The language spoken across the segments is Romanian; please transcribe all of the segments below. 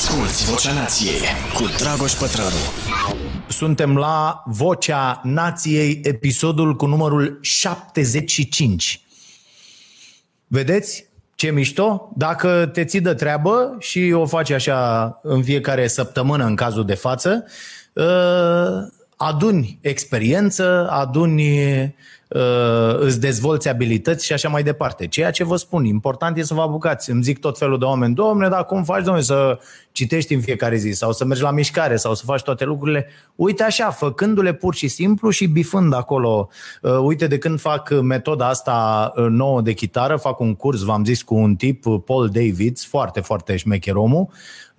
Asculți Vocea Nației cu Dragoș Pătrălu. Suntem la Vocea Nației, episodul cu numărul 75. Vedeți ce mișto? Dacă te ții de treabă și o faci așa în fiecare săptămână în cazul de față, uh, aduni experiență, aduni uh, îți dezvolți abilități și așa mai departe. Ceea ce vă spun, important e să vă apucați. Îmi zic tot felul de oameni, domne, dar cum faci, domne, să citești în fiecare zi sau să mergi la mișcare sau să faci toate lucrurile? Uite așa, făcându-le pur și simplu și bifând acolo. Uh, uite, de când fac metoda asta uh, nouă de chitară, fac un curs, v-am zis, cu un tip, Paul Davids, foarte, foarte șmecher omul,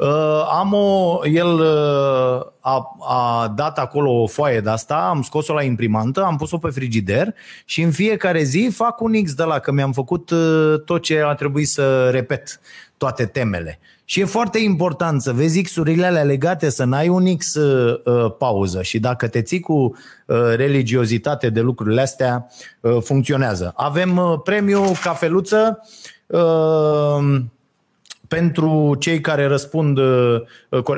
Uh, am o, el uh, a, a dat acolo o foaie de asta, am scos-o la imprimantă, am pus-o pe frigider și în fiecare zi fac un X de la că mi-am făcut uh, tot ce a trebuit să repet, toate temele. Și e foarte important să vezi X-urile alea legate, să n-ai un X uh, pauză și dacă te ții cu uh, religiozitate de lucrurile astea, uh, funcționează. Avem uh, premiu cafeluță, uh, pentru cei care răspund, uh,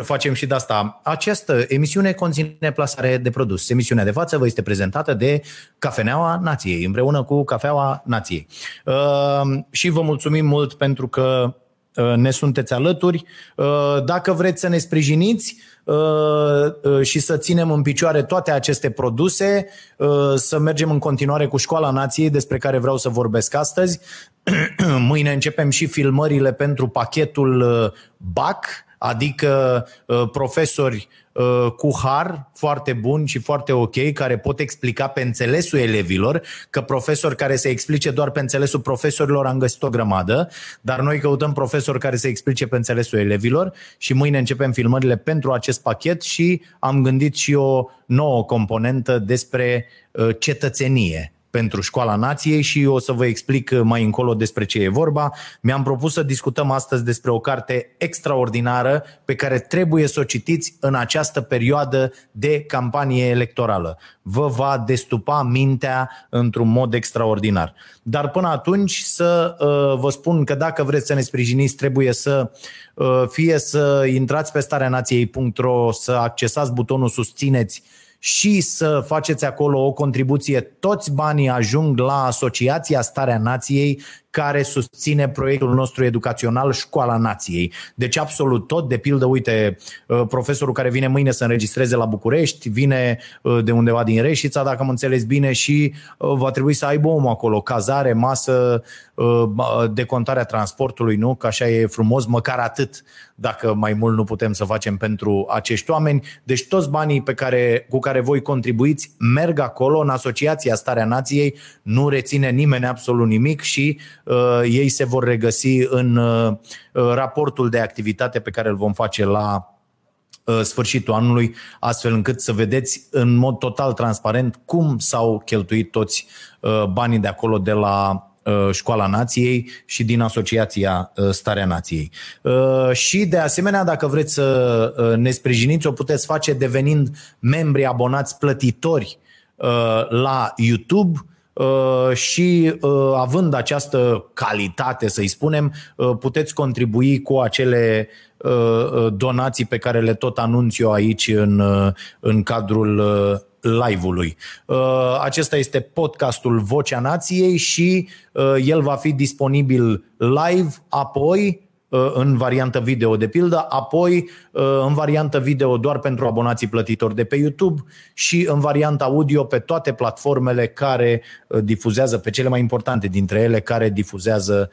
facem și de asta. Această emisiune conține plasare de produs. Emisiunea de față vă este prezentată de Cafeneaua Nației, împreună cu Cafeaua Nației. Uh, și vă mulțumim mult pentru că uh, ne sunteți alături. Dacă vreți să ne sprijiniți, Uh, uh, și să ținem în picioare toate aceste produse, uh, să mergem în continuare cu Școala Nației, despre care vreau să vorbesc astăzi. Mâine începem și filmările pentru pachetul BAC, adică profesori Uh, cu har foarte bun și foarte ok, care pot explica pe înțelesul elevilor, că profesori care se explice doar pe înțelesul profesorilor am găsit o grămadă, dar noi căutăm profesori care se explice pe înțelesul elevilor și mâine începem filmările pentru acest pachet și am gândit și o nouă componentă despre uh, cetățenie pentru Școala Nației și o să vă explic mai încolo despre ce e vorba. Mi-am propus să discutăm astăzi despre o carte extraordinară pe care trebuie să o citiți în această perioadă de campanie electorală. Vă va destupa mintea într-un mod extraordinar. Dar până atunci să uh, vă spun că dacă vreți să ne sprijiniți, trebuie să uh, fie să intrați pe starea nației.ro, să accesați butonul susțineți și să faceți acolo o contribuție. Toți banii ajung la Asociația Starea Nației care susține proiectul nostru educațional Școala Nației. Deci absolut tot, de pildă, uite, uh, profesorul care vine mâine să înregistreze la București, vine uh, de undeva din Reșița, dacă am înțeles bine, și uh, va trebui să aibă omul acolo, cazare, masă, decontarea transportului, nu? Că așa e frumos, măcar atât, dacă mai mult nu putem să facem pentru acești oameni. Deci toți banii pe care, cu care voi contribuiți merg acolo în Asociația Starea Nației, nu reține nimeni absolut nimic și Uh, ei se vor regăsi în uh, uh, raportul de activitate pe care îl vom face la sfârșitul anului, astfel încât să vedeți în mod total transparent cum s-au cheltuit toți banii de acolo de la Școala Nației și din Asociația Starea Nației. Și de asemenea, dacă vreți să ne sprijiniți, o puteți face devenind membri abonați plătitori la YouTube Uh, și uh, având această calitate, să-i spunem, uh, puteți contribui cu acele donații pe care le tot anunț eu aici în, în cadrul live-ului. Acesta este podcastul Vocea Nației și el va fi disponibil live apoi Uh, în variantă video de pildă, apoi uh, în variantă video doar pentru abonații plătitori de pe YouTube și în varianta audio pe toate platformele care uh, difuzează, pe cele mai importante dintre ele, care difuzează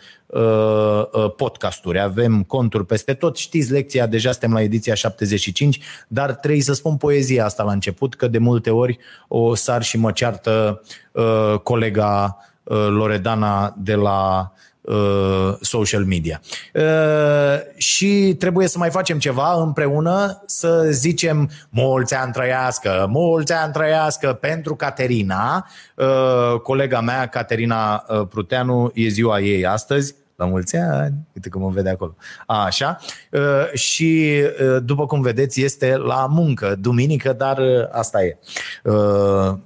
podcasturi. Avem conturi peste tot. Știți lecția, deja suntem la ediția 75, dar trebuie să spun poezia asta la început, că de multe ori o sar și mă ceartă colega Loredana de la Uh, social media. Uh, și trebuie să mai facem ceva împreună, să zicem mulți ani trăiască, mulți ani trăiască pentru Caterina, uh, colega mea, Caterina Pruteanu, e ziua ei astăzi, La mulți ani, uite cum mă vede acolo. A, așa. Uh, și uh, după cum vedeți, este la muncă, duminică, dar uh, asta e.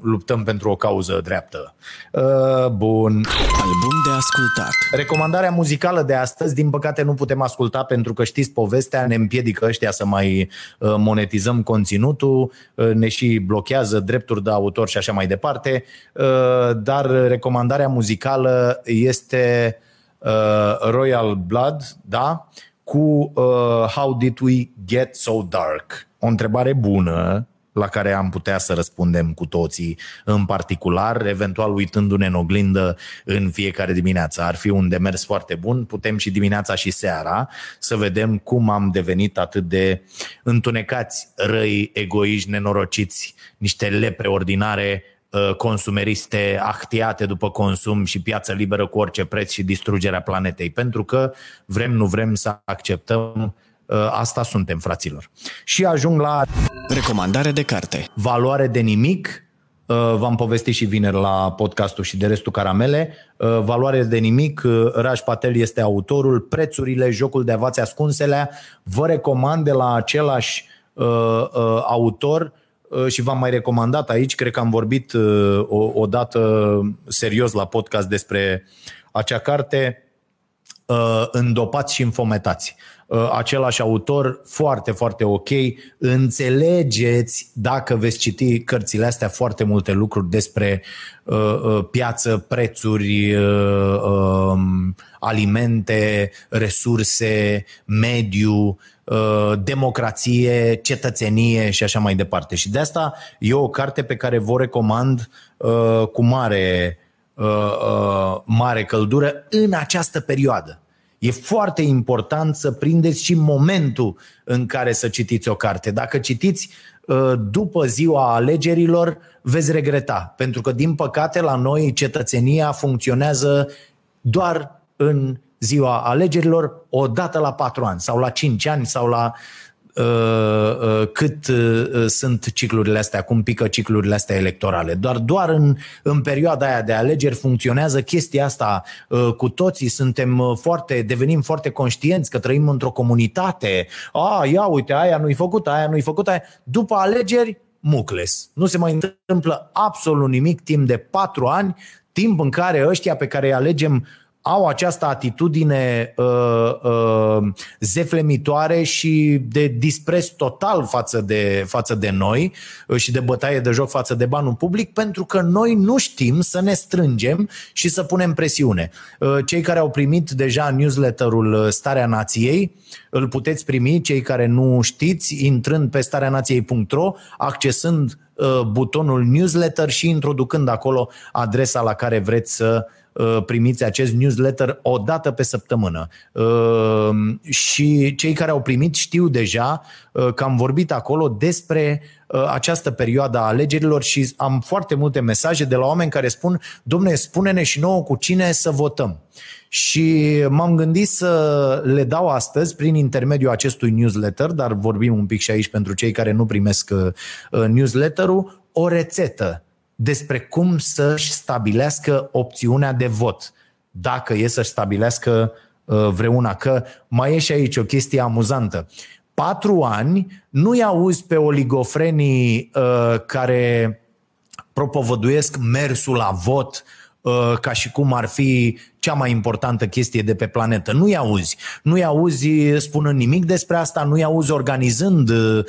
Luptăm pentru o cauză dreaptă. Bun. Album de ascultat. Recomandarea muzicală de astăzi, din păcate nu putem asculta pentru că știți povestea, ne împiedică ăștia să mai monetizăm conținutul, ne și blochează drepturi de autor și așa mai departe, dar recomandarea muzicală este uh, Royal Blood, da? Cu uh, How Did We Get So Dark? O întrebare bună la care am putea să răspundem cu toții în particular, eventual uitându-ne în oglindă în fiecare dimineață. Ar fi un demers foarte bun, putem și dimineața și seara să vedem cum am devenit atât de întunecați, răi, egoiști, nenorociți, niște lepre ordinare Uh, consumeriste actiate după consum și piață liberă cu orice preț și distrugerea planetei. Pentru că vrem, nu vrem să acceptăm uh, Asta suntem, fraților. Și ajung la... Recomandare de carte. Valoare de nimic. Uh, v-am povestit și vineri la podcastul și de restul caramele. Valoare de nimic. Raj Patel este autorul. Prețurile, jocul de avați ascunselea. Vă recomand de la același autor Uh, și v-am mai recomandat aici, cred că am vorbit uh, o, o dată serios la podcast despre acea carte, uh, Îndopați și înfometați. Același autor, foarte, foarte ok. Înțelegeți, dacă veți citi cărțile astea, foarte multe lucruri despre piață, prețuri, um, alimente, resurse, mediu, Uh, democrație, cetățenie și așa mai departe. Și de asta e o carte pe care vă recomand uh, cu mare, uh, mare căldură în această perioadă. E foarte important să prindeți și momentul în care să citiți o carte. Dacă citiți după ziua alegerilor, veți regreta. Pentru că, din păcate, la noi cetățenia funcționează doar în ziua alegerilor o dată la patru ani sau la cinci ani sau la uh, uh, cât uh, sunt ciclurile astea, cum pică ciclurile astea electorale. Doar, doar în, în perioada aia de alegeri funcționează chestia asta uh, cu toții, suntem uh, foarte, devenim foarte conștienți că trăim într-o comunitate. A, ia uite, aia nu-i făcut, aia nu-i făcut, aia. După alegeri, mucles. Nu se mai întâmplă absolut nimic timp de patru ani, timp în care ăștia pe care îi alegem uh, au această atitudine uh, uh, zeflemitoare și de dispreț total față de, față de noi uh, și de bătaie de joc față de banul public pentru că noi nu știm să ne strângem și să punem presiune. Uh, cei care au primit deja newsletterul uh, Starea Nației îl puteți primi, cei care nu știți, intrând pe stareanației.ro, accesând uh, butonul newsletter și introducând acolo adresa la care vreți să Uh, primiți acest newsletter o dată pe săptămână. Uh, și cei care au primit știu deja uh, că am vorbit acolo despre această perioadă a alegerilor și am foarte multe mesaje de la oameni care spun, domne, spune-ne și nouă cu cine să votăm. Și m-am gândit să le dau astăzi, prin intermediul acestui newsletter, dar vorbim un pic și aici pentru cei care nu primesc newsletterul, o rețetă despre cum să-și stabilească opțiunea de vot, dacă e să-și stabilească uh, vreuna. Că mai e și aici o chestie amuzantă. Patru ani nu-i auzi pe oligofrenii uh, care propovăduiesc mersul la vot uh, ca și cum ar fi cea mai importantă chestie de pe planetă. Nu-i auzi. Nu-i auzi spunând nimic despre asta, nu-i auzi organizând, uh,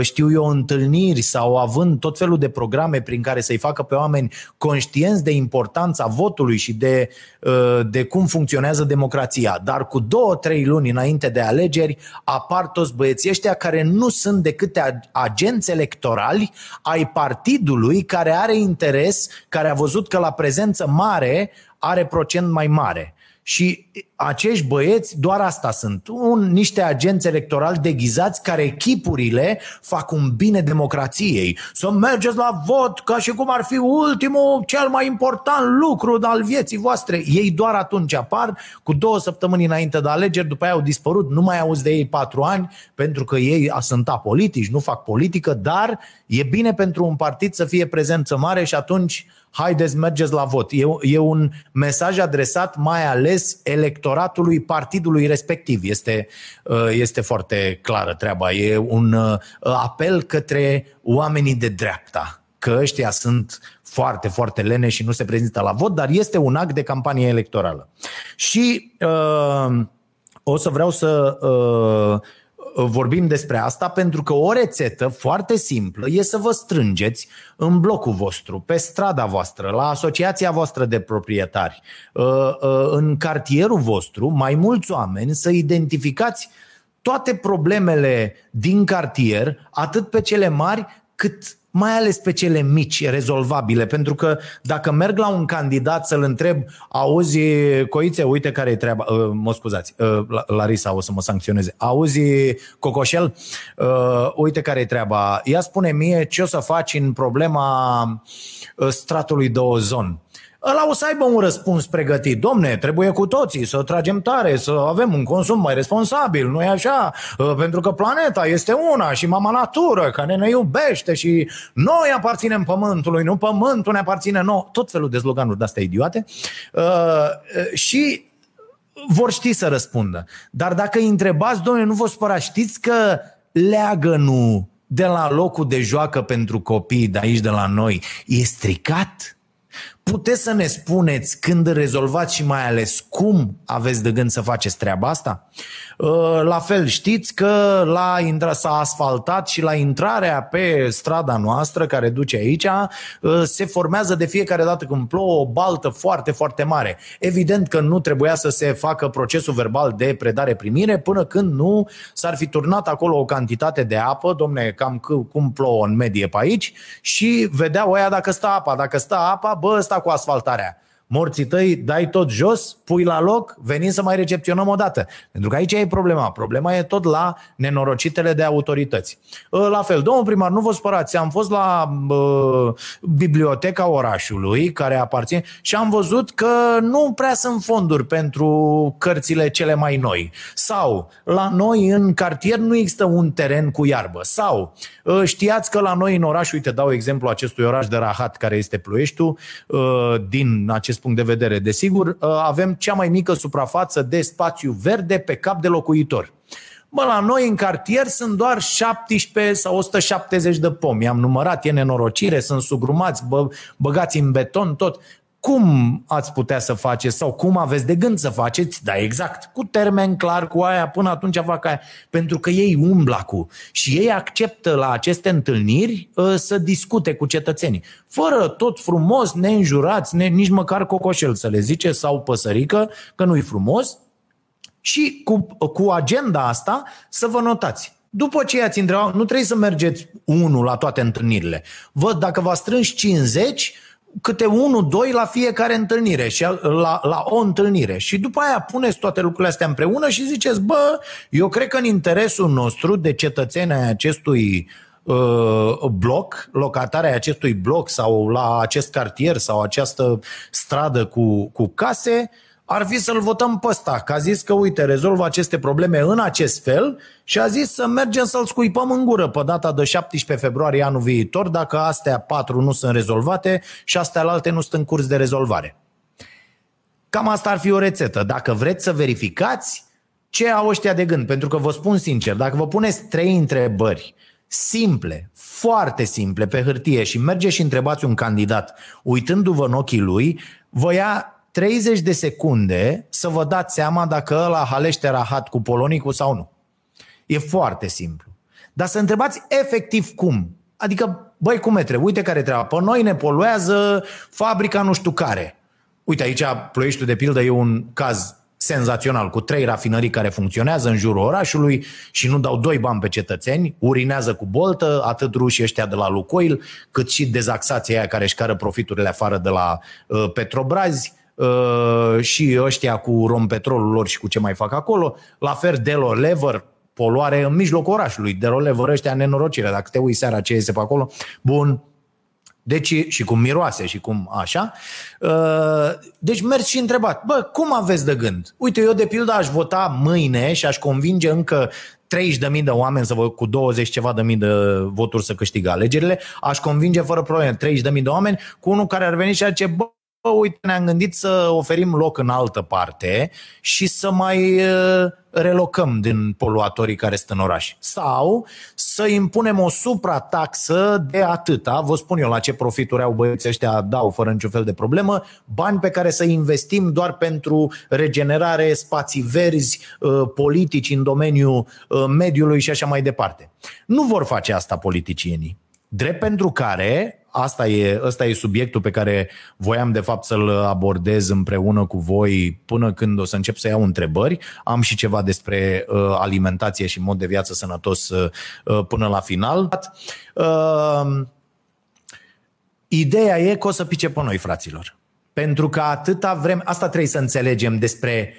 știu eu, întâlniri sau având tot felul de programe prin care să-i facă pe oameni conștienți de importanța votului și de, uh, de cum funcționează democrația. Dar cu două, trei luni înainte de alegeri apar toți băieții ăștia care nu sunt decât agenți electorali ai partidului care are interes, care a văzut că la prezență mare are procent mai mare. Și acești băieți doar asta sunt, un, niște agenți electorali deghizați care echipurile fac un bine democrației. Să mergeți la vot ca și cum ar fi ultimul, cel mai important lucru al vieții voastre. Ei doar atunci apar, cu două săptămâni înainte de alegeri, după aia au dispărut, nu mai auzi de ei patru ani, pentru că ei sunt apolitici, nu fac politică, dar e bine pentru un partid să fie prezență mare și atunci haideți, mergeți la vot. E, e un mesaj adresat mai ales electoratului partidului respectiv. Este, uh, este foarte clară treaba. E un uh, apel către oamenii de dreapta că ăștia sunt foarte, foarte lene și nu se prezintă la vot, dar este un act de campanie electorală. Și uh, o să vreau să uh, vorbim despre asta pentru că o rețetă foarte simplă e să vă strângeți în blocul vostru, pe strada voastră, la asociația voastră de proprietari, uh, uh, în cartierul vostru, mai mulți oameni, să identificați toate problemele din cartier, atât pe cele mari cât mai ales pe cele mici, rezolvabile, pentru că dacă merg la un candidat să-l întreb, auzi, Coițe, uite care e treaba, uh, mă scuzați, uh, Larisa o să mă sancționeze, auzi, Cocoșel, uh, uite care e treaba, ea spune mie ce o să faci în problema stratului de ozon ăla o să aibă un răspuns pregătit. Domne, trebuie cu toții să tragem tare, să avem un consum mai responsabil, nu e așa? Uh, pentru că planeta este una și mama natură care ne iubește și noi aparținem pământului, nu pământul ne aparține nou. Tot felul de sloganuri de-astea idiote. Uh, uh, și vor ști să răspundă. Dar dacă îi întrebați, domne, nu vă spăra, știți că leagănul de la locul de joacă pentru copii de aici, de la noi, e stricat? Puteți să ne spuneți când rezolvați și mai ales cum aveți de gând să faceți treaba asta? Uh, la fel, știți că la intra, s-a asfaltat și la intrarea pe strada noastră care duce aici uh, se formează de fiecare dată când plouă o baltă foarte, foarte mare. Evident că nu trebuia să se facă procesul verbal de predare-primire până când nu s-ar fi turnat acolo o cantitate de apă, domne, cam cum plouă în medie pe aici, și vedeau oia dacă stă apa. Dacă stă apa, bă, sta cu asfaltarea morții tăi, dai tot jos, pui la loc, venim să mai recepționăm o dată. Pentru că aici e problema. Problema e tot la nenorocitele de autorități. Ă, la fel, domnul primar, nu vă spărați, am fost la uh, biblioteca orașului, care aparține, și am văzut că nu prea sunt fonduri pentru cărțile cele mai noi. Sau, la noi în cartier nu există un teren cu iarbă. Sau, uh, știați că la noi în oraș, uite, dau exemplu acestui oraș de Rahat, care este Ploieștiul, uh, din acest acest punct de vedere. Desigur, uh, avem cea mai mică suprafață de spațiu verde pe cap de locuitor. Mă, la noi în cartier sunt doar 17 sau 170 de pomi. Am numărat, e nenorocire, sunt sugrumați, bă, băgați în beton, tot cum ați putea să faceți sau cum aveți de gând să faceți, da, exact, cu termen clar, cu aia, până atunci fac aia, pentru că ei umbla cu și ei acceptă la aceste întâlniri uh, să discute cu cetățenii, fără tot frumos, neînjurați, ne, nici măcar cocoșel să le zice sau păsărică, că nu-i frumos, și cu, cu agenda asta să vă notați. După ce ați întrebat, nu trebuie să mergeți unul la toate întâlnirile. Văd dacă vă strângi 50, câte unul, doi la fiecare întâlnire și la, la o întâlnire. Și după aia puneți toate lucrurile astea împreună și ziceți, bă, eu cred că în interesul nostru de cetățeni ai acestui uh, bloc, locatarea acestui bloc sau la acest cartier sau această stradă cu, cu case, uh, ar fi să-l votăm pe ăsta, că a zis că, uite, rezolvă aceste probleme în acest fel și a zis să mergem să-l scuipăm în gură pe data de 17 februarie anul viitor, dacă astea patru nu sunt rezolvate și astea alte nu sunt în curs de rezolvare. Cam asta ar fi o rețetă. Dacă vreți să verificați ce au ăștia de gând, pentru că vă spun sincer, dacă vă puneți trei întrebări simple, foarte simple pe hârtie și mergeți și întrebați un candidat uitându-vă în ochii lui, vă ia 30 de secunde să vă dați seama dacă ăla halește rahat cu polonicul sau nu. E foarte simplu. Dar să întrebați efectiv cum. Adică, băi, cum e trebuie? Uite care treaba. Pe noi ne poluează fabrica nu știu care. Uite, aici Ploieștiul de pildă e un caz senzațional, cu trei rafinării care funcționează în jurul orașului și nu dau doi bani pe cetățeni, urinează cu boltă, atât rușii ăștia de la Lucoil, cât și dezaxația aia care își cară profiturile afară de la uh, Petrobrazi, Uh, și ăștia cu rompetrolul lor și cu ce mai fac acolo, la fel Delo Lever, poluare în mijlocul orașului, Delo Lever, ăștia nenorocire, dacă te uiți seara ce iese pe acolo, bun, Deci, și cum miroase și cum așa. Uh, deci mergi și întrebat, bă, cum aveți de gând? Uite, eu de pildă aș vota mâine și aș convinge încă 30.000 de oameni să vă, cu 20 ceva de mii de voturi să câștigă alegerile, aș convinge fără probleme 30.000 de oameni cu unul care ar veni și ar zice, bă, bă, uite, ne-am gândit să oferim loc în altă parte și să mai relocăm din poluatorii care sunt în oraș. Sau să impunem o suprataxă de atâta, vă spun eu la ce profituri au băieții ăștia, dau fără niciun fel de problemă, bani pe care să investim doar pentru regenerare, spații verzi, politici în domeniul mediului și așa mai departe. Nu vor face asta politicienii. Drept pentru care asta e, ăsta e subiectul pe care voiam de fapt să-l abordez împreună cu voi până când o să încep să iau întrebări. Am și ceva despre uh, alimentație și mod de viață sănătos uh, până la final. Uh, ideea e că o să pice pe noi, fraților. Pentru că atâta vreme, asta trebuie să înțelegem despre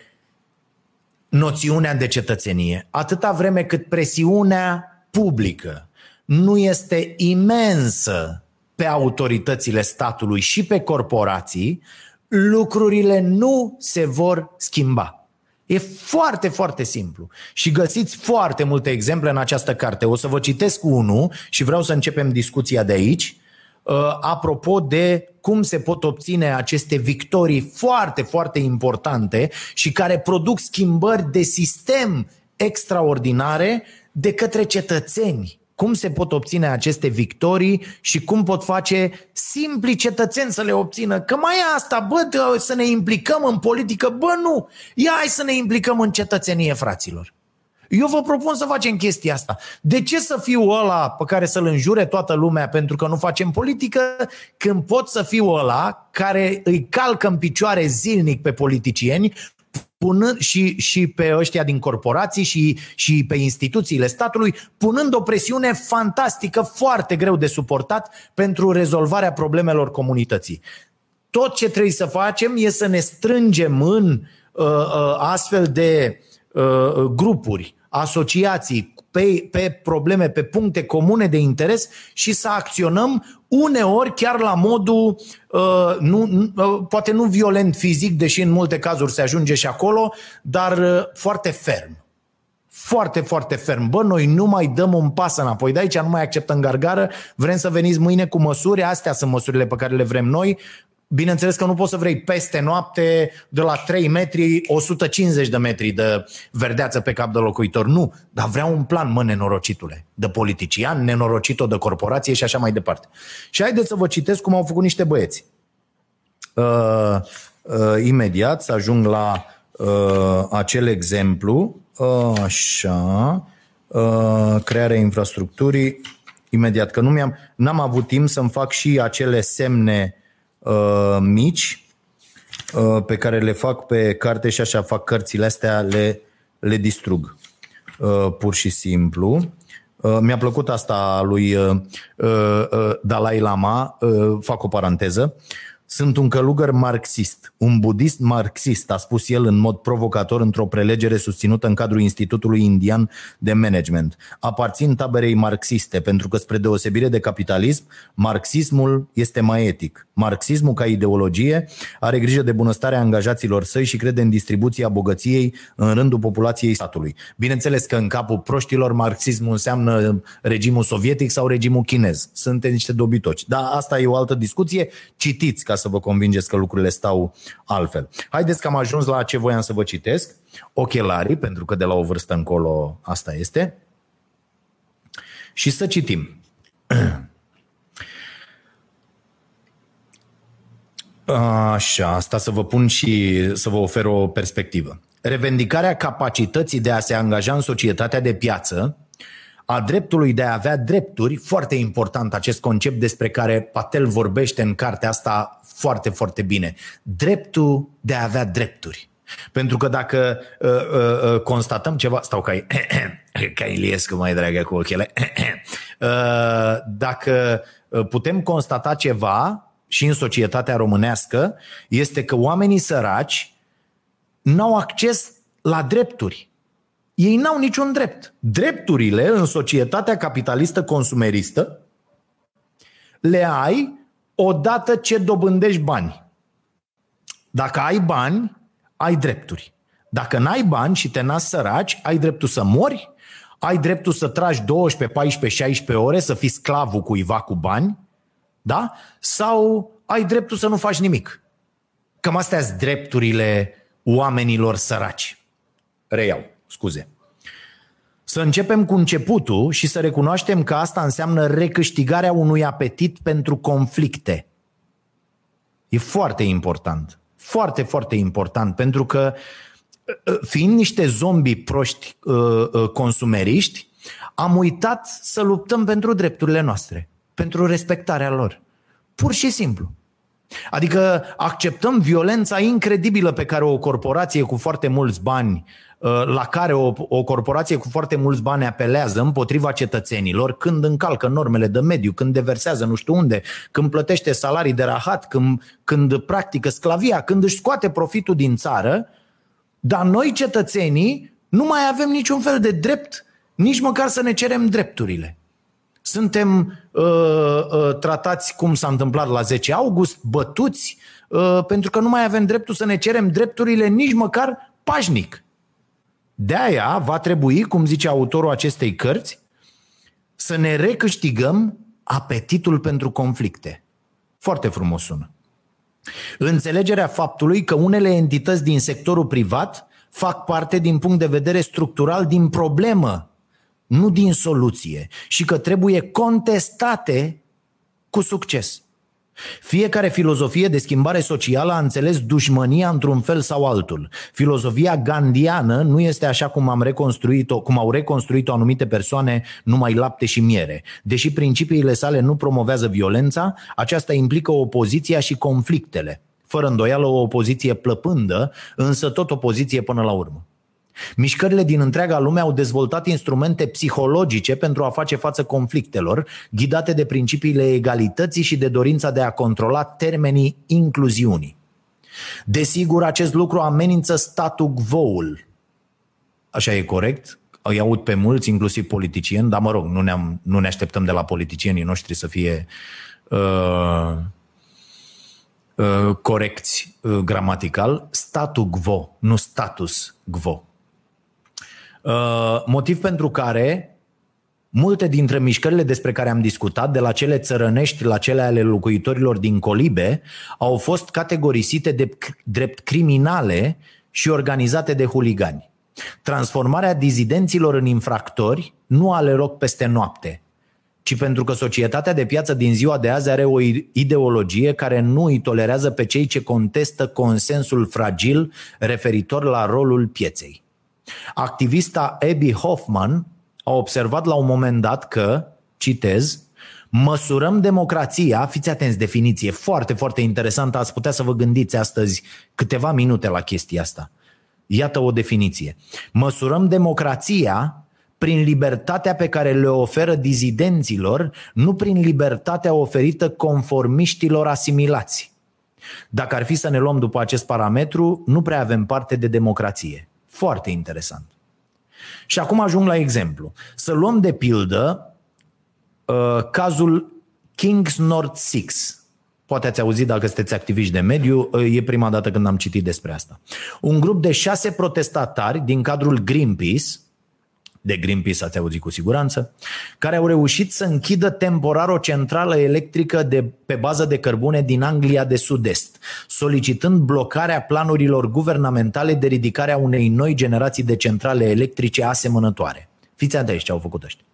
noțiunea de cetățenie. Atâta vreme cât presiunea publică nu este imensă pe autoritățile statului și pe corporații, lucrurile nu se vor schimba. E foarte, foarte simplu. Și găsiți foarte multe exemple în această carte. O să vă citesc unul și vreau să începem discuția de aici. Uh, apropo de cum se pot obține aceste victorii foarte, foarte importante și care produc schimbări de sistem extraordinare de către cetățeni cum se pot obține aceste victorii și cum pot face simpli cetățeni să le obțină. Că mai e asta, bă, să ne implicăm în politică, bă, nu. Ia hai să ne implicăm în cetățenie, fraților. Eu vă propun să facem chestia asta. De ce să fiu ăla pe care să-l înjure toată lumea pentru că nu facem politică, când pot să fiu ăla care îi calcă în picioare zilnic pe politicieni, punând și, și pe ăștia din corporații și, și pe instituțiile statului, punând o presiune fantastică, foarte greu de suportat pentru rezolvarea problemelor comunității. Tot ce trebuie să facem e să ne strângem în uh, uh, astfel de uh, grupuri, asociații, pe, pe probleme, pe puncte comune de interes și să acționăm uneori chiar la modul, uh, nu, uh, poate nu violent fizic, deși în multe cazuri se ajunge și acolo, dar uh, foarte ferm. Foarte, foarte ferm. Bă, noi nu mai dăm un pas înapoi. De aici nu mai acceptăm gargară. Vrem să veniți mâine cu măsuri. Astea sunt măsurile pe care le vrem noi. Bineînțeles că nu poți să vrei peste noapte de la 3 metri 150 de metri de verdeață pe cap de locuitor. Nu, dar vreau un plan, mă, nenorocitule, de politician, nenorocit de corporație și așa mai departe. Și haideți să vă citesc cum au făcut niște băieți. Uh, uh, imediat să ajung la uh, acel exemplu. Uh, așa, uh, crearea infrastructurii. Imediat, că nu mi-am, n-am avut timp să-mi fac și acele semne uh, mici uh, pe care le fac pe carte și așa fac cărțile astea, le, le distrug uh, pur și simplu. Uh, mi-a plăcut asta lui uh, uh, Dalai Lama, uh, fac o paranteză. Uh, sunt un călugăr marxist, un budist marxist, a spus el în mod provocator într-o prelegere susținută în cadrul Institutului Indian de Management. Aparțin taberei marxiste, pentru că spre deosebire de capitalism, marxismul este mai etic. Marxismul ca ideologie are grijă de bunăstarea angajaților săi și crede în distribuția bogăției în rândul populației statului. Bineînțeles că în capul proștilor marxismul înseamnă regimul sovietic sau regimul chinez. Sunt niște dobitoci. Dar asta e o altă discuție. Citiți ca să vă convingeți că lucrurile stau altfel. Haideți că am ajuns la ce voiam să vă citesc. Ochelarii, pentru că de la o vârstă încolo asta este. Și să citim. Așa, asta să vă pun și să vă ofer o perspectivă. Revendicarea capacității de a se angaja în societatea de piață a dreptului de a avea drepturi, foarte important acest concept despre care Patel vorbește în cartea asta foarte, foarte bine. Dreptul de a avea drepturi. Pentru că dacă uh, uh, uh, constatăm ceva, stau ca, ca Iliescu mai dragă cu ochele, uh, dacă uh, putem constata ceva și în societatea românească, este că oamenii săraci n-au acces la drepturi. Ei n-au niciun drept. Drepturile în societatea capitalistă consumeristă le ai odată ce dobândești bani. Dacă ai bani, ai drepturi. Dacă n-ai bani și te nasc săraci, ai dreptul să mori, ai dreptul să tragi 12, 14, 16 ore, să fii sclavul cuiva cu bani, da? Sau ai dreptul să nu faci nimic. Cam astea sunt drepturile oamenilor săraci. Reiau, scuze. Să începem cu începutul și să recunoaștem că asta înseamnă recâștigarea unui apetit pentru conflicte. E foarte important. Foarte, foarte important, pentru că fiind niște zombi proști uh, uh, consumeriști, am uitat să luptăm pentru drepturile noastre, pentru respectarea lor. Pur și simplu. Adică acceptăm violența incredibilă pe care o corporație cu foarte mulți bani, uh, la care o, o corporație cu foarte mulți bani apelează împotriva cetățenilor când încalcă normele de mediu, când deversează nu știu unde, când plătește salarii de rahat, când, când practică sclavia, când își scoate profitul din țară, dar noi cetățenii nu mai avem niciun fel de drept, nici măcar să ne cerem drepturile. Suntem uh, uh, tratați cum s-a întâmplat la 10 august, bătuți, uh, pentru că nu mai avem dreptul să ne cerem drepturile nici măcar pașnic. De aia va trebui, cum zice autorul acestei cărți, să ne recâștigăm apetitul pentru conflicte. Foarte frumos sună. Înțelegerea faptului că unele entități din sectorul privat fac parte din punct de vedere structural din problemă nu din soluție și că trebuie contestate cu succes. Fiecare filozofie de schimbare socială a înțeles dușmănia într-un fel sau altul. Filozofia gandiană nu este așa cum, am reconstruit-o, cum au reconstruit-o anumite persoane numai lapte și miere. Deși principiile sale nu promovează violența, aceasta implică opoziția și conflictele. Fără îndoială o opoziție plăpândă, însă tot opoziție până la urmă. Mișcările din întreaga lume au dezvoltat instrumente psihologice pentru a face față conflictelor, ghidate de principiile egalității și de dorința de a controla termenii incluziunii. Desigur, acest lucru amenință statul quo-ul. Așa e corect? Îi aud pe mulți, inclusiv politicieni, dar mă rog, nu, ne nu ne așteptăm de la politicienii noștri să fie uh, uh, corecți uh, gramatical. Statul quo, nu status quo. Uh, motiv pentru care multe dintre mișcările despre care am discutat, de la cele țărănești la cele ale locuitorilor din Colibe, au fost categorisite de drept criminale și organizate de huligani. Transformarea dizidenților în infractori nu are loc peste noapte, ci pentru că societatea de piață din ziua de azi are o ideologie care nu îi tolerează pe cei ce contestă consensul fragil referitor la rolul pieței. Activista Abby Hoffman a observat la un moment dat că, citez, măsurăm democrația, fiți atenți, definiție foarte, foarte interesantă, ați putea să vă gândiți astăzi câteva minute la chestia asta. Iată o definiție. Măsurăm democrația prin libertatea pe care le oferă dizidenților, nu prin libertatea oferită conformiștilor asimilați. Dacă ar fi să ne luăm după acest parametru, nu prea avem parte de democrație. Foarte interesant. Și acum ajung la exemplu. Să luăm de pildă uh, cazul Kings North 6. Poate ați auzit dacă sunteți activiști de mediu, uh, e prima dată când am citit despre asta. Un grup de șase protestatari din cadrul Greenpeace de Greenpeace ați auzit cu siguranță, care au reușit să închidă temporar o centrală electrică de, pe bază de cărbune din Anglia de Sud-Est, solicitând blocarea planurilor guvernamentale de ridicare a unei noi generații de centrale electrice asemănătoare. Fiți atenți ce au făcut ăștia.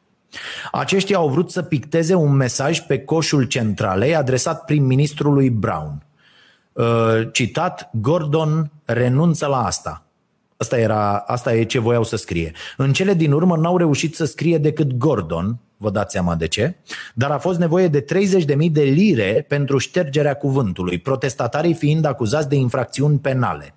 Aceștia au vrut să picteze un mesaj pe coșul centralei adresat prim-ministrului Brown. Uh, citat, Gordon renunță la asta. Asta, era, asta e ce voiau să scrie. În cele din urmă n-au reușit să scrie decât Gordon, vă dați seama de ce, dar a fost nevoie de 30.000 de lire pentru ștergerea cuvântului, protestatarii fiind acuzați de infracțiuni penale.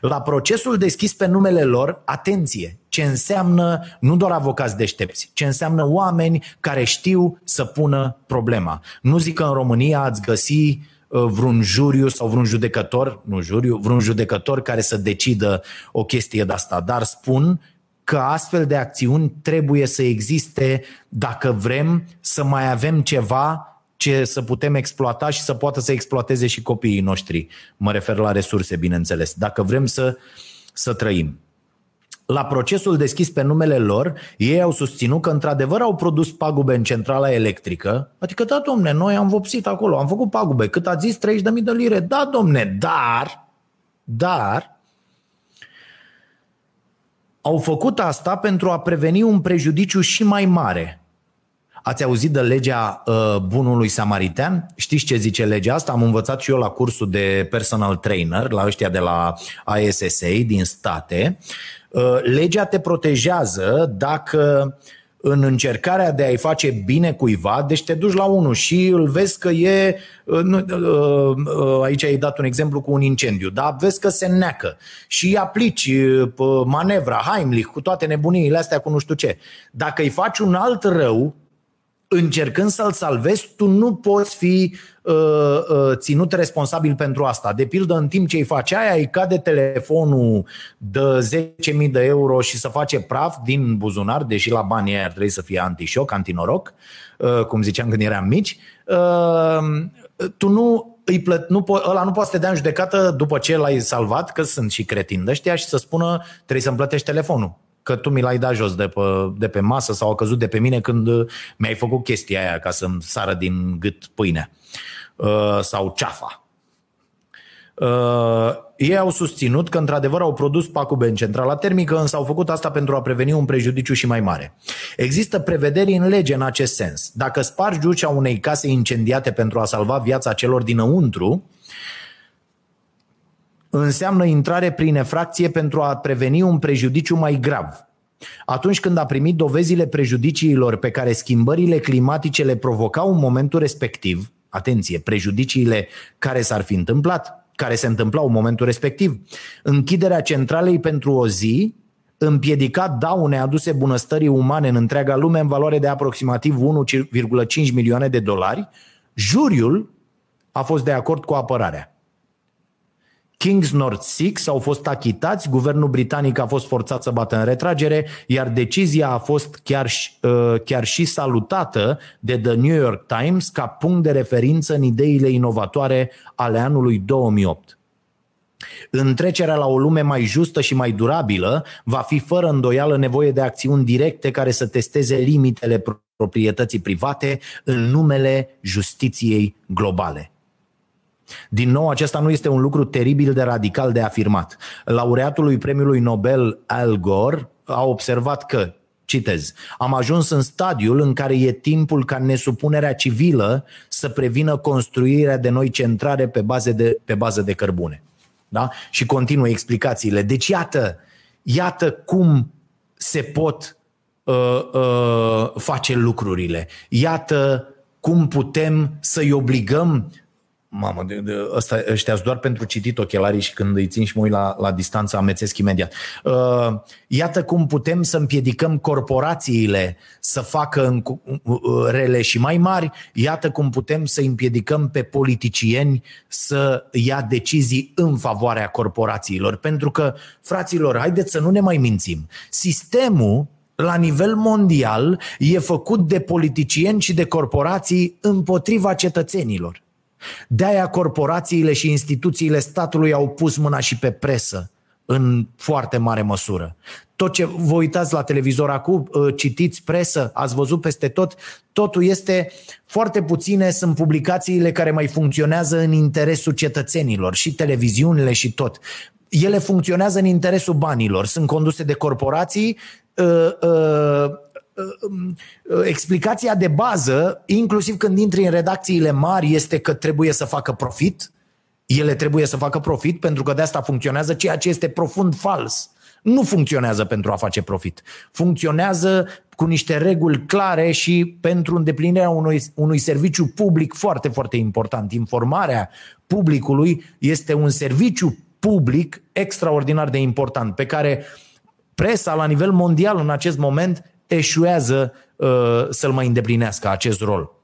La procesul deschis pe numele lor, atenție, ce înseamnă nu doar avocați deștepți, ce înseamnă oameni care știu să pună problema. Nu zic că în România ați găsi Uh, vreun juriu sau vreun judecător, nu juriu, vreun judecător care să decidă o chestie de asta, dar spun că astfel de acțiuni trebuie să existe dacă vrem să mai avem ceva ce să putem exploata și să poată să exploateze și copiii noștri. Mă refer la resurse, bineînțeles. Dacă vrem să, să trăim. La procesul deschis pe numele lor, ei au susținut că într-adevăr au produs pagube în centrala electrică. Adică, da, domne, noi am vopsit acolo, am făcut pagube. Cât a zis? 30.000 de lire. Da, domne, dar, dar, au făcut asta pentru a preveni un prejudiciu și mai mare. Ați auzit de legea uh, bunului samaritean? Știți ce zice legea asta? Am învățat și eu la cursul de personal trainer, la ăștia de la ISSA din state. Uh, legea te protejează dacă în încercarea de a-i face bine cuiva, deci te duci la unul și îl vezi că e, uh, uh, aici ai dat un exemplu cu un incendiu, dar vezi că se neacă și aplici manevra, Heimlich, cu toate nebuniile astea, cu nu știu ce. Dacă îi faci un alt rău, încercând să-l salvezi, tu nu poți fi uh, uh, ținut responsabil pentru asta. De pildă, în timp ce îi face aia, îi cade telefonul de 10.000 de euro și să face praf din buzunar, deși la banii aia ar trebui să fie antișoc, antinoroc, uh, cum ziceam când eram mici. Uh, tu nu îi plăt, nu po- ăla nu poate să te dea în judecată după ce l-ai salvat, că sunt și cretini de ăștia, și să spună trebuie să-mi plătești telefonul că tu mi l-ai dat jos de pe, de pe masă sau a căzut de pe mine când uh, mi-ai făcut chestia aia ca să-mi sară din gât pâine uh, sau ceafa. Uh, ei au susținut că într-adevăr au produs pacube în centrala termică, însă au făcut asta pentru a preveni un prejudiciu și mai mare. Există prevederi în lege în acest sens. Dacă spargi ușa unei case incendiate pentru a salva viața celor dinăuntru, înseamnă intrare prin efracție pentru a preveni un prejudiciu mai grav. Atunci când a primit dovezile prejudiciilor pe care schimbările climatice le provocau în momentul respectiv, atenție, prejudiciile care s-ar fi întâmplat, care se întâmplau în momentul respectiv, închiderea centralei pentru o zi împiedica daune aduse bunăstării umane în întreaga lume în valoare de aproximativ 1,5 milioane de dolari, juriul a fost de acord cu apărarea. Kings North 6 au fost achitați, guvernul britanic a fost forțat să bată în retragere, iar decizia a fost chiar, uh, chiar și salutată de The New York Times ca punct de referință în ideile inovatoare ale anului 2008. Întrecerea la o lume mai justă și mai durabilă va fi fără îndoială nevoie de acțiuni directe care să testeze limitele proprietății private în numele justiției globale. Din nou, acesta nu este un lucru teribil de radical de afirmat. Laureatul premiului Nobel Al Gore a observat că Citez. Am ajuns în stadiul în care e timpul ca nesupunerea civilă să prevină construirea de noi centrare pe, bază de, pe bază de cărbune. Da? Și continuă explicațiile. Deci iată, iată cum se pot uh, uh, face lucrurile. Iată cum putem să-i obligăm Mamă, de, de, ăsta, ăștia doar pentru citit ochelarii și când îi țin și mă uit la, la distanță amețesc imediat. Uh, iată cum putem să împiedicăm corporațiile să facă în, uh, rele și mai mari, iată cum putem să împiedicăm pe politicieni să ia decizii în favoarea corporațiilor. Pentru că, fraților, haideți să nu ne mai mințim. Sistemul la nivel mondial e făcut de politicieni și de corporații împotriva cetățenilor. De-aia corporațiile și instituțiile statului au pus mâna și pe presă în foarte mare măsură. Tot ce vă uitați la televizor acum, ă, citiți presă, ați văzut peste tot, totul este foarte puține sunt publicațiile care mai funcționează în interesul cetățenilor și televiziunile și tot. Ele funcționează în interesul banilor, sunt conduse de corporații uh, uh, explicația de bază, inclusiv când intri în redacțiile mari, este că trebuie să facă profit. Ele trebuie să facă profit pentru că de asta funcționează, ceea ce este profund fals. Nu funcționează pentru a face profit. Funcționează cu niște reguli clare și pentru îndeplinirea unui, unui serviciu public foarte, foarte important. Informarea publicului este un serviciu public extraordinar de important pe care presa la nivel mondial în acest moment eșuează uh, să-l mai îndeplinească acest rol.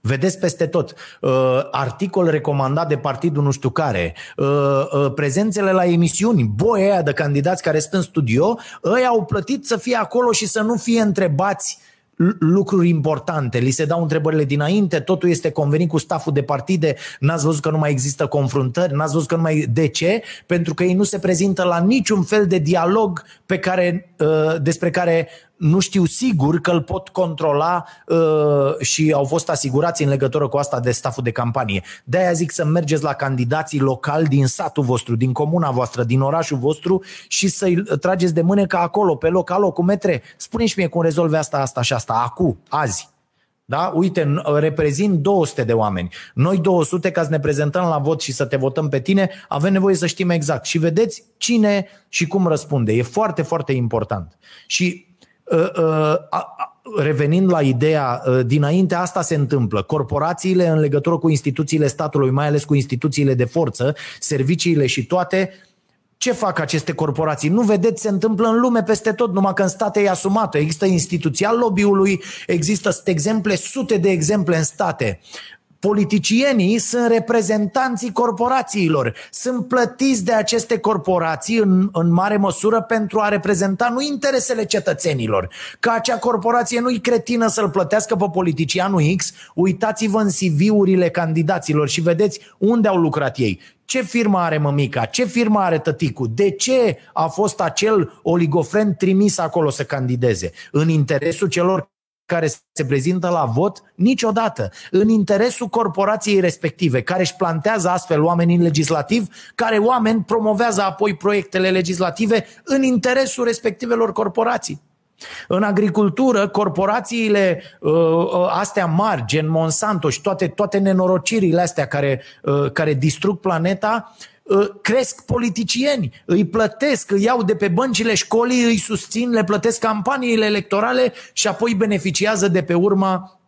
Vedeți peste tot. Uh, articol recomandat de partidul nu știu care, uh, uh, prezențele la emisiuni, boia aia de candidați care sunt în studio, ei au plătit să fie acolo și să nu fie întrebați lucruri importante. Li se dau întrebările dinainte, totul este convenit cu staful de partide, n-ați văzut că nu mai există confruntări, n-ați văzut că nu mai... De ce? Pentru că ei nu se prezintă la niciun fel de dialog pe care, uh, despre care nu știu sigur că îl pot controla uh, și au fost asigurați în legătură cu asta de staful de campanie. De-aia zic să mergeți la candidații locali din satul vostru, din comuna voastră, din orașul vostru și să-i trageți de mânecă acolo, pe loc, alo, cu metre. Spuneți mie cum rezolve asta, asta și asta, acu, azi. Da? Uite, reprezint 200 de oameni. Noi 200, ca să ne prezentăm la vot și să te votăm pe tine, avem nevoie să știm exact. Și vedeți cine și cum răspunde. E foarte, foarte important. Și uh, uh, revenind la ideea, uh, dinainte asta se întâmplă. Corporațiile în legătură cu instituțiile statului, mai ales cu instituțiile de forță, serviciile și toate, ce fac aceste corporații? Nu vedeți, se întâmplă în lume peste tot, numai că în state e asumată. Există instituția lobby-ului, există exemple, sute de exemple în state. Politicienii sunt reprezentanții corporațiilor, sunt plătiți de aceste corporații în, în mare măsură pentru a reprezenta nu interesele cetățenilor. Că acea corporație nu-i cretină să-l plătească pe politicianul X, uitați-vă în CV-urile candidaților și vedeți unde au lucrat ei. Ce firmă are mămica? Ce firmă are tăticul? De ce a fost acel oligofren trimis acolo să candideze? În interesul celor care se prezintă la vot niciodată. În interesul corporației respective, care își plantează astfel oameni în legislativ, care oameni promovează apoi proiectele legislative în interesul respectivelor corporații. În agricultură, corporațiile uh, uh, astea mari, gen Monsanto și toate, toate nenorocirile astea care, uh, care distrug planeta, uh, cresc politicieni, îi plătesc, îi iau de pe băncile școlii, îi susțin, le plătesc campaniile electorale și apoi beneficiază de pe urma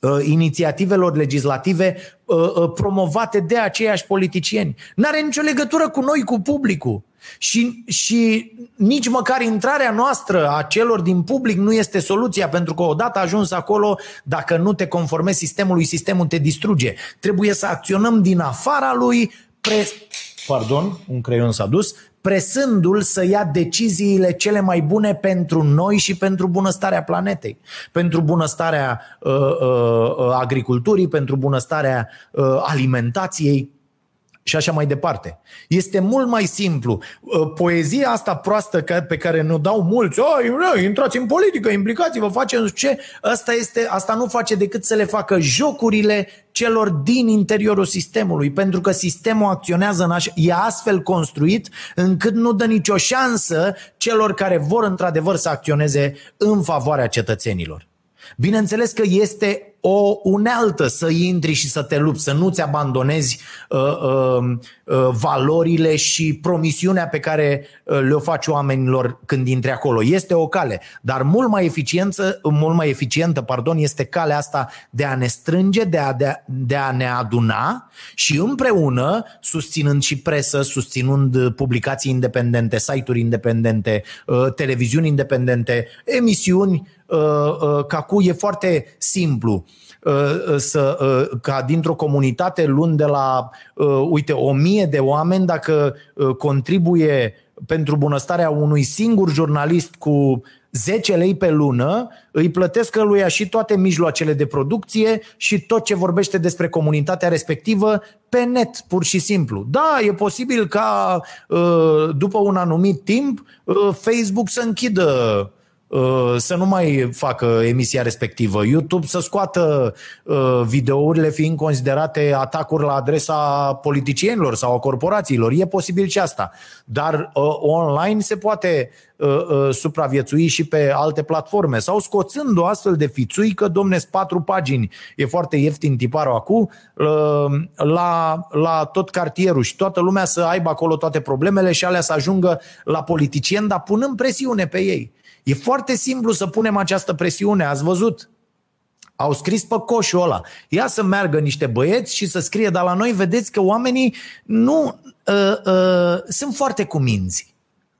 uh, inițiativelor legislative uh, promovate de aceiași politicieni. N-are nicio legătură cu noi, cu publicul. Și, și nici măcar intrarea noastră a celor din public nu este soluția, pentru că odată ajuns acolo, dacă nu te conformezi sistemului, sistemul te distruge. Trebuie să acționăm din afara lui, pre... pardon, un creion s-a dus, presându-l să ia deciziile cele mai bune pentru noi și pentru bunăstarea planetei, pentru bunăstarea uh, uh, uh agriculturii, pentru bunăstarea uh, alimentației și așa mai departe. Este mult mai simplu. Uh, poezia asta proastă pe care ne dau mulți, Oi, intrați în politică, implicați-vă, faceți ce, asta, este, asta nu face decât să le facă jocurile celor din interiorul sistemului, pentru că sistemul acționează în așa, e astfel construit încât nu dă nicio șansă celor care vor într-adevăr să acționeze în favoarea cetățenilor. Bineînțeles că este o unealtă să intri și să te lupți, să nu-ți abandonezi uh, uh, uh, valorile și promisiunea pe care uh, le-o faci oamenilor când intri acolo. Este o cale, dar mult mai eficientă, mult mai eficientă pardon, este calea asta de a ne strânge, de a, de, a, de a ne aduna și împreună, susținând și presă, susținând publicații independente, site-uri independente, uh, televiziuni independente, emisiuni, uh, Cacu e foarte simplu Uh, să, uh, ca dintr-o comunitate luând de la, uh, uite, o mie de oameni, dacă contribuie pentru bunăstarea unui singur jurnalist cu 10 lei pe lună, îi plătesc lui și toate mijloacele de producție și tot ce vorbește despre comunitatea respectivă pe net, pur și simplu. Da, e posibil ca după un anumit timp Facebook să închidă Uh, să nu mai facă emisia respectivă. YouTube să scoată uh, videourile fiind considerate atacuri la adresa politicienilor sau a corporațiilor. E posibil și asta. Dar uh, online se poate supraviețui și pe alte platforme. Sau scoțând o astfel de fițuică, domne, patru pagini, e foarte ieftin tiparul acum, la, la tot cartierul și toată lumea să aibă acolo toate problemele și alea să ajungă la politicieni, dar punând presiune pe ei. E foarte simplu să punem această presiune, ați văzut. Au scris pe coșul ăla. Ia să meargă niște băieți și să scrie, dar la noi vedeți că oamenii nu uh, uh, sunt foarte cuminți.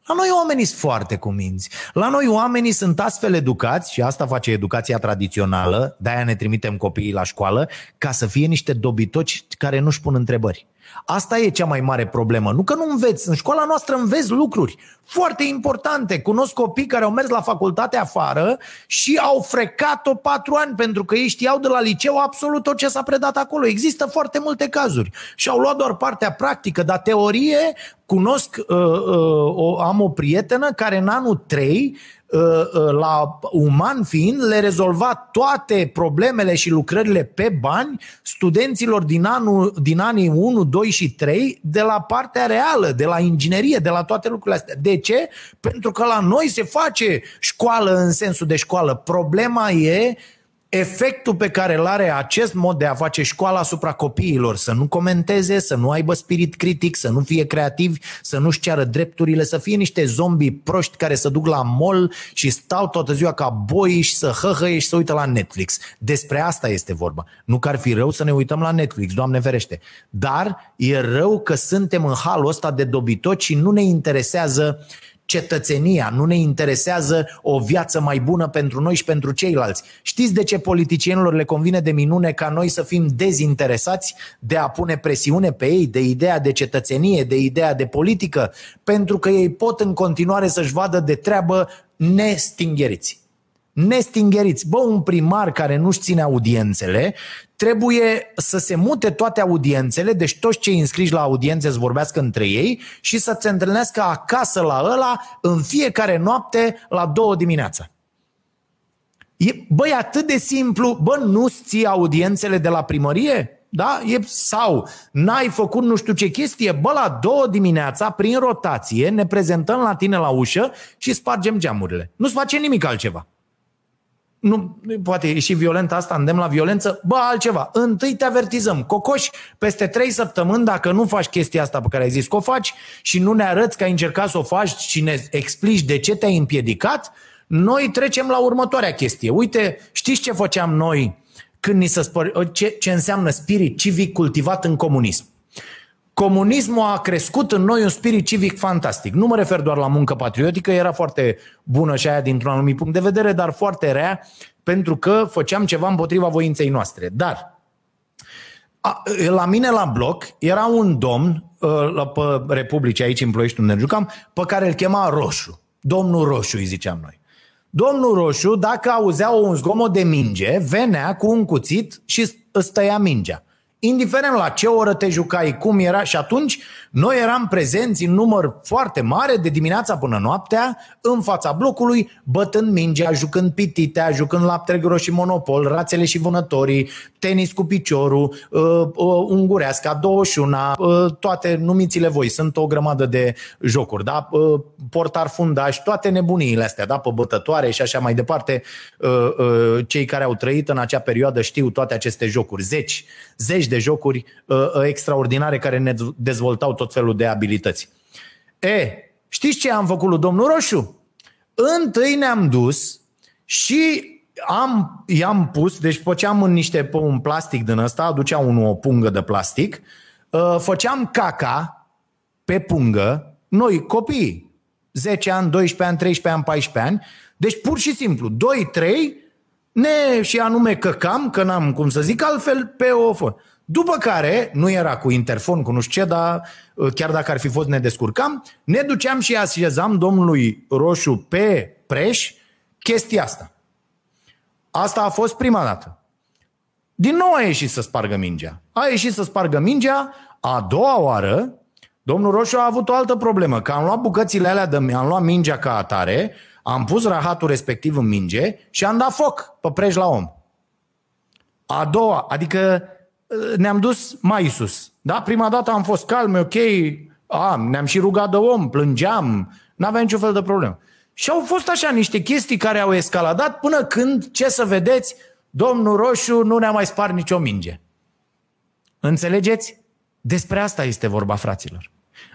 La noi oamenii sunt foarte cuminți. La noi oamenii sunt astfel educați, și asta face educația tradițională, de-aia ne trimitem copiii la școală, ca să fie niște dobitoci care nu-și pun întrebări. Asta e cea mai mare problemă. Nu că nu înveți. În școala noastră înveți lucruri foarte importante. Cunosc copii care au mers la facultate afară și au frecat-o patru ani pentru că ei știau de la liceu absolut tot ce s-a predat acolo. Există foarte multe cazuri. Și au luat doar partea practică, dar teorie cunosc, uh, uh, o, am o prietenă care în anul 3 Uh, uh, la uman fiind, le rezolva toate problemele și lucrările pe bani studenților din, anul, din anii 1, 2 și 3 de la partea reală, de la inginerie, de la toate lucrurile astea. De ce? Pentru că la noi se face școală în sensul de școală. Problema e efectul pe care îl are acest mod de a face școala asupra copiilor, să nu comenteze, să nu aibă spirit critic, să nu fie creativi, să nu-și ceară drepturile, să fie niște zombi proști care se duc la mall și stau toată ziua ca boi și să hăhăie și să uită la Netflix. Despre asta este vorba. Nu că ar fi rău să ne uităm la Netflix, Doamne ferește. Dar e rău că suntem în halul ăsta de dobitoci și nu ne interesează uh, cetățenia, nu ne interesează o viață mai bună pentru noi și pentru ceilalți. Știți de ce politicienilor le convine de minune ca noi să fim dezinteresați de a pune presiune pe ei, de ideea de cetățenie, de ideea de politică? Pentru că ei pot în continuare să-și vadă de treabă nestingheriți nestingheriți. Bă, un primar care nu-și ține audiențele trebuie să se mute toate audiențele, deci toți cei înscriși la audiențe să vorbească între ei și să se întâlnească acasă la ăla în fiecare noapte la două dimineața. E, bă, e atât de simplu, bă, nu-ți ții audiențele de la primărie? Da? E, sau n-ai făcut nu știu ce chestie, bă, la două dimineața, prin rotație, ne prezentăm la tine la ușă și spargem geamurile. Nu-ți face nimic altceva nu, poate e și violent asta, îndemn la violență, bă, altceva. Întâi te avertizăm. Cocoș, peste trei săptămâni, dacă nu faci chestia asta pe care ai zis că o faci și nu ne arăți că ai încercat să o faci și ne explici de ce te-ai împiedicat, noi trecem la următoarea chestie. Uite, știți ce făceam noi când ni se spăr... ce, ce înseamnă spirit civic cultivat în comunism? Comunismul a crescut în noi un spirit civic fantastic. Nu mă refer doar la muncă patriotică, era foarte bună și aia dintr-un anumit punct de vedere, dar foarte rea, pentru că făceam ceva împotriva voinței noastre. Dar a, la mine la bloc era un domn ă, la, pe Republice, aici în Ploiești unde ne jucam, pe care îl chema Roșu. Domnul Roșu îi ziceam noi. Domnul Roșu, dacă auzea un zgomot de minge, venea cu un cuțit și îți tăia mingea indiferent la ce oră te jucai, cum era și atunci, noi eram prezenți în număr foarte mare de dimineața până noaptea în fața blocului, bătând mingea, jucând pititea, jucând lapte gros și monopol, rațele și vânătorii, tenis cu piciorul, uh, uh, ungureasca, 21, uh, toate numițile voi, sunt o grămadă de jocuri, da? Uh, portar fundaș, toate nebuniile astea, da? Pe bătătoare și așa mai departe. Uh, uh, cei care au trăit în acea perioadă știu toate aceste jocuri, zeci, zeci de jocuri uh, uh, extraordinare care ne dezvoltau tot felul de abilități. E, știți ce am făcut lui domnul Roșu? Întâi ne-am dus și am, i-am pus, deci făceam în niște, pe un plastic din ăsta, aducea unul o pungă de plastic, uh, făceam caca pe pungă, noi copii, 10 ani, 12 ani, 13 ani, 14 ani, deci pur și simplu, 2-3, ne și anume căcam, că n-am cum să zic altfel, pe o fă. După care, nu era cu interfon, cu nu știu ce, dar uh, chiar dacă ar fi fost ne descurcam, ne duceam și așezam domnului Roșu pe preș chestia asta. Asta a fost prima dată. Din nou a ieșit să spargă mingea. A ieșit să spargă mingea, a doua oară, domnul Roșu a avut o altă problemă, că am luat bucățile alea de am luat mingea ca atare, am pus rahatul respectiv în minge și am dat foc pe preș la om. A doua, adică ne-am dus mai sus. Da? Prima dată am fost calmi, ok, a, ne-am și rugat de om, plângeam, n-aveam niciun fel de problemă. Și au fost așa niște chestii care au escaladat până când, ce să vedeți, domnul Roșu nu ne-a mai spart nicio minge. Înțelegeți? Despre asta este vorba, fraților.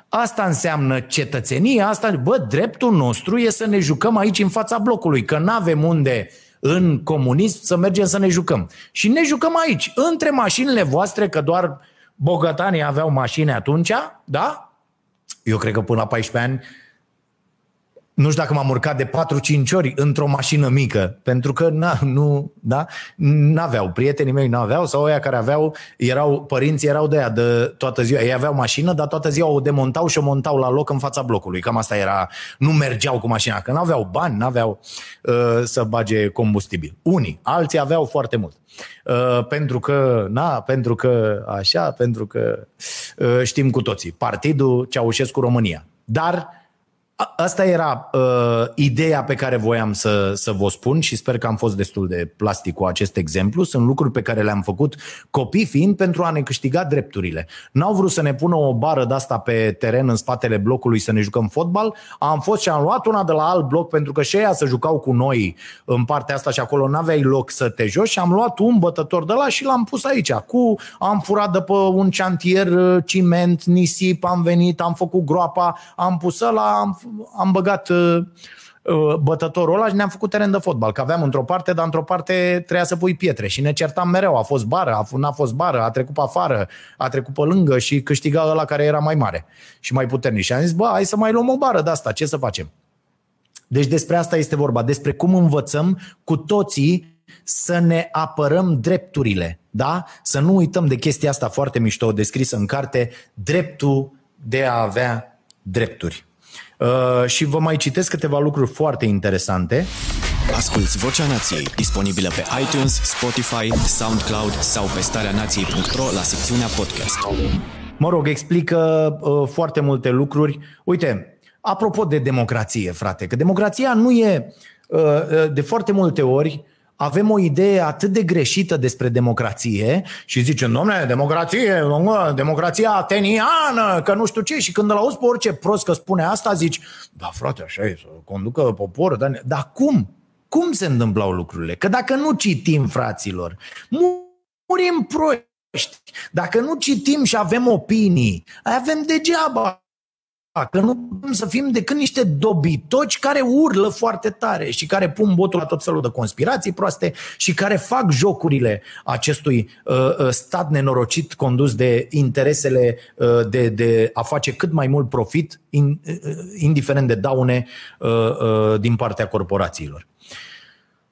Asta înseamnă cetățenie, asta, bă, dreptul nostru e să ne jucăm aici în fața blocului, că nu avem unde în comunism să mergem să ne jucăm. Și ne jucăm aici, între mașinile voastre, că doar bogătanii aveau mașini atunci, da? Eu cred că până la 14 ani nu știu dacă m-am urcat de 4-5 ori într-o mașină mică, pentru că na, nu, da, n-aveau, prietenii mei n-aveau sau ăia care aveau, erau, părinții erau de aia de toată ziua, ei aveau mașină, dar toată ziua o demontau și o montau la loc în fața blocului, cam asta era, nu mergeau cu mașina, că n-aveau bani, n-aveau uh, să bage combustibil. Unii, alții aveau foarte mult. Uh, pentru că, na, pentru că așa, pentru că uh, știm cu toții, Partidul Ceaușescu România. Dar Asta era uh, ideea pe care voiam să, să vă spun și sper că am fost destul de plastic cu acest exemplu. Sunt lucruri pe care le-am făcut copii fiind pentru a ne câștiga drepturile. N-au vrut să ne pună o bară de asta pe teren în spatele blocului să ne jucăm fotbal. Am fost și am luat una de la alt bloc pentru că și ea să jucau cu noi în partea asta și acolo n-aveai loc să te joci și am luat un bătător de la și l-am pus aici. Cu, am furat de pe un șantier uh, ciment, nisip, am venit, am făcut groapa, am pus la am am băgat uh, uh, bătătorul ăla și ne-am făcut teren de fotbal. Că aveam într-o parte, dar într-o parte trebuia să pui pietre și ne certam mereu. A fost bară, a n-a fost bară, a trecut pe afară, a trecut pe lângă și câștiga ăla care era mai mare și mai puternic. Și am zis, bă, hai să mai luăm o bară de asta, ce să facem? Deci despre asta este vorba, despre cum învățăm cu toții să ne apărăm drepturile, da? Să nu uităm de chestia asta foarte mișto descrisă în carte, dreptul de a avea drepturi. Uh, și vă mai citesc câteva lucruri foarte interesante. Asculți Vocea Nației, disponibilă pe iTunes, Spotify, SoundCloud sau pe starea nației.ro la secțiunea podcast. Mă rog, explică uh, foarte multe lucruri. Uite, apropo de democrație, frate, că democrația nu e uh, uh de foarte multe ori avem o idee atât de greșită despre democrație și zicem, domnule, democrație, democrația ateniană, că nu știu ce, și când îl auzi pe orice prost că spune asta, zici, da frate, așa e, să conducă poporul, dar, dar cum? Cum se întâmplau lucrurile? Că dacă nu citim, fraților, murim proști. Dacă nu citim și avem opinii, avem degeaba Că nu putem să fim decât niște dobitoci care urlă foarte tare și care pun botul la tot felul de conspirații proaste și care fac jocurile acestui uh, uh stat nenorocit condus de interesele uh, de, de a face cât mai mult profit, in, uh, indiferent de daune uh, uh, din partea corporațiilor.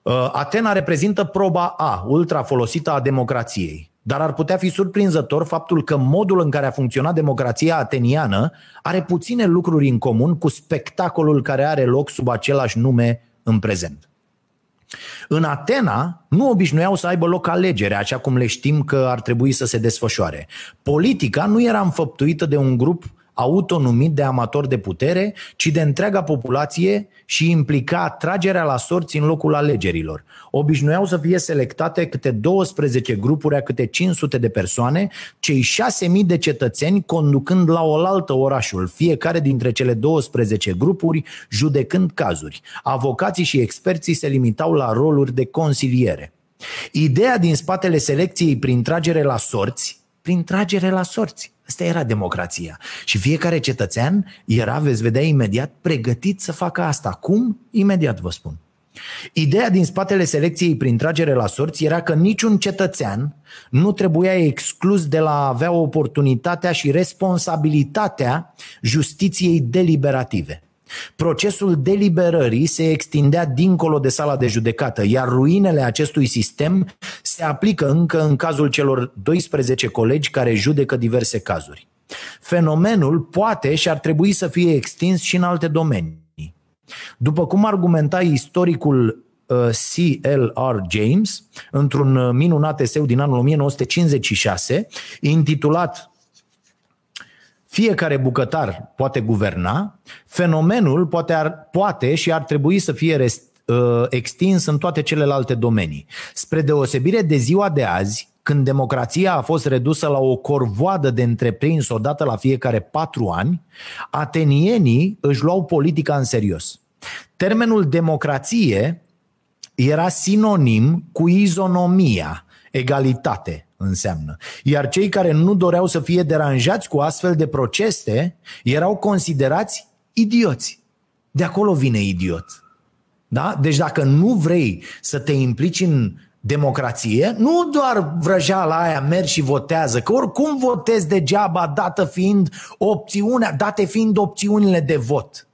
Uh, Atena reprezintă proba A, ultra folosită a democrației. Dar ar putea fi surprinzător faptul că modul în care a funcționat democrația ateniană are puține lucruri în comun cu spectacolul care are loc sub același nume în prezent. În Atena nu obișnuiau să aibă loc alegere, așa cum le știm că ar trebui să se desfășoare. Politica nu era înfăptuită de un grup autonomit de amatori de putere, ci de întreaga populație și implica tragerea la sorți în locul alegerilor. Obișnuiau să fie selectate câte 12 grupuri a câte 500 de persoane, cei 6.000 de cetățeni conducând la oaltă orașul, fiecare dintre cele 12 grupuri judecând cazuri. Avocații și experții se limitau la roluri de consiliere. Ideea din spatele selecției prin tragere la sorți, prin tragere la sorți, Asta era democrația. Și fiecare cetățean era, veți vedea imediat, pregătit să facă asta. Cum? Imediat vă spun. Ideea din spatele selecției prin tragere la sorți era că niciun cetățean nu trebuia exclus de la a avea oportunitatea și responsabilitatea justiției deliberative. Procesul deliberării se extindea dincolo de sala de judecată, iar ruinele acestui sistem se aplică încă în cazul celor 12 colegi care judecă diverse cazuri. Fenomenul poate și ar trebui să fie extins și în alte domenii. După cum argumenta istoricul uh, C.L.R. James într-un uh, minunat eseu din anul 1956 intitulat fiecare bucătar poate guverna, fenomenul poate, ar, poate și ar trebui să fie rest, uh, extins în toate celelalte domenii. Spre deosebire de ziua de azi, când democrația a fost redusă la o corvoadă de întreprins odată la fiecare patru ani, atenienii își luau politica în serios. Termenul democrație era sinonim cu izonomia, egalitate, înseamnă. Iar cei care nu doreau să fie deranjați cu astfel de procese erau considerați idioți. De acolo vine idiot. Da? Deci dacă nu vrei să te implici în democrație, nu doar vrăjeala aia mergi și votează, că oricum votezi degeaba dată fiind opțiunea, date fiind opțiunile de vot.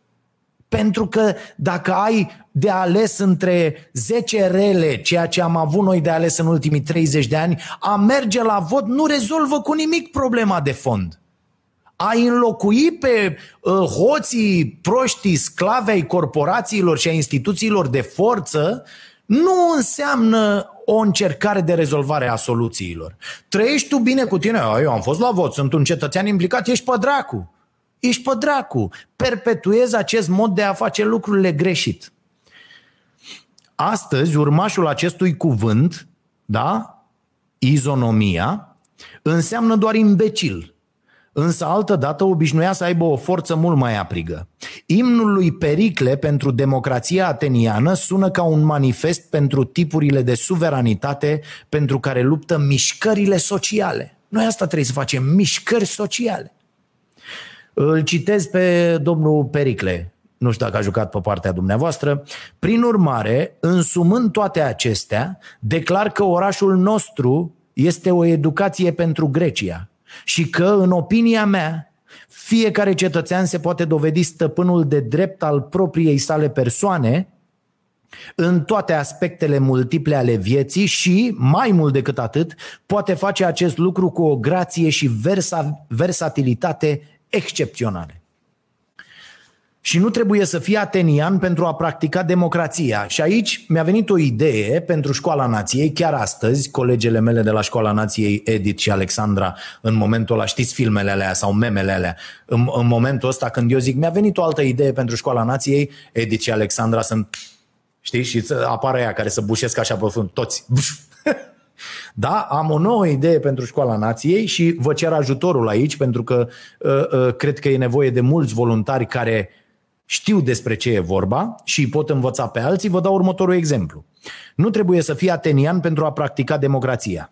Pentru că dacă ai de ales între 10 rele, ceea ce am avut noi de ales în ultimii 30 de ani, a merge la vot nu rezolvă cu nimic problema de fond. A înlocui pe uh, hoții, proștii, sclavei corporațiilor și a instituțiilor de forță nu înseamnă o încercare de rezolvare a soluțiilor. Trăiești tu bine cu tine, eu am fost la vot, sunt un cetățean implicat, ești pe dracu. Ești pe dracu. Perpetuezi acest mod de a face lucrurile greșit. Astăzi, urmașul acestui cuvânt, da, izonomia, înseamnă doar imbecil. Însă altă dată obișnuia să aibă o forță mult mai aprigă. Imnul lui Pericle pentru democrația ateniană sună ca un manifest pentru tipurile de suveranitate pentru care luptă mișcările sociale. Noi asta trebuie să facem, mișcări sociale. Îl citez pe domnul Pericle, nu știu dacă a jucat pe partea dumneavoastră. Prin urmare, însumând toate acestea, declar că orașul nostru este o educație pentru Grecia și că, în opinia mea, fiecare cetățean se poate dovedi stăpânul de drept al propriei sale persoane în toate aspectele multiple ale vieții și, mai mult decât atât, poate face acest lucru cu o grație și versa, versatilitate excepționale. Și nu trebuie să fii atenian pentru a practica democrația. Și aici mi-a venit o idee pentru Școala Nației, chiar astăzi, colegele mele de la Școala Nației, Edith și Alexandra, în momentul ăla, știți filmele alea sau memele alea, în, în momentul ăsta când eu zic, mi-a venit o altă idee pentru Școala Nației, Edith și Alexandra sunt, știi, și apare ea care să bușesc așa pe fund, toți. Da, am o nouă idee pentru Școala Nației și vă cer ajutorul aici pentru că uh, uh, cred că e nevoie de mulți voluntari care știu despre ce e vorba și îi pot învăța pe alții. Vă dau următorul exemplu. Nu trebuie să fii atenian pentru a practica democrația.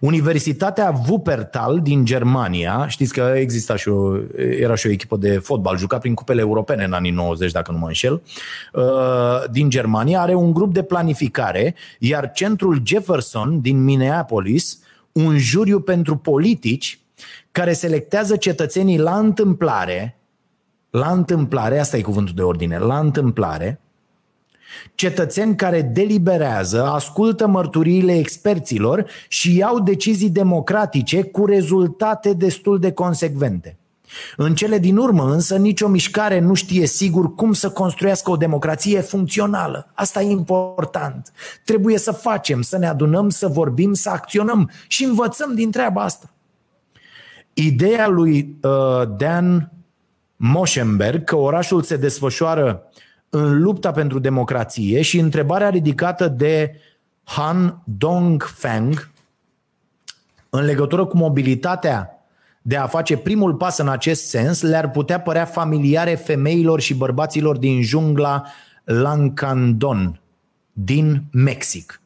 Universitatea Wuppertal din Germania, știți că exista și o, era și o echipă de fotbal, juca prin cupele europene în anii 90, dacă nu mă înșel, uh, din Germania, are un grup de planificare, iar centrul Jefferson din Minneapolis, un juriu pentru politici care selectează cetățenii la întâmplare, la întâmplare, asta e cuvântul de ordine, la întâmplare, Cetățeni care deliberează, ascultă mărturiile experților și iau decizii democratice cu rezultate destul de consecvente. În cele din urmă însă nicio mișcare nu știe sigur cum să construiască o democrație funcțională. Asta e important. Trebuie să facem, să ne adunăm, să vorbim, să acționăm și învățăm din treaba asta. Ideea lui uh, Dan Moschenberg că orașul se desfășoară în lupta pentru democrație și întrebarea ridicată de Han Dongfeng în legătură cu mobilitatea de a face primul pas în acest sens le-ar putea părea familiare femeilor și bărbaților din jungla Lancandon din Mexic.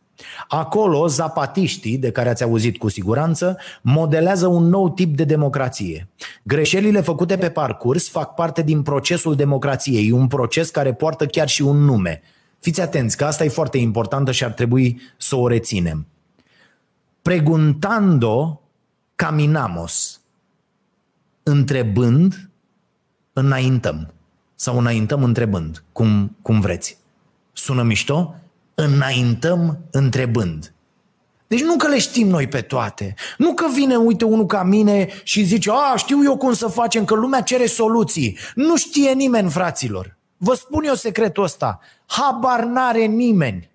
Acolo, zapatiștii, de care ați auzit cu siguranță, modelează un nou tip de democrație. Greșelile făcute pe parcurs fac parte din procesul democrației, un proces care poartă chiar și un nume. Fiți atenți că asta e foarte importantă și ar trebui să o reținem. Preguntando caminamos. Întrebând, înaintăm. Sau înaintăm întrebând, cum, cum vreți. Sună mișto? Înaintăm întrebând. Deci nu că le știm noi pe toate. Nu că vine, uite, unul ca mine și zice, a, știu eu cum să facem, că lumea cere soluții. Nu știe nimeni, fraților. Vă spun eu secretul ăsta. Habar n-are nimeni.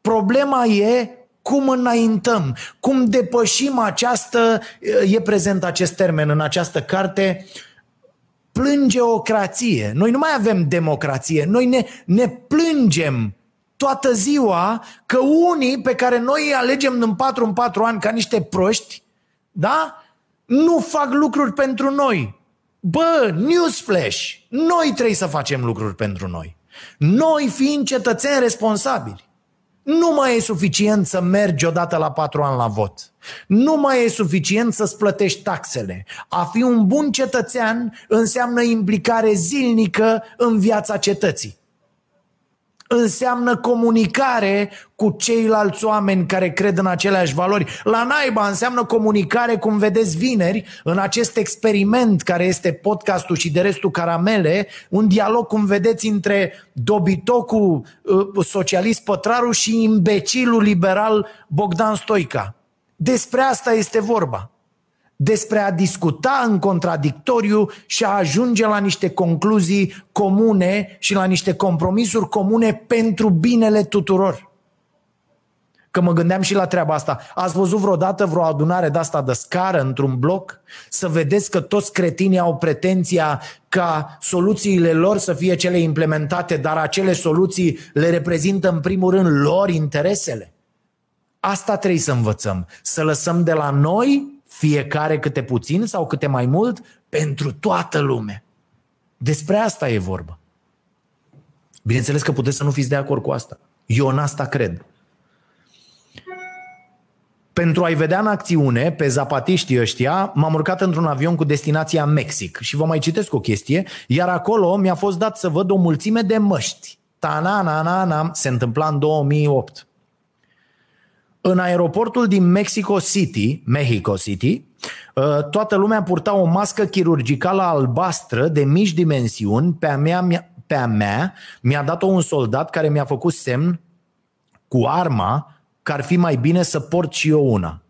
Problema e cum înaintăm, cum depășim această, e prezent acest termen în această carte, plângeocrație. Noi nu mai avem democrație, noi ne, ne plângem toată ziua că unii pe care noi îi alegem în 4 în 4 ani ca niște proști, da? Nu fac lucruri pentru noi. Bă, newsflash, noi trebuie să facem lucruri pentru noi. Noi fiind cetățeni responsabili. Nu mai e suficient să mergi odată la patru ani la vot. Nu mai e suficient să-ți plătești taxele. A fi un bun cetățean înseamnă implicare zilnică în viața cetății înseamnă comunicare cu ceilalți oameni care cred în aceleași valori. La naiba înseamnă comunicare, cum vedeți vineri, în acest experiment care este podcastul și de restul caramele, un dialog, cum vedeți, între dobitocul uh, socialist Pătraru și imbecilul liberal Bogdan Stoica. Despre asta este vorba despre a discuta în contradictoriu și a ajunge la niște concluzii comune și la niște compromisuri comune pentru binele tuturor. Că mă gândeam și la treaba asta. Ați văzut vreodată vreo adunare de asta de scară într-un bloc? Să vedeți că toți cretinii au pretenția ca soluțiile lor să fie cele implementate, dar acele soluții le reprezintă în primul rând lor interesele? Asta trebuie să învățăm. Să lăsăm de la noi fiecare câte puțin sau câte mai mult, pentru toată lumea. Despre asta e vorba. Bineînțeles că puteți să nu fiți de acord cu asta. Eu în asta cred. Pentru a-i vedea în acțiune pe zapatiștii ăștia, m-am urcat într-un avion cu destinația Mexic și vă mai citesc o chestie, iar acolo mi-a fost dat să văd o mulțime de măști. ta na na na na se întâmpla în 2008. În aeroportul din Mexico City, Mexico City, uh, toată lumea purta o mască chirurgicală albastră de mici dimensiuni. Pe a mea, pe a mea mi-a dat-o un soldat care mi-a făcut semn cu arma că ar fi mai bine să port și eu una.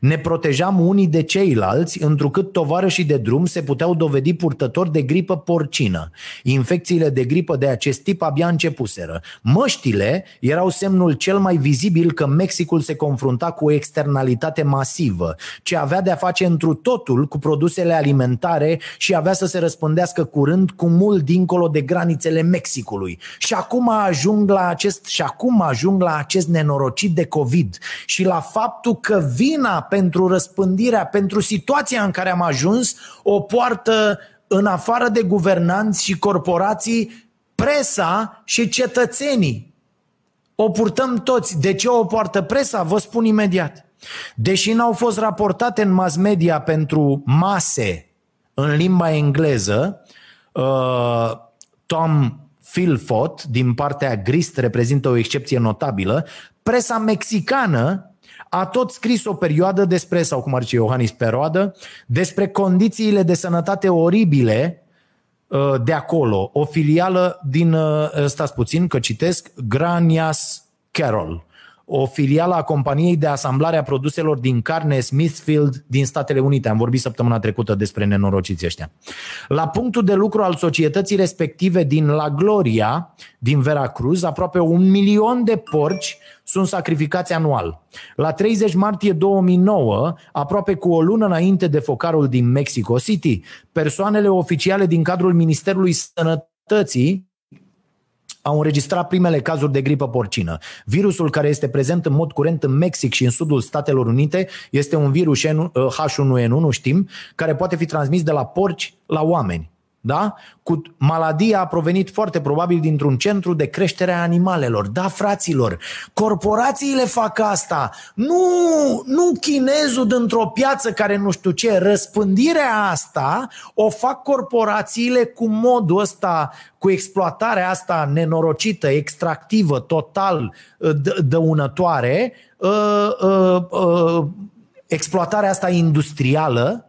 Ne protejam unii de ceilalți, întrucât tovarășii de drum se puteau dovedi purtători de gripă porcină. Infecțiile de gripă de acest tip abia începuseră. Măștile erau semnul cel mai vizibil că Mexicul se confrunta cu o externalitate masivă, ce avea de-a face întru totul cu produsele alimentare și avea să se răspândească curând cu mult dincolo de granițele Mexicului. Și acum ajung la acest, și acum ajung la acest nenorocit de COVID și la faptul că vin vina pentru răspândirea, pentru situația în care am ajuns, o poartă în afară de guvernanți și corporații presa și cetățenii. O purtăm toți. De ce o poartă presa? Vă spun imediat. Deși n-au fost raportate în mass media pentru mase în limba engleză, uh, Tom Philfot din partea Grist reprezintă o excepție notabilă, presa mexicană a tot scris o perioadă despre, sau cum ar zice Iohannis Peroadă, despre condițiile de sănătate oribile uh, de acolo. O filială din, uh, stați puțin că citesc, Granias Carroll o filială a companiei de asamblare a produselor din carne Smithfield din Statele Unite. Am vorbit săptămâna trecută despre nenorociții ăștia. La punctul de lucru al societății respective din La Gloria, din Veracruz, aproape un milion de porci sunt sacrificați anual. La 30 martie 2009, aproape cu o lună înainte de focarul din Mexico City, persoanele oficiale din cadrul Ministerului Sănătății au înregistrat primele cazuri de gripă porcină. Virusul care este prezent în mod curent în Mexic și în sudul Statelor Unite este un virus H1N1, nu știm, care poate fi transmis de la porci la oameni da? Cu maladia a provenit foarte probabil dintr-un centru de creștere a animalelor. Da, fraților, corporațiile fac asta. Nu, nu chinezul dintr-o piață care nu știu ce. Răspândirea asta o fac corporațiile cu modul ăsta, cu exploatarea asta nenorocită, extractivă, total dăunătoare, ă, ă, ă, exploatarea asta industrială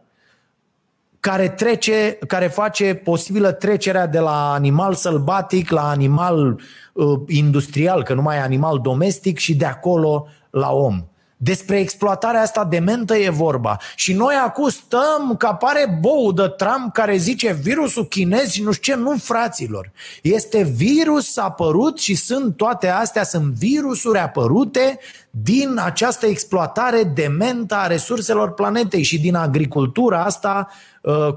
care trece, care face posibilă trecerea de la animal sălbatic la animal uh, industrial, că nu mai e animal domestic și de acolo la om. Despre exploatarea asta de mentă e vorba. Și noi acum stăm că apare bou de Trump care zice virusul chinez și nu știu ce, nu fraților. Este virus apărut și sunt toate astea, sunt virusuri apărute din această exploatare dementă a resurselor planetei și din agricultura asta uh,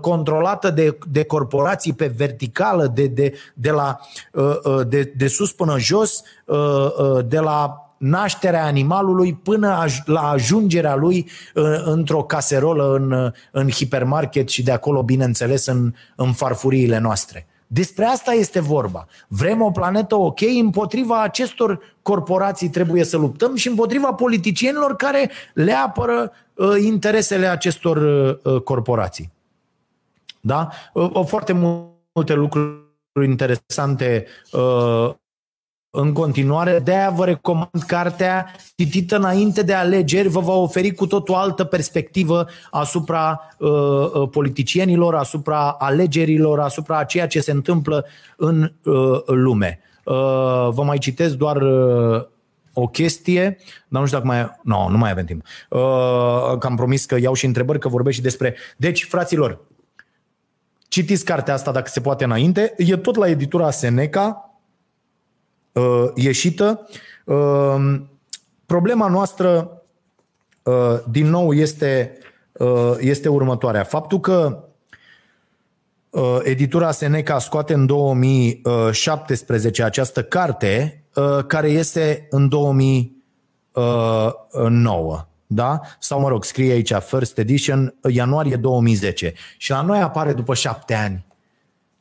controlată de, de corporații pe verticală, de, de, de, la, uh, uh de, de sus până jos, uh, uh, de la nașterea animalului până la ajungerea lui uh, într-o caserolă în, uh, în hipermarket și de acolo, bineînțeles, în, în farfuriile noastre. Despre asta este vorba. Vrem o planetă ok, împotriva acestor corporații trebuie să luptăm și împotriva politicienilor care le apără uh, interesele acestor uh, corporații. Da? Uh, foarte multe lucruri interesante uh, în continuare. De-aia vă recomand cartea citită înainte de alegeri, vă va oferi cu tot o altă perspectivă asupra uh, uh, politicienilor, asupra alegerilor, asupra ceea ce se întâmplă în uh, lume. Uh, vă mai citesc doar uh, o chestie, dar nu știu dacă mai... Nu, no, nu mai avem timp. Uh, că am promis că iau și întrebări, că vorbesc și despre... Deci, fraților, citiți cartea asta dacă se poate înainte. E tot la editura Seneca, uh, ieșită. Uh, problema noastră, uh, din nou, este, uh, este următoarea. Faptul că uh, editura Seneca scoate în 2017 această carte, uh, care este în 2009 da? Sau mă rog, scrie aici First Edition, ianuarie 2010. Și la noi apare după șapte ani.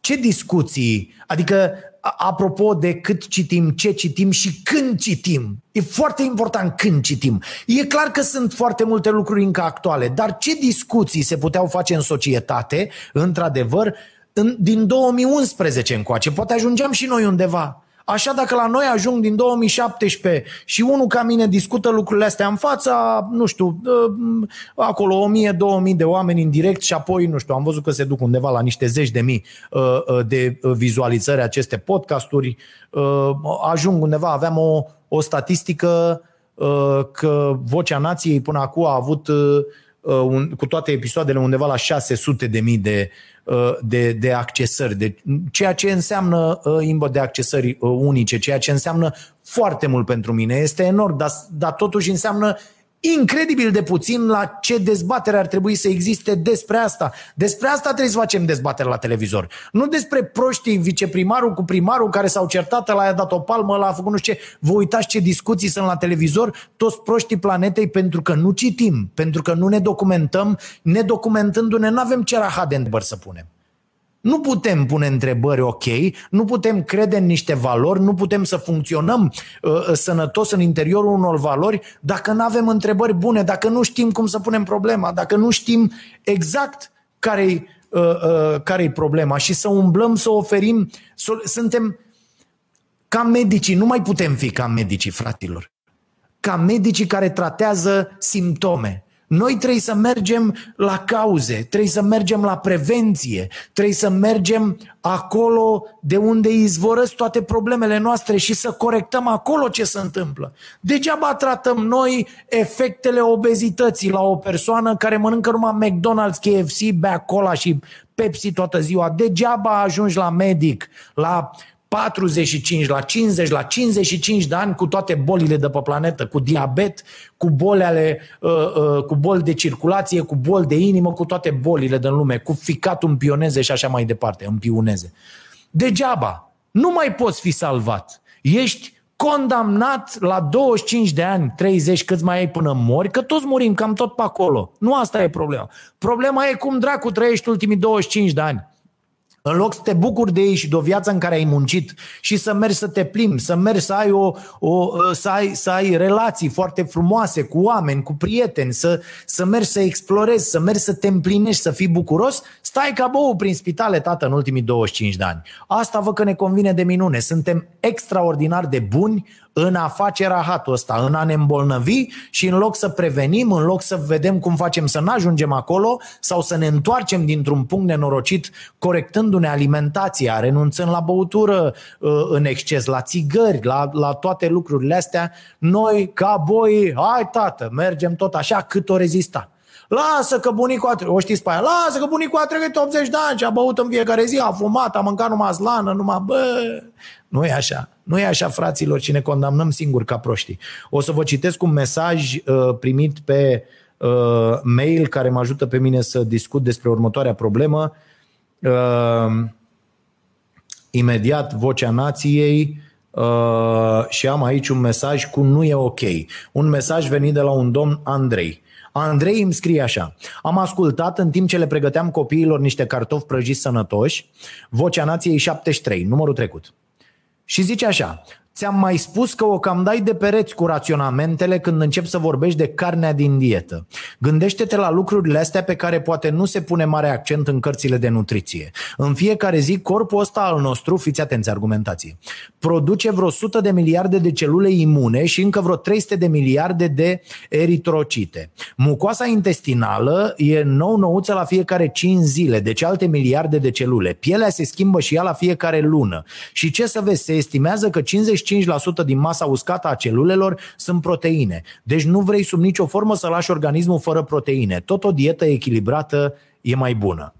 Ce discuții? Adică apropo de cât citim, ce citim și când citim. E foarte important când citim. E clar că sunt foarte multe lucruri încă actuale, dar ce discuții se puteau face în societate, într-adevăr, în, din 2011 încoace? Poate ajungeam și noi undeva. Așa dacă la noi ajung din 2017 și unul ca mine discută lucrurile astea în fața, nu știu, ă, acolo 1000-2000 de oameni în direct și apoi, nu știu, am văzut că se duc undeva la niște zeci de mii ă, ă, de vizualizări aceste podcasturi, ajung undeva, aveam o, o statistică că Vocea Nației până acum a avut cu toate episoadele undeva la 600 de mii de Uh, de, de accesări, de ceea ce înseamnă uh, imbă de accesări uh, unice, ceea ce înseamnă foarte mult pentru mine. Este enorm, dar, dar totuși înseamnă incredibil de puțin la ce dezbatere ar trebui să existe despre asta. Despre asta trebuie să facem dezbatere la televizor. Nu despre proștii viceprimarul cu primarul care s-au certat, la a dat o palmă, la a făcut nu știu ce. Vă uitați ce discuții sunt la televizor, toți proștii planetei pentru că nu citim, pentru că nu ne documentăm, nedocumentându-ne nu avem ce rahat de să punem. Nu putem pune întrebări ok, nu putem crede în niște valori, nu putem să funcționăm uh, uh sănătos în interiorul unor valori dacă nu avem întrebări bune, dacă nu știm cum să punem problema, dacă nu știm exact care-i, uh, uh, care-i problema și să umblăm să oferim. Suntem ca medicii, nu mai putem fi ca medicii, fratilor. Ca medicii care tratează simptome noi trebuie să mergem la cauze, trebuie să mergem la prevenție, trebuie să mergem acolo de unde izvorăsc toate problemele noastre și să corectăm acolo ce se întâmplă. Degeaba tratăm noi efectele obezității la o persoană care mănâncă numai McDonald's, KFC, bea cola și Pepsi toată ziua. Degeaba ajungi la medic, la 45, la 50, la 55 de ani cu toate bolile de pe planetă, cu diabet, cu boli, ale, uh, uh, cu boli de circulație, cu boli de inimă, cu toate bolile din lume, cu ficatul în pioneze și așa mai departe, în pioneze. Degeaba. Nu mai poți fi salvat. Ești condamnat la 25 de ani, 30, câți mai ai până mori, că toți murim cam tot pe acolo. Nu asta e problema. Problema e cum dracu trăiești ultimii 25 de ani. În loc să te bucuri de ei și de o viață în care ai muncit și să mergi să te plimbi, să mergi să ai, o, o, să ai, să ai relații foarte frumoase cu oameni, cu prieteni, să, să mergi să explorezi, să mergi să te împlinești, să fii bucuros, stai ca bou prin spitale, tată, în ultimii 25 de ani. Asta văd că ne convine de minune. Suntem extraordinar de buni în a face rahatul ăsta, în a ne îmbolnăvi și în loc să prevenim, în loc să vedem cum facem să nu ajungem acolo sau să ne întoarcem dintr-un punct nenorocit corectându-ne alimentația, renunțând la băutură uh, în exces, la țigări, la, la toate lucrurile astea, noi ca boi, hai tată, mergem tot așa cât o rezista. Lasă că bunicul a trecut, o știți pe aia, lasă că bunicul a trecut 80 de ani și a băut în fiecare zi, a fumat, a mâncat numai slană, numai bă, nu e așa. Nu e așa, fraților, și ne condamnăm singuri ca proștii. O să vă citesc un mesaj uh, primit pe uh, mail care mă ajută pe mine să discut despre următoarea problemă. Uh, imediat, vocea nației uh, și am aici un mesaj cu nu e ok. Un mesaj venit de la un domn Andrei. Andrei îmi scrie așa. Am ascultat în timp ce le pregăteam copiilor niște cartofi prăjiți sănătoși, Vocea Nației 73, numărul trecut. Și zice așa, Ți-am mai spus că o cam dai de pereți cu raționamentele când încep să vorbești de carnea din dietă. Gândește-te la lucrurile astea pe care poate nu se pune mare accent în cărțile de nutriție. În fiecare zi, corpul ăsta al nostru, fiți atenți argumentații, produce vreo 100 de miliarde de celule imune și încă vreo 300 de miliarde de eritrocite. Mucoasa intestinală e nou-nouță la fiecare 5 zile, deci alte miliarde de celule. Pielea se schimbă și ea la fiecare lună. Și ce să vezi, se estimează că 55% din masa uscată a celulelor sunt proteine. Deci nu vrei sub nicio formă să lași organismul fără proteine. Tot o dietă echilibrată e mai bună.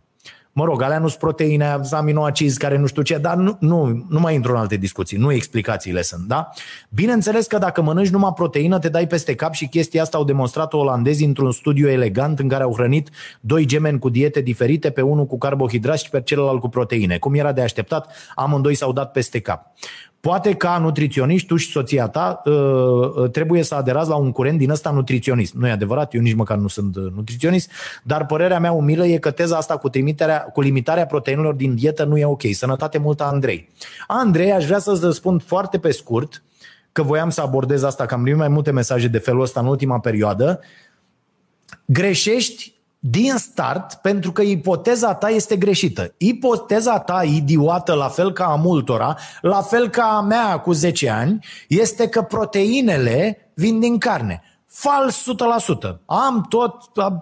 Mă rog, alea nu sunt proteine, aminoacizi care nu știu ce, dar nu, nu, nu mai intru în alte discuții, nu explicațiile sunt, da? Bineînțeles că dacă mănânci numai proteină, te dai peste cap și chestia asta au demonstrat olandezii într-un studiu elegant în care au hrănit doi gemeni cu diete diferite, pe unul cu carbohidrați și pe celălalt cu proteine. Cum era de așteptat, amândoi s-au dat peste cap. Poate ca nutriționist, tu și soția ta uh, uh, trebuie să aderați la un curent din ăsta nutriționist. Nu e adevărat, eu nici măcar nu sunt uh, nutriționist, dar părerea mea umilă e că teza asta cu, trimiterea, cu limitarea proteinelor din dietă nu e ok. Sănătate multă, Andrei. Andrei, aș vrea să-ți răspund foarte pe scurt, că voiam să abordez asta, că am primit mai multe mesaje de felul ăsta în ultima perioadă. Greșești din start pentru că ipoteza ta este greșită. Ipoteza ta idiotă, la fel ca a multora, la fel ca a mea cu 10 ani, este că proteinele vin din carne. Fals 100%. Am tot am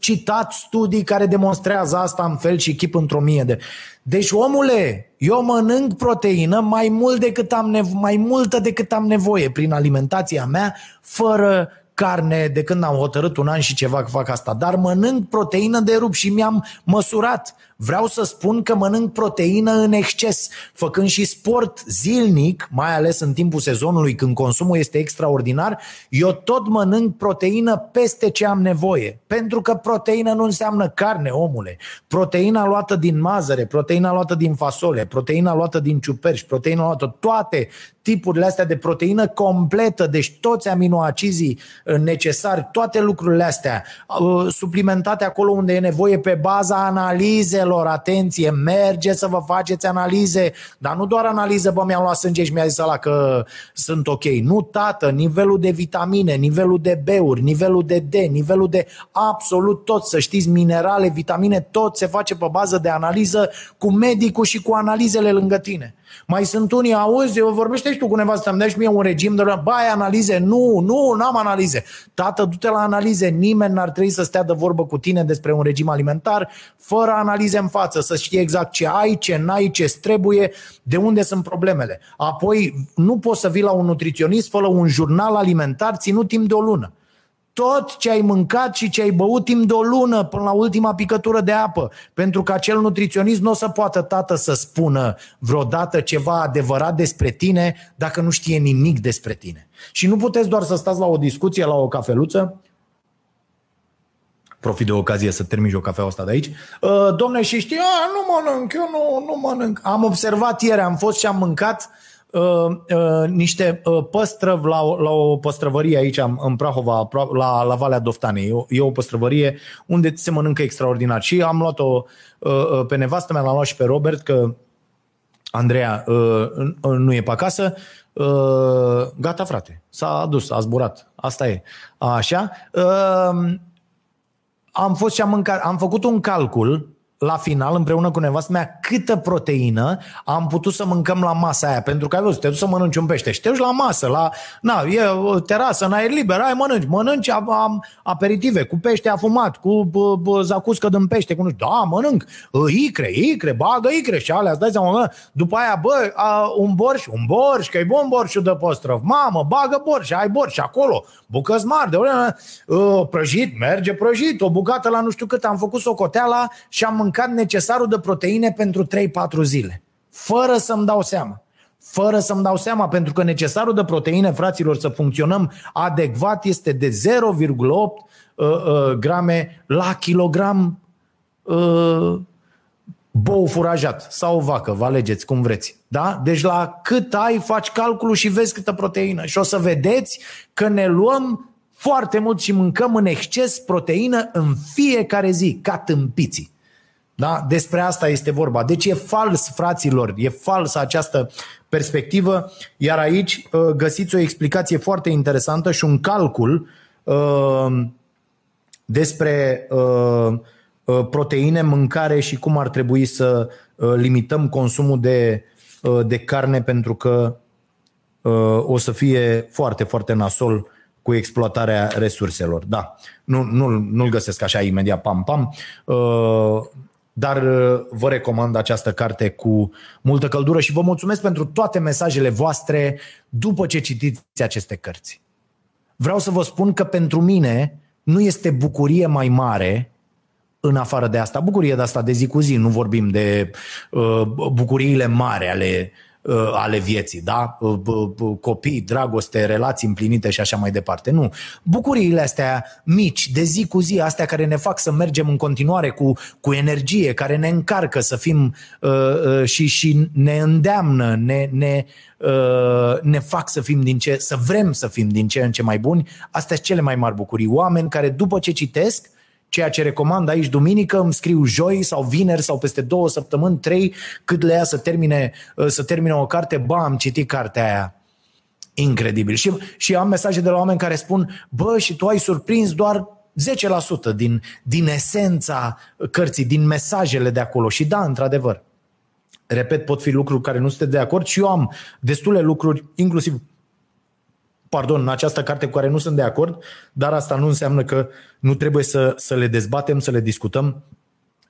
citat studii care demonstrează asta în fel și chip într-o mie de... Deci, omule, eu mănânc proteină mai mult decât am nevo- mai multă decât am nevoie prin alimentația mea, fără carne de când am hotărât un an și ceva că fac asta, dar mănânc proteină de rup și mi-am măsurat. Vreau să spun că mănânc proteină în exces, făcând și sport zilnic, mai ales în timpul sezonului când consumul este extraordinar, eu tot mănânc proteină peste ce am nevoie. Pentru că proteină nu înseamnă carne, omule. Proteina luată din mazăre, proteina luată din fasole, proteina luată din ciuperci, proteina luată toate tipurile astea de proteină completă, deci toți aminoacizii uh, necesari, toate lucrurile astea uh, suplimentate acolo unde e nevoie pe baza analizelor, atenție, merge să vă faceți analize, dar nu doar analize, bă, mi-am luat sânge și mi-a zis ăla că sunt ok. Nu, tată, nivelul de vitamine, nivelul de B-uri, nivelul de D, nivelul de absolut tot, să știți, minerale, vitamine, tot se face pe bază de analiză cu medicul și cu analizele lângă tine. Mai sunt unii, auzi, vorbește și tu cu nevastă, îmi dai și mie un regim de bai analize. Nu, nu, n-am analize. Tată, du-te la analize. Nimeni n-ar trebui să stea de vorbă cu tine despre un regim alimentar fără analize în față, să știi exact ce ai, ce n-ai, ce trebuie, de unde sunt problemele. Apoi, nu poți să vii la un nutriționist fără un jurnal alimentar ținut timp de o lună tot ce ai mâncat și ce ai băut timp de o lună până la ultima picătură de apă. Pentru că acel nutriționist nu o să poată, tată, să spună vreodată ceva adevărat despre tine dacă nu știe nimic despre tine. Și nu puteți doar să stați la o discuție, la o cafeluță, profit de ocazie să termin o cafea asta de aici. Uh, domne, și știi, a, nu mănânc, eu nu, nu mănânc. Am observat ieri, am fost și am mâncat uh, uh, niște uh, păstrăvi la, la o păstrăvărie aici în Prahova, la, la Valea Doftanei. E o, e o păstrăvărie unde se mănâncă extraordinar. Și am luat-o uh, uh, pe nevastă mea, l-am luat și pe Robert, că Andreea uh, nu e pe acasă. Uh, gata, frate, s-a dus, a zburat. Asta e. Așa. Uh, am fost și am mâncat, am făcut un calcul la final, împreună cu nevastă mea, câtă proteină am putut să mâncăm la masa aia. Pentru că ai văzut, te duci să mănânci un pește și te duci la masă, la, na, e o terasă în aer liber, ai mănânci, mănânci am, am aperitive cu pește afumat, cu bă, bă, zacuscă din pește, cu nu știu, da, mănânc, icre, icre, bagă icre și alea, îți dai seama, mă, după aia, bă, a, un borș, un borș, că e bun borșul de păstrăv, mamă, bagă borș, ai borș acolo, bucăți mari, de uh, prăjit, merge prăjit, o bucată la nu știu cât, am făcut socoteala și am mâncat necesarul de proteine pentru 3-4 zile. Fără să-mi dau seama. Fără să-mi dau seama, pentru că necesarul de proteine, fraților, să funcționăm adecvat este de 0,8 uh, uh, grame la kilogram uh, bou furajat sau vacă, vă alegeți cum vreți. Da? Deci la cât ai, faci calculul și vezi câtă proteină. Și o să vedeți că ne luăm foarte mult și mâncăm în exces proteină în fiecare zi, ca tâmpiții. Da? Despre asta este vorba. Deci e fals, fraților, e falsă această perspectivă, iar aici uh, găsiți o explicație foarte interesantă și un calcul uh, despre uh, uh, proteine, mâncare și cum ar trebui să uh, limităm consumul de, uh, de carne pentru că uh, o să fie foarte, foarte nasol cu exploatarea resurselor. Da, nu, nu, nu-l găsesc așa imediat pam-pam. Uh, dar uh, vă recomand această carte cu multă căldură și vă mulțumesc pentru toate mesajele voastre după ce citiți aceste cărți. Vreau să vă spun că pentru mine nu este bucurie mai mare în afară de asta. Bucurie de asta de zi cu zi, nu vorbim de uh, bucuriile mari ale Uh, ale vieții, da? Uh, copii, dragoste, relații împlinite și așa mai departe. Nu. Bucuriile astea mici, de zi cu zi, astea care ne fac să mergem în continuare cu, cu energie, care ne încarcă să fim uh, uh, și, și ne îndeamnă, ne, ne, uh, ne fac să fim din ce, să vrem să fim din ce în ce mai buni, astea sunt cele mai mari bucurii. Oameni care după ce citesc, ceea ce recomand aici duminică, îmi scriu joi sau vineri sau peste două săptămâni, trei, cât le ia să termine, uh, să termine o carte, ba, am citit cartea aia. Incredibil. Și, și am mesaje de la oameni care spun, bă, și tu ai surprins doar 10% din, din esența cărții, din mesajele de acolo. Și da, într-adevăr, repet, pot fi lucruri care nu sunteți de acord și eu am destule lucruri, inclusiv pardon, în această carte cu care nu sunt de acord, dar asta nu înseamnă că nu trebuie să, să le dezbatem, să le discutăm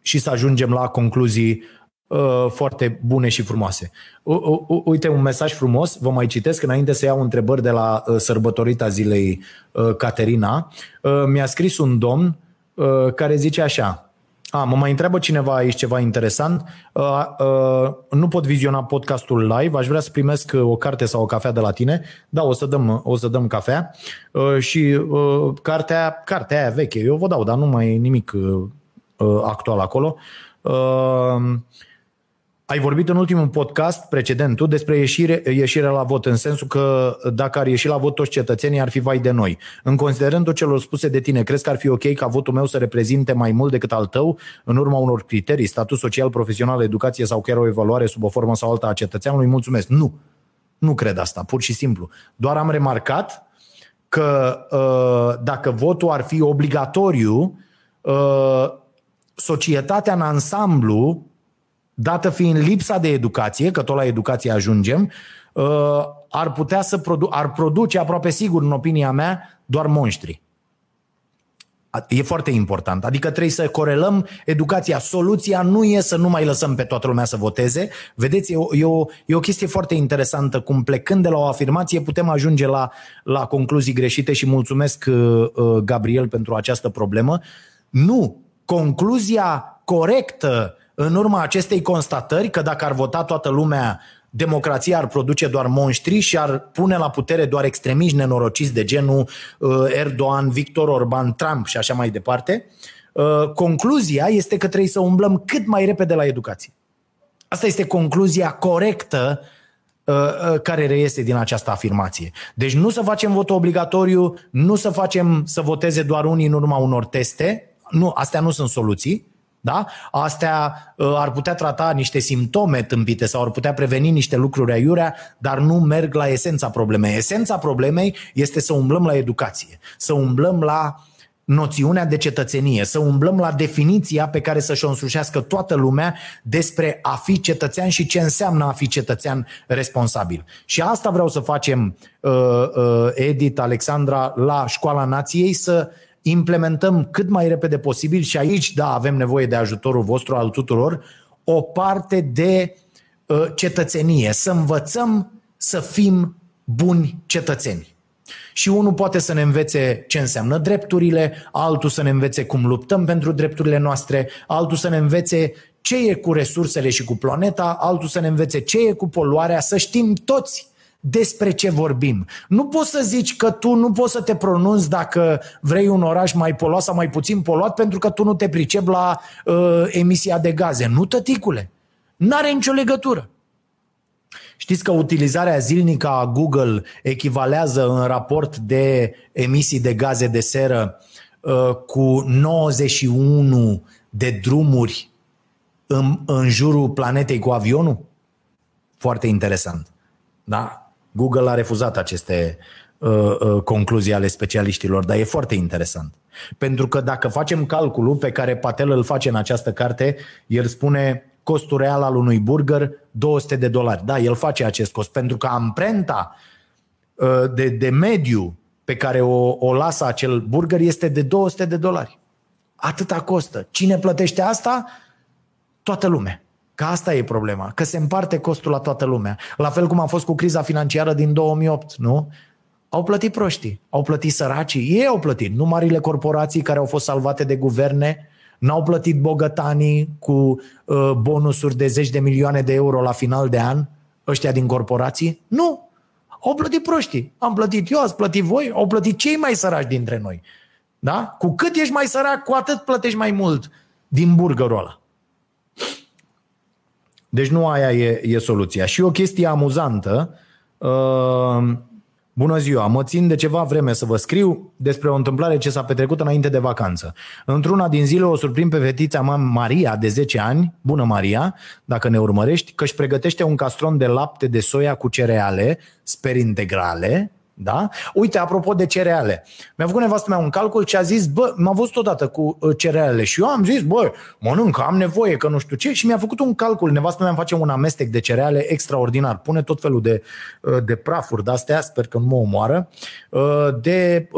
și să ajungem la concluzii uh, foarte bune și frumoase. U- uite un mesaj frumos, vă mai citesc înainte să iau întrebări de la uh, sărbătorita zilei uh, Caterina. Uh, mi-a scris un domn uh, care zice așa, a, mă mai întreabă cineva aici ceva interesant. Uh, uh, nu pot viziona podcastul live, aș vrea să primesc o carte sau o cafea de la tine. Da, o să dăm, o să dăm cafea. Uh, și uh, cartea, cartea aia veche, eu vă dau, dar nu mai e nimic uh, actual acolo. Uh, ai vorbit în ultimul podcast precedentul despre ieșire, ieșirea la vot, în sensul că dacă ar ieși la vot toți cetățenii, ar fi vai de noi. În considerând tot celor spuse de tine, crezi că ar fi ok ca votul meu să reprezinte mai mult decât al tău, în urma unor criterii, statut social, profesional, educație sau chiar o evaluare sub o formă sau alta a cetățeanului? Mulțumesc. Nu. Nu cred asta, pur și simplu. Doar am remarcat că uh, dacă votul ar fi obligatoriu, uh, societatea în ansamblu dată fiind lipsa de educație, că tot la educație ajungem, uh, ar putea să produ- ar produce aproape sigur, în opinia mea, doar monștri. E foarte important. Adică trebuie să corelăm educația. Soluția nu e să nu mai lăsăm pe toată lumea să voteze. Vedeți, e o, e o, e o chestie foarte interesantă cum plecând de la o afirmație putem ajunge la, la concluzii greșite și mulțumesc, uh, uh, Gabriel, pentru această problemă. Nu. Concluzia corectă în urma acestei constatări că dacă ar vota toată lumea, democrația ar produce doar monștri și ar pune la putere doar extremiști nenorociți de genul uh, Erdogan, Victor Orban, Trump și așa mai departe, uh, concluzia este că trebuie să umblăm cât mai repede la educație. Asta este concluzia corectă uh, care reiese din această afirmație. Deci nu să facem vot obligatoriu, nu să facem să voteze doar unii în urma unor teste, nu, astea nu sunt soluții, da? Astea uh, ar putea trata niște simptome tâmpite sau ar putea preveni niște lucruri aiurea, dar nu merg la esența problemei. Esența problemei este să umblăm la educație, să umblăm la noțiunea de cetățenie, să umblăm la definiția pe care să-și o însușească toată lumea despre a fi cetățean și ce înseamnă a fi cetățean responsabil. Și asta vreau să facem, uh, uh, Edith, Alexandra, la Școala Nației, să implementăm cât mai repede posibil și aici, da, avem nevoie de ajutorul vostru al tuturor, o parte de uh, cetățenie, să învățăm să fim buni cetățeni. Și unul poate să ne învețe ce înseamnă drepturile, altul să ne învețe cum luptăm pentru drepturile noastre, altul să ne învețe ce e cu resursele și cu planeta, altul să ne învețe ce e cu poluarea, să știm toți despre ce vorbim. Nu poți să zici că tu nu poți să te pronunți dacă vrei un oraș mai poluat sau mai puțin poluat pentru că tu nu te pricep la uh, emisia de gaze. Nu, tăticule. N-are nicio legătură. Știți că utilizarea zilnică a Google echivalează în raport de emisii de gaze de seră uh, cu 91 de drumuri în, în jurul planetei cu avionul? Foarte interesant. Da? Google a refuzat aceste uh, uh, concluzii ale specialiștilor, dar e foarte interesant. Pentru că dacă facem calculul pe care Patel îl face în această carte, el spune costul real al unui burger 200 de dolari. Da, el face acest cost, pentru că amprenta uh, de, de mediu pe care o, o lasă acel burger este de 200 de dolari. Atâta costă. Cine plătește asta? Toată lumea. Că asta e problema, că se împarte costul la toată lumea. La fel cum a fost cu criza financiară din 2008, nu? Au plătit proștii, au plătit săracii, ei au plătit, nu marile corporații care au fost salvate de guverne, n-au plătit bogătanii cu uh, bonusuri de zeci de milioane de euro la final de an, ăștia din corporații. Nu, au plătit proștii. Am plătit eu, ați plătit voi, au plătit cei mai săraci dintre noi. Da? Cu cât ești mai sărac, cu atât plătești mai mult din burgerul ăla. Deci nu aia e, e soluția. Și o chestie amuzantă, uh, Bună ziua, mă țin de ceva vreme să vă scriu despre o întâmplare ce s-a petrecut înainte de vacanță. Într-una din zile o surprind pe fetița mea Maria, de 10 ani, bună Maria, dacă ne urmărești, că își pregătește un castron de lapte de soia cu cereale, sper integrale, da? Uite, apropo de cereale, mi-a făcut nevastă mea un calcul și a zis, bă, m-a văzut odată cu uh, cerealele și eu am zis, bă, mănânc, am nevoie, că nu știu ce. Și mi-a făcut un calcul, nevastă mea îmi face un amestec de cereale extraordinar, pune tot felul de, uh, de prafuri de-astea, sper că nu mă omoară, uh, de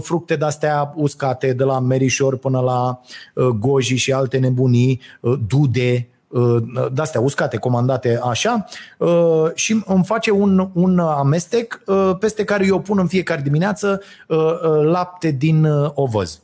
fructe de-astea uscate, de la merișor până la goji și alte nebunii, dude, Uh, de-astea uscate, comandate așa uh, și îmi face un, un amestec uh, peste care eu pun în fiecare dimineață lapte din ovăz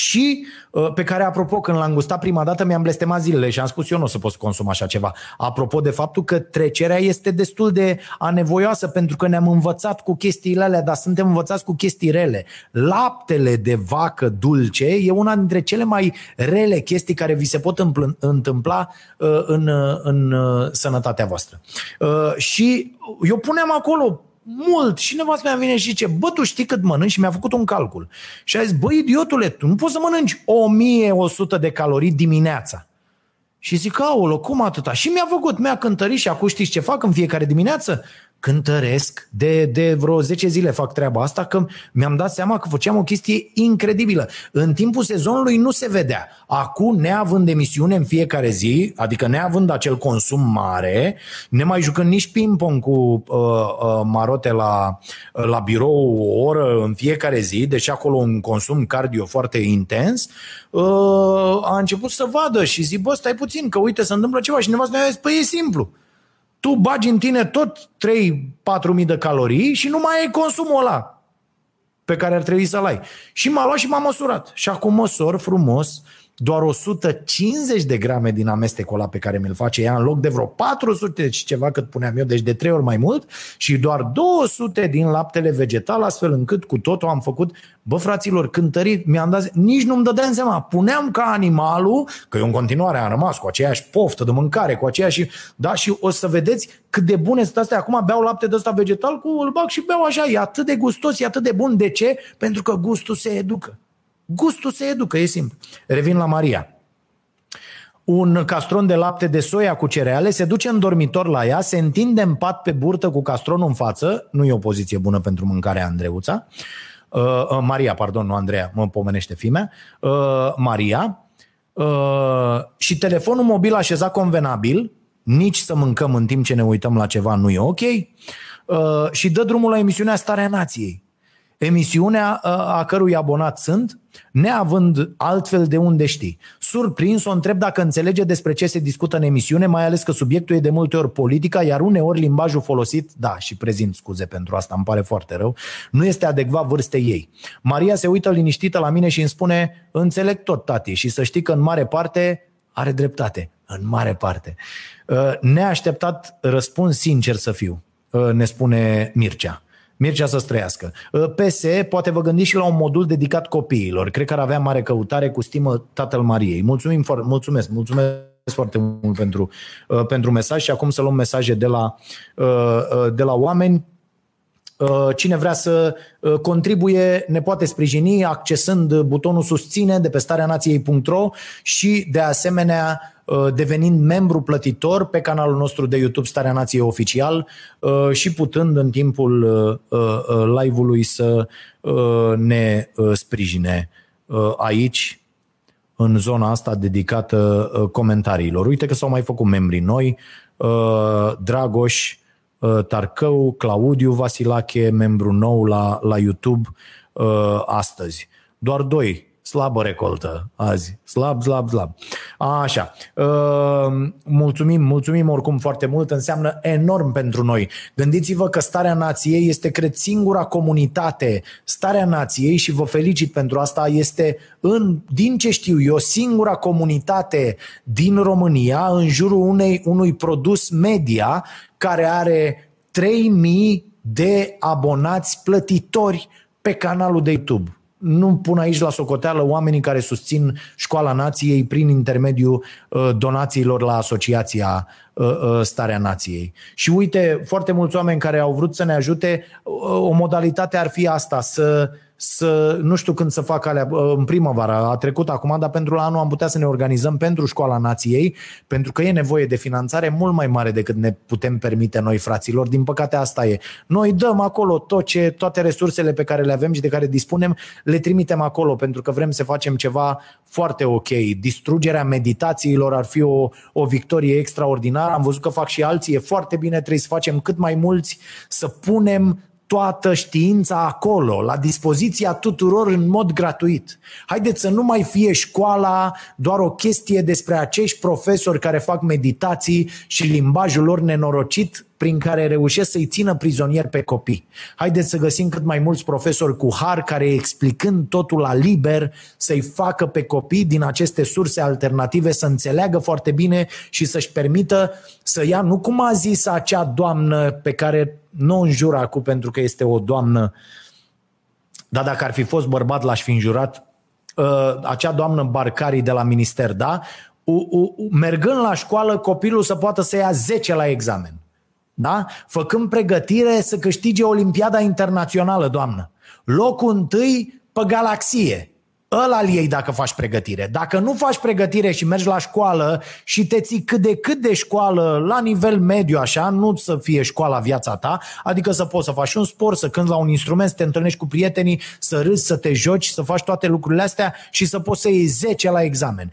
și uh, pe care, apropo, când l-am gustat prima dată, mi-am blestemat zilele și am spus eu nu o să pot să consum așa ceva. Apropo de faptul că trecerea este destul de anevoioasă pentru că ne-am învățat cu chestiile alea, dar suntem învățați cu chestii rele. Laptele de vacă dulce e una dintre cele mai rele chestii care vi se pot întâmpla uh, în, uh, în sănătatea voastră. Și eu puneam acolo mult. Și nevastă mea vine și zice, bă, tu știi cât mănânci? Și mi-a făcut un calcul. Și a zis, bă, idiotule, tu nu poți să mănânci 1100 de calorii dimineața. Și zic, aolo, cum atâta? Și mi-a făcut, mi-a cântărit și acum știți ce fac în fiecare dimineață? Cântăresc, de, de vreo 10 zile fac treaba asta, că mi-am dat seama că făceam o chestie incredibilă. În timpul sezonului nu se vedea. Acum, neavând emisiune în fiecare zi, adică neavând acel consum mare, ne mai jucând nici ping-pong cu uh, uh, marote la, uh, la birou o oră în fiecare zi, deci acolo un consum cardio foarte intens, uh, a început să vadă și zic, bă, stai puțin, că uite, se întâmplă ceva și nevastă mi-a zis, păi e simplu tu bagi în tine tot 3-4 mii de calorii și nu mai ai consumul ăla pe care ar trebui să-l ai. Și m-a luat și m-a măsurat. Și acum măsor frumos doar 150 de grame din amestecul ăla pe care mi-l face ea în loc de vreo 400 și ceva cât puneam eu, deci de trei ori mai mult și doar 200 din laptele vegetal, astfel încât cu totul am făcut, bă fraților, cântărit, mi-am dat, nici nu-mi dădeam seama, puneam ca animalul, că eu în continuare am rămas cu aceeași poftă de mâncare, cu aceeași, da, și o să vedeți cât de bune sunt astea. Acum beau lapte de ăsta vegetal, cu îl bag și beau așa, e atât de gustos, e atât de bun. De ce? Pentru că gustul se educă. Gustul se educă, e simplu. Revin la Maria. Un castron de lapte de soia cu cereale se duce în dormitor la ea, se întinde în pat pe burtă cu castronul în față, nu e o poziție bună pentru mâncarea Andreuța, uh, uh, Maria, pardon, nu Andreea, mă pomenește fimea, uh, Maria, uh, și telefonul mobil așezat convenabil, nici să mâncăm în timp ce ne uităm la ceva nu e ok, uh, și dă drumul la emisiunea Starea Nației emisiunea uh, a cărui abonat sunt, neavând altfel de unde știi. Surprins, o întreb dacă înțelege despre ce se discută în emisiune, mai ales că subiectul e de multe ori politica, iar uneori limbajul folosit, da, și prezint scuze pentru asta, îmi pare foarte rău, nu este adecvat vârstei ei. Maria se uită liniștită la mine și îmi spune, înțeleg tot, tati, și să știi că în mare parte are dreptate. În mare parte. Uh, neașteptat răspuns sincer să fiu, uh, ne spune Mircea. Mircea să străiască. Uh, PSE poate vă gândiți și la un modul dedicat copiilor. Cred că ar avea mare căutare cu stimă Tatăl Mariei. Mulțumim, mulțumesc, mulțumesc foarte mult pentru, uh, pentru mesaj și acum să luăm mesaje de la, uh, de la oameni. Cine vrea să contribuie ne poate sprijini accesând butonul susține de pe stareanației.ro și de asemenea devenind membru plătitor pe canalul nostru de YouTube Starea Nației Oficial și putând în timpul live-ului să ne sprijine aici în zona asta dedicată comentariilor. Uite că s-au mai făcut membrii noi, Dragoș, Uh, Tarcău, Claudiu Vasilache, membru nou la, la YouTube uh, astăzi. Doar doi Slabă recoltă azi. Slab, slab, slab. Așa. Uh, mulțumim, mulțumim oricum foarte mult. Înseamnă enorm pentru noi. Gândiți-vă că Starea Nației este, cred, singura comunitate. Starea Nației, și vă felicit pentru asta, este, în, din ce știu eu, singura comunitate din România în jurul unei, unui produs media care are 3000 de abonați plătitori pe canalul de YouTube nu pun aici la socoteală oamenii care susțin Școala Nației prin intermediul uh, donațiilor la Asociația uh, uh, Starea Nației. Și uite, foarte mulți oameni care au vrut să ne ajute, o modalitate ar fi asta, să să, nu știu când să fac alea, în primăvară, a trecut acum, dar pentru la anul am putea să ne organizăm pentru Școala Nației, pentru că e nevoie de finanțare mult mai mare decât ne putem permite noi, fraților. Din păcate asta e. Noi dăm acolo tot ce, toate resursele pe care le avem și de care dispunem, le trimitem acolo, pentru că vrem să facem ceva foarte ok. Distrugerea meditațiilor ar fi o, o victorie extraordinară. Am văzut că fac și alții, e foarte bine, trebuie să facem cât mai mulți, să punem toată știința acolo, la dispoziția tuturor în mod gratuit. Haideți să nu mai fie școala doar o chestie despre acești profesori care fac meditații și limbajul lor nenorocit prin care reușesc să-i țină prizonieri pe copii. Haideți să găsim cât mai mulți profesori cu har care, explicând totul la liber, să-i facă pe copii din aceste surse alternative să înțeleagă foarte bine și să-și permită să ia, nu cum a zis acea doamnă pe care nu o înjur acum pentru că este o doamnă, dar dacă ar fi fost bărbat l-aș fi înjurat, uh, acea doamnă Barcari de la minister, da? mergând la școală, copilul să poată să ia 10 la examen. Da? Făcând pregătire să câștige Olimpiada Internațională, doamnă. Locul întâi pe galaxie ăla iei dacă faci pregătire. Dacă nu faci pregătire și mergi la școală și te ții cât de cât de școală la nivel mediu așa, nu să fie școala viața ta, adică să poți să faci un sport, să cânti la un instrument, să te întâlnești cu prietenii, să râzi, să te joci, să faci toate lucrurile astea și să poți să iei 10 la examen. 10-0-0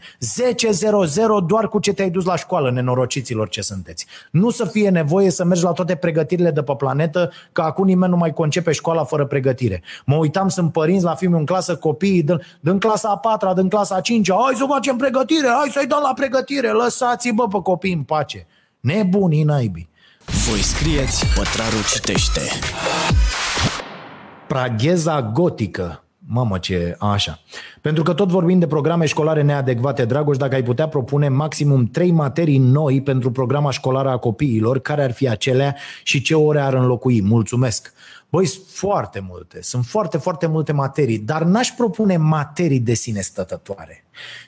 doar cu ce te-ai dus la școală, nenorociților ce sunteți. Nu să fie nevoie să mergi la toate pregătirile de pe planetă, că acum nimeni nu mai concepe școala fără pregătire. Mă uitam, sunt părinți la film în clasă, copiii, din clasa a patra, din clasa a cincea, hai să facem pregătire, hai să-i dăm la pregătire, lăsați-vă pe copii în pace. Nebunii naibii. Voi scrieți, pătrarul citește. Pragheza gotică. Mamă ce, așa. Pentru că tot vorbim de programe școlare neadecvate, Dragoș, dacă ai putea propune maximum trei materii noi pentru programa școlară a copiilor, care ar fi acelea și ce ore ar înlocui? Mulțumesc! Băi, sunt foarte multe, sunt foarte, foarte multe materii, dar n-aș propune materii de sine stătătoare,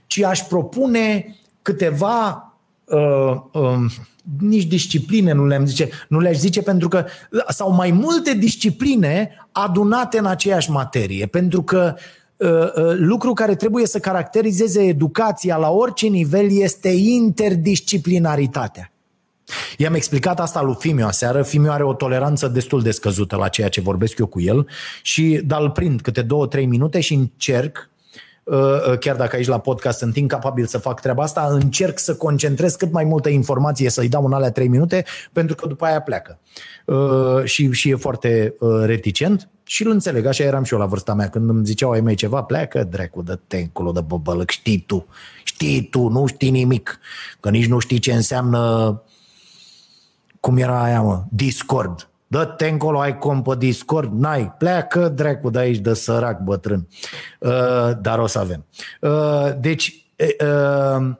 ci aș propune câteva uh, uh, nici discipline nu le-am zice, nu le-aș zice pentru că sau mai multe discipline adunate în aceeași materie, pentru că uh, uh, lucru care trebuie să caracterizeze educația la orice nivel este interdisciplinaritatea. I-am explicat asta lui Fimiu aseară. Fimiu are o toleranță destul de scăzută la ceea ce vorbesc eu cu el și dar îl prind câte două, trei minute și încerc uh, uh, chiar dacă aici la podcast sunt incapabil să fac treaba asta, încerc să concentrez cât mai multă informație, să-i dau în alea trei minute, pentru că după aia pleacă. Uh, și, și e foarte reticent și îl înțeleg, așa eram și eu la vârsta mea, când îmi ziceau ai mei ceva, pleacă, drecu, de tencul de băbălăc, știi tu, știi tu, nu știi nimic, că nici nu știi ce înseamnă cum era aia, mă, Discord. Dă-te încolo, ai cont pe Discord, n-ai, pleacă dracu de aici, de sărac bătrân. Uh, dar o să avem. Uh, deci, uh,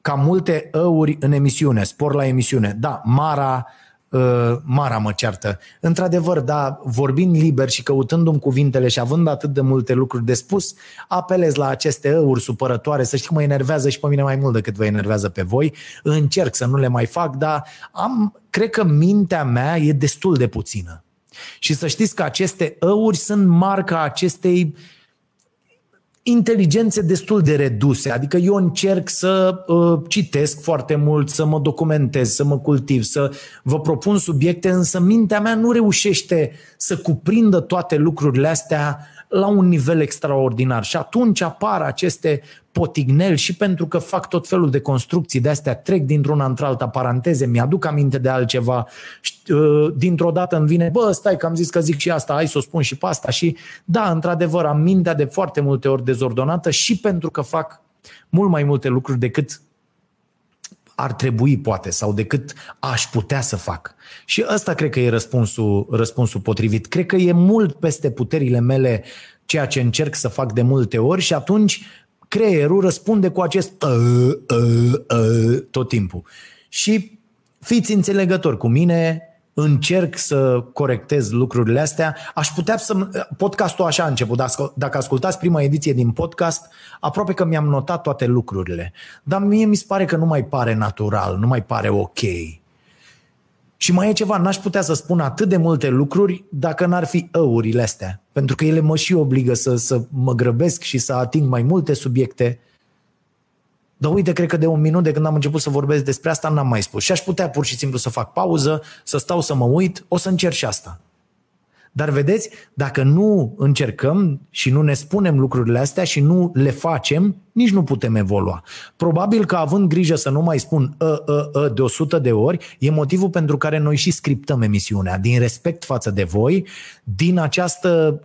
ca multe ăuri în emisiune, spor la emisiune. Da, Mara uh, Mara mă ceartă. Într-adevăr, da, vorbind liber și căutându-mi cuvintele și având atât de multe lucruri de spus, apelez la aceste ăuri supărătoare, să știi că mă enervează și pe mine mai mult decât vă enervează pe voi. Încerc să nu le mai fac, dar am, cred că mintea mea e destul de puțină. Și să știți că aceste ăuri sunt marca acestei inteligențe destul de reduse. Adică eu încerc să uh, citesc foarte mult, să mă documentez, să mă cultiv, să vă propun subiecte, însă mintea mea nu reușește să cuprindă toate lucrurile astea la un nivel extraordinar. Și atunci apar aceste potignel și pentru că fac tot felul de construcții de astea, trec dintr-una într-alta paranteze, mi-aduc aminte de altceva, uh, dintr-o dată îmi vine, bă, stai că am zis că zic și asta, hai să o spun și pe asta și da, într-adevăr, am mintea de foarte multe ori dezordonată și pentru că fac mult mai multe lucruri decât ar trebui, poate, sau decât aș putea să fac. Și ăsta cred că e răspunsul, răspunsul potrivit. Cred că e mult peste puterile mele ceea ce încerc să fac de multe ori și atunci creierul răspunde cu acest ă, ă, ă, tot timpul. Și fiți înțelegători cu mine, încerc să corectez lucrurile astea. Aș putea să... Podcastul așa a început. Dacă ascultați prima ediție din podcast, aproape că mi-am notat toate lucrurile. Dar mie mi se pare că nu mai pare natural, nu mai pare ok. Și mai e ceva, n-aș putea să spun atât de multe lucruri dacă n-ar fi ăurile astea. Pentru că ele mă și obligă să, să mă grăbesc și să ating mai multe subiecte. Dar uite, cred că de un minut de când am început să vorbesc despre asta n-am mai spus. Și aș putea pur și simplu să fac pauză, să stau să mă uit, o să încerc și asta. Dar vedeți, dacă nu încercăm și nu ne spunem lucrurile astea și nu le facem, nici nu putem evolua. Probabil că având grijă să nu mai spun ă, ă, ă de 100 de ori, e motivul pentru care noi și scriptăm emisiunea, din respect față de voi, din această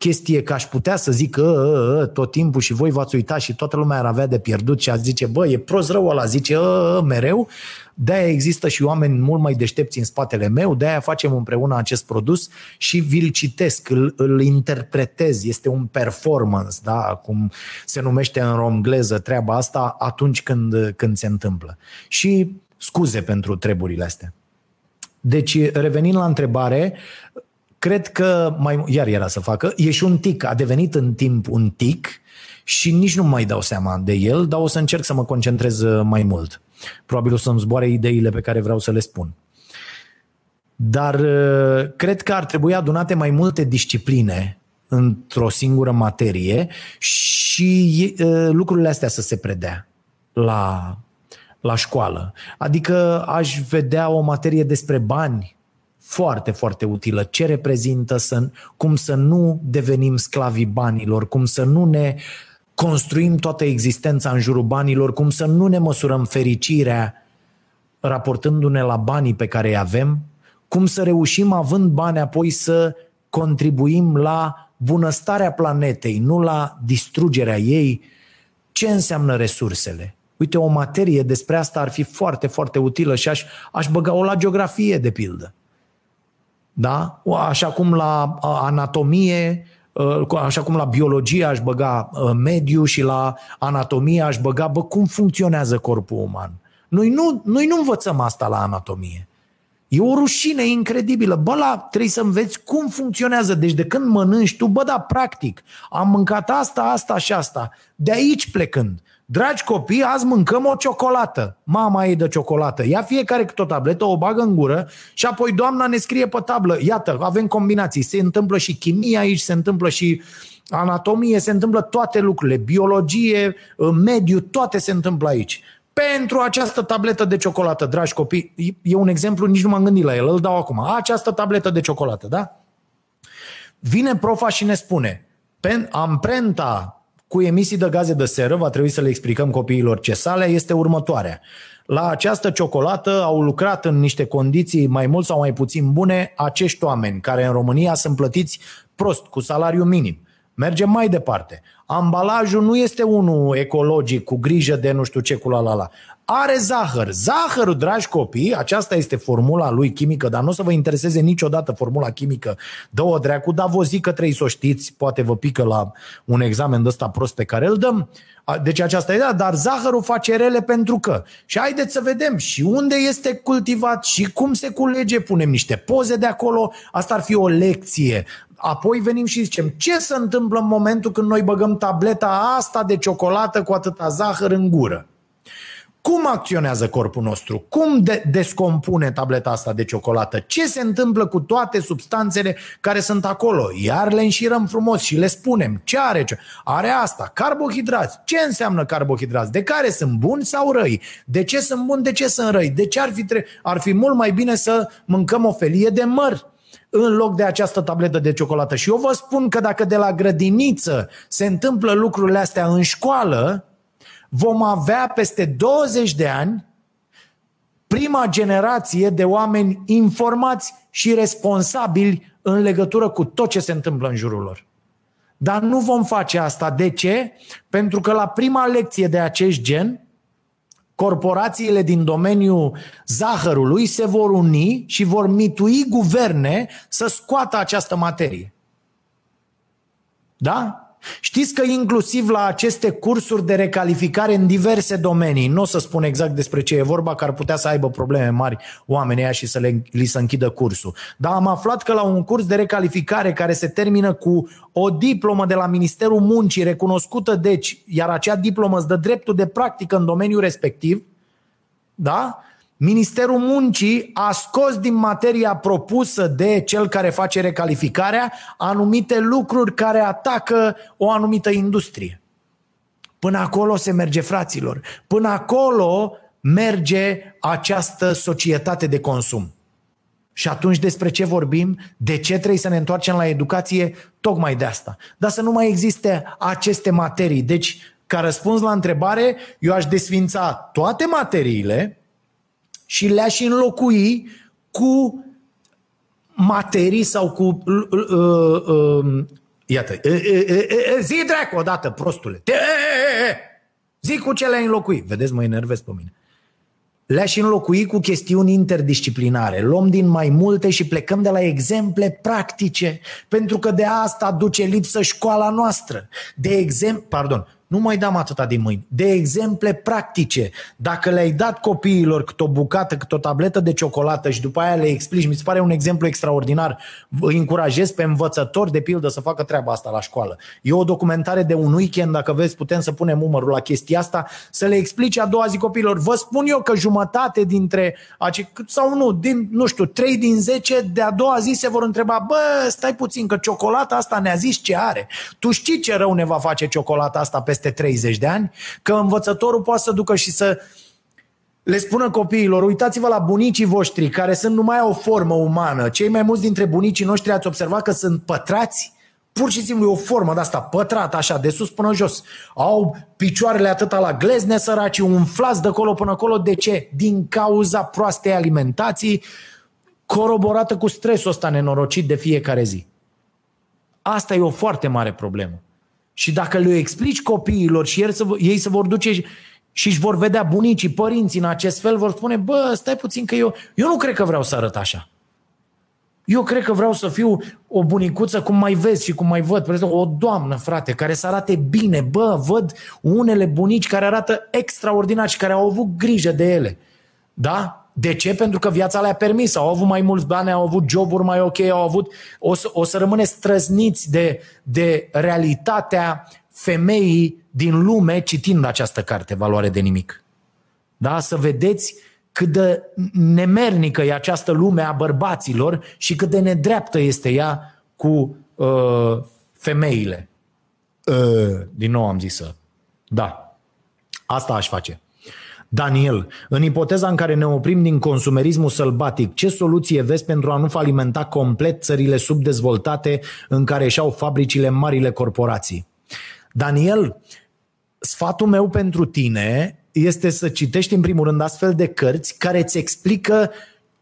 chestie că aș putea să zic ă, ă, ă, tot timpul și voi v-ați uitat și toată lumea ar avea de pierdut și ați zice, bă, e prost rău ăla, zice ă, ă, mereu, de-aia există și oameni mult mai deștepți în spatele meu, de-aia facem împreună acest produs și vi-l citesc, îl, îl interpretez, este un performance, da? cum se numește în romgleză treaba asta atunci când, când se întâmplă. Și scuze pentru treburile astea. Deci, revenind la întrebare, cred că, mai, iar era să facă, e și un tic, a devenit în timp un tic și nici nu mai dau seama de el, dar o să încerc să mă concentrez mai mult. Probabil o să-mi zboare ideile pe care vreau să le spun. Dar uh, cred că ar trebui adunate mai multe discipline într-o singură materie și uh, lucrurile astea să se predea la, la școală. Adică aș vedea o materie despre bani foarte, foarte utilă. Ce reprezintă, să, cum să nu devenim sclavii banilor, cum să nu ne construim toată existența în jurul banilor, cum să nu ne măsurăm fericirea raportându-ne la banii pe care îi avem, cum să reușim având bani apoi să contribuim la bunăstarea planetei, nu la distrugerea ei. Ce înseamnă resursele? Uite, o materie despre asta ar fi foarte, foarte utilă și aș, aș băga-o la geografie, de pildă. Da? Așa cum la anatomie, așa cum la biologie aș băga mediu și la anatomie aș băga, bă, cum funcționează corpul uman. Noi nu, noi nu învățăm asta la anatomie. E o rușine incredibilă. Bă, la, trebuie să înveți cum funcționează. Deci de când mănânci tu, bă, da, practic, am mâncat asta, asta și asta. De aici plecând. Dragi copii, azi mâncăm o ciocolată. Mama ei de ciocolată. Ia fiecare cu o tabletă, o bagă în gură și apoi doamna ne scrie pe tablă. Iată, avem combinații. Se întâmplă și chimie aici, se întâmplă și anatomie, se întâmplă toate lucrurile. Biologie, mediu, toate se întâmplă aici. Pentru această tabletă de ciocolată, dragi copii, e un exemplu, nici nu m-am gândit la el, îl dau acum. Această tabletă de ciocolată, da? Vine profa și ne spune, amprenta cu emisii de gaze de seră, va trebui să le explicăm copiilor ce sale, este următoarea. La această ciocolată au lucrat în niște condiții mai mult sau mai puțin bune acești oameni, care în România sunt plătiți prost, cu salariu minim. Mergem mai departe. Ambalajul nu este unul ecologic, cu grijă de nu știu ce cu la la la are zahăr. Zahărul, dragi copii, aceasta este formula lui chimică, dar nu o să vă intereseze niciodată formula chimică. Dă-o dreacu, dar vă zic că trebuie să o știți, poate vă pică la un examen de ăsta prost pe care îl dăm. Deci aceasta e da, dar zahărul face rele pentru că. Și haideți să vedem și unde este cultivat și cum se culege, punem niște poze de acolo, asta ar fi o lecție. Apoi venim și zicem ce se întâmplă în momentul când noi băgăm tableta asta de ciocolată cu atâta zahăr în gură. Cum acționează corpul nostru? Cum de- descompune tableta asta de ciocolată? Ce se întâmplă cu toate substanțele care sunt acolo? Iar le înșirăm frumos și le spunem ce are. Ce? Are asta, carbohidrați. Ce înseamnă carbohidrați? De care sunt buni sau răi? De ce sunt buni, de ce sunt răi? De ce ar fi, tre- ar fi mult mai bine să mâncăm o felie de măr? în loc de această tabletă de ciocolată. Și eu vă spun că dacă de la grădiniță se întâmplă lucrurile astea în școală, vom avea peste 20 de ani prima generație de oameni informați și responsabili în legătură cu tot ce se întâmplă în jurul lor. Dar nu vom face asta. De ce? Pentru că la prima lecție de acest gen, corporațiile din domeniul zahărului se vor uni și vor mitui guverne să scoată această materie. Da? Știți că inclusiv la aceste cursuri de recalificare în diverse domenii, nu o să spun exact despre ce e vorba, că ar putea să aibă probleme mari oamenii ăia și să le, li să închidă cursul. Dar am aflat că la un curs de recalificare care se termină cu o diplomă de la Ministerul Muncii recunoscută, deci, iar acea diplomă îți dă dreptul de practică în domeniul respectiv, da? Ministerul Muncii a scos din materia propusă de cel care face recalificarea anumite lucruri care atacă o anumită industrie. Până acolo se merge, fraților. Până acolo merge această societate de consum. Și atunci despre ce vorbim? De ce trebuie să ne întoarcem la educație? Tocmai de asta. Dar să nu mai existe aceste materii. Deci, ca răspuns la întrebare, eu aș desfința toate materiile, și le-aș înlocui cu materii sau cu... Uh, uh, uh, iată, uh, uh, uh, uh, zi dracu odată, prostule. Te, uh, uh, uh, zi cu ce le-ai înlocui. Vedeți, mă enervez pe mine. Le-aș înlocui cu chestiuni interdisciplinare. Luăm din mai multe și plecăm de la exemple practice, pentru că de asta duce lipsă școala noastră. De exemplu, pardon, nu mai dăm atâta din mâini. De exemple practice, dacă le-ai dat copiilor cât o bucată, cât o tabletă de ciocolată și după aia le explici, mi se pare un exemplu extraordinar, îi încurajez pe învățători, de pildă, să facă treaba asta la școală. E o documentare de un weekend, dacă vezi, putem să punem umărul la chestia asta, să le explici a doua zi copiilor. Vă spun eu că jumătate dintre, acei, sau nu, din, nu știu, 3 din 10 de a doua zi se vor întreba, bă, stai puțin, că ciocolata asta ne-a zis ce are. Tu știi ce rău ne va face ciocolata asta peste peste 30 de ani, că învățătorul poate să ducă și să le spună copiilor, uitați-vă la bunicii voștri care sunt numai o formă umană. Cei mai mulți dintre bunicii noștri ați observat că sunt pătrați, pur și simplu e o formă de asta pătrată așa, de sus până jos. Au picioarele atâta la glezne săraci, umflați de acolo până acolo. De ce? Din cauza proastei alimentații, coroborată cu stresul ăsta nenorocit de fiecare zi. Asta e o foarte mare problemă. Și dacă le explici copiilor și ei, ei se vor duce și își vor vedea bunicii, părinții în acest fel, vor spune, bă, stai puțin că eu, eu nu cred că vreau să arăt așa. Eu cred că vreau să fiu o bunicuță cum mai vezi și cum mai văd. Pe o doamnă, frate, care să arate bine. Bă, văd unele bunici care arată extraordinar și care au avut grijă de ele. Da? De ce? Pentru că viața le-a permis, au avut mai mulți bani, au avut joburi mai ok, au avut, o să, o să rămâne străzniți de, de realitatea femeii din lume citind această carte, Valoare de nimic. Da? Să vedeți cât de nemernică e această lume a bărbaților și cât de nedreaptă este ea cu uh, femeile. Uh, din nou am zis să. Da. Asta aș face. Daniel, în ipoteza în care ne oprim din consumerismul sălbatic, ce soluție vezi pentru a nu falimenta complet țările subdezvoltate în care și-au fabricile marile corporații? Daniel, sfatul meu pentru tine este să citești în primul rând astfel de cărți care îți explică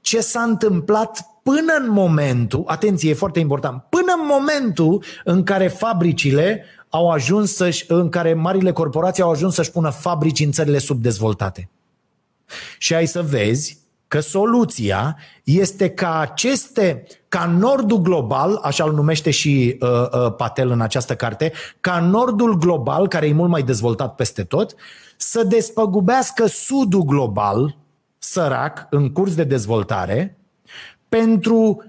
ce s-a întâmplat până în momentul, atenție, e foarte important, până în momentul în care fabricile au ajuns să în care marile corporații au ajuns să-și pună fabrici în țările subdezvoltate. Și ai să vezi că soluția este ca aceste, ca nordul global, așa îl numește și uh, uh, Patel în această carte, ca nordul global, care e mult mai dezvoltat peste tot, să despăgubească sudul global, sărac, în curs de dezvoltare, pentru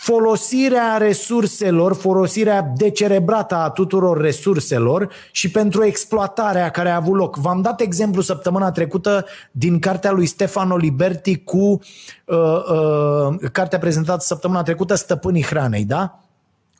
folosirea resurselor, folosirea decerebrată a tuturor resurselor și pentru exploatarea care a avut loc. V-am dat exemplu săptămâna trecută din cartea lui Stefano Liberti cu uh, uh, cartea prezentată săptămâna trecută Stăpânii Hranei, da?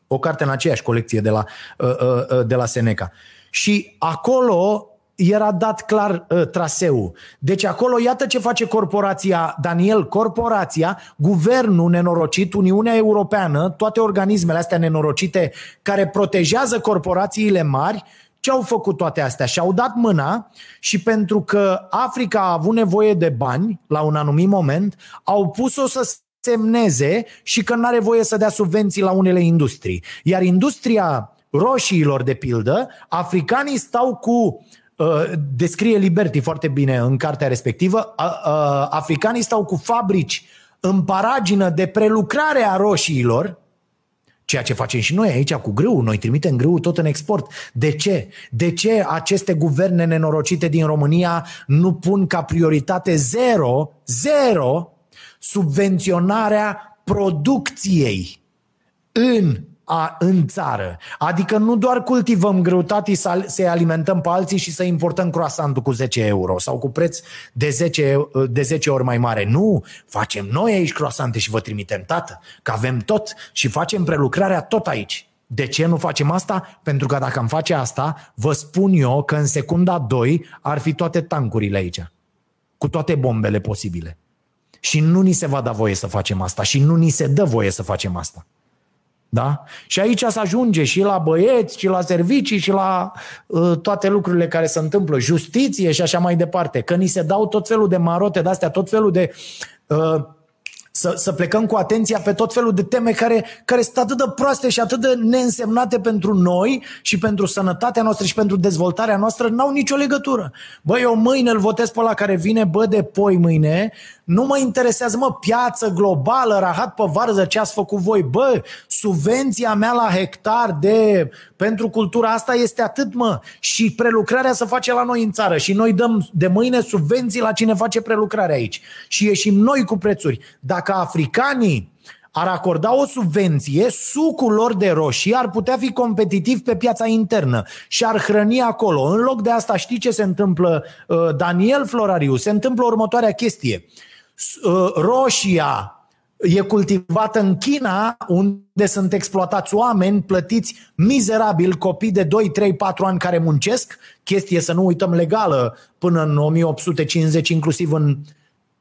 O carte în aceeași colecție de la, uh, uh, uh de la Seneca. Și acolo era dat clar uh, traseul. Deci acolo, iată ce face corporația, Daniel, corporația, guvernul nenorocit, Uniunea Europeană, toate organismele astea nenorocite care protejează corporațiile mari, ce au făcut toate astea? Și-au dat mâna și pentru că Africa a avut nevoie de bani la un anumit moment, au pus-o să semneze și că nu are voie să dea subvenții la unele industrii. Iar industria roșiilor, de pildă, africanii stau cu Uh, descrie Liberty foarte bine în cartea respectivă, africanii stau cu fabrici în paragină de prelucrare a roșiilor, ceea ce facem și noi aici cu grâu, noi trimitem grâu tot în export. De ce? De ce aceste guverne nenorocite din România nu pun ca prioritate zero, zero, subvenționarea producției în a, în țară. Adică nu doar cultivăm greutati să, să alimentăm pe alții și să importăm croasantul cu 10 euro sau cu preț de 10, de 10 ori mai mare. Nu, facem noi aici croasante și vă trimitem, tată, că avem tot și facem prelucrarea tot aici. De ce nu facem asta? Pentru că dacă am face asta, vă spun eu că în secunda 2 ar fi toate tancurile aici. Cu toate bombele posibile. Și nu ni se va da voie să facem asta și nu ni se dă voie să facem asta. Da? Și aici se ajunge și la băieți, și la servicii, și la uh, toate lucrurile care se întâmplă, justiție și așa mai departe. Că ni se dau tot felul de marote de astea, tot felul de uh, să, să plecăm cu atenția pe tot felul de teme care, care sunt atât de proaste și atât de neînsemnate pentru noi și pentru sănătatea noastră și pentru dezvoltarea noastră, n-au nicio legătură. Bă, eu mâine îl votez pe la care vine, bă, de poi mâine, nu mă interesează, mă, piață globală, rahat pe varză, ce ați făcut voi. Bă, subvenția mea la hectar de, pentru cultura asta este atât, mă, și prelucrarea se face la noi în țară și noi dăm de mâine subvenții la cine face prelucrarea aici. Și ieșim noi cu prețuri. Dacă africanii ar acorda o subvenție, sucul lor de roșii ar putea fi competitiv pe piața internă și ar hrăni acolo. În loc de asta, știi ce se întâmplă, uh, Daniel Florariu? Se întâmplă următoarea chestie. Uh, roșia e cultivată în China, unde sunt exploatați oameni plătiți mizerabil, copii de 2, 3, 4 ani care muncesc, chestie să nu uităm legală până în 1850, inclusiv în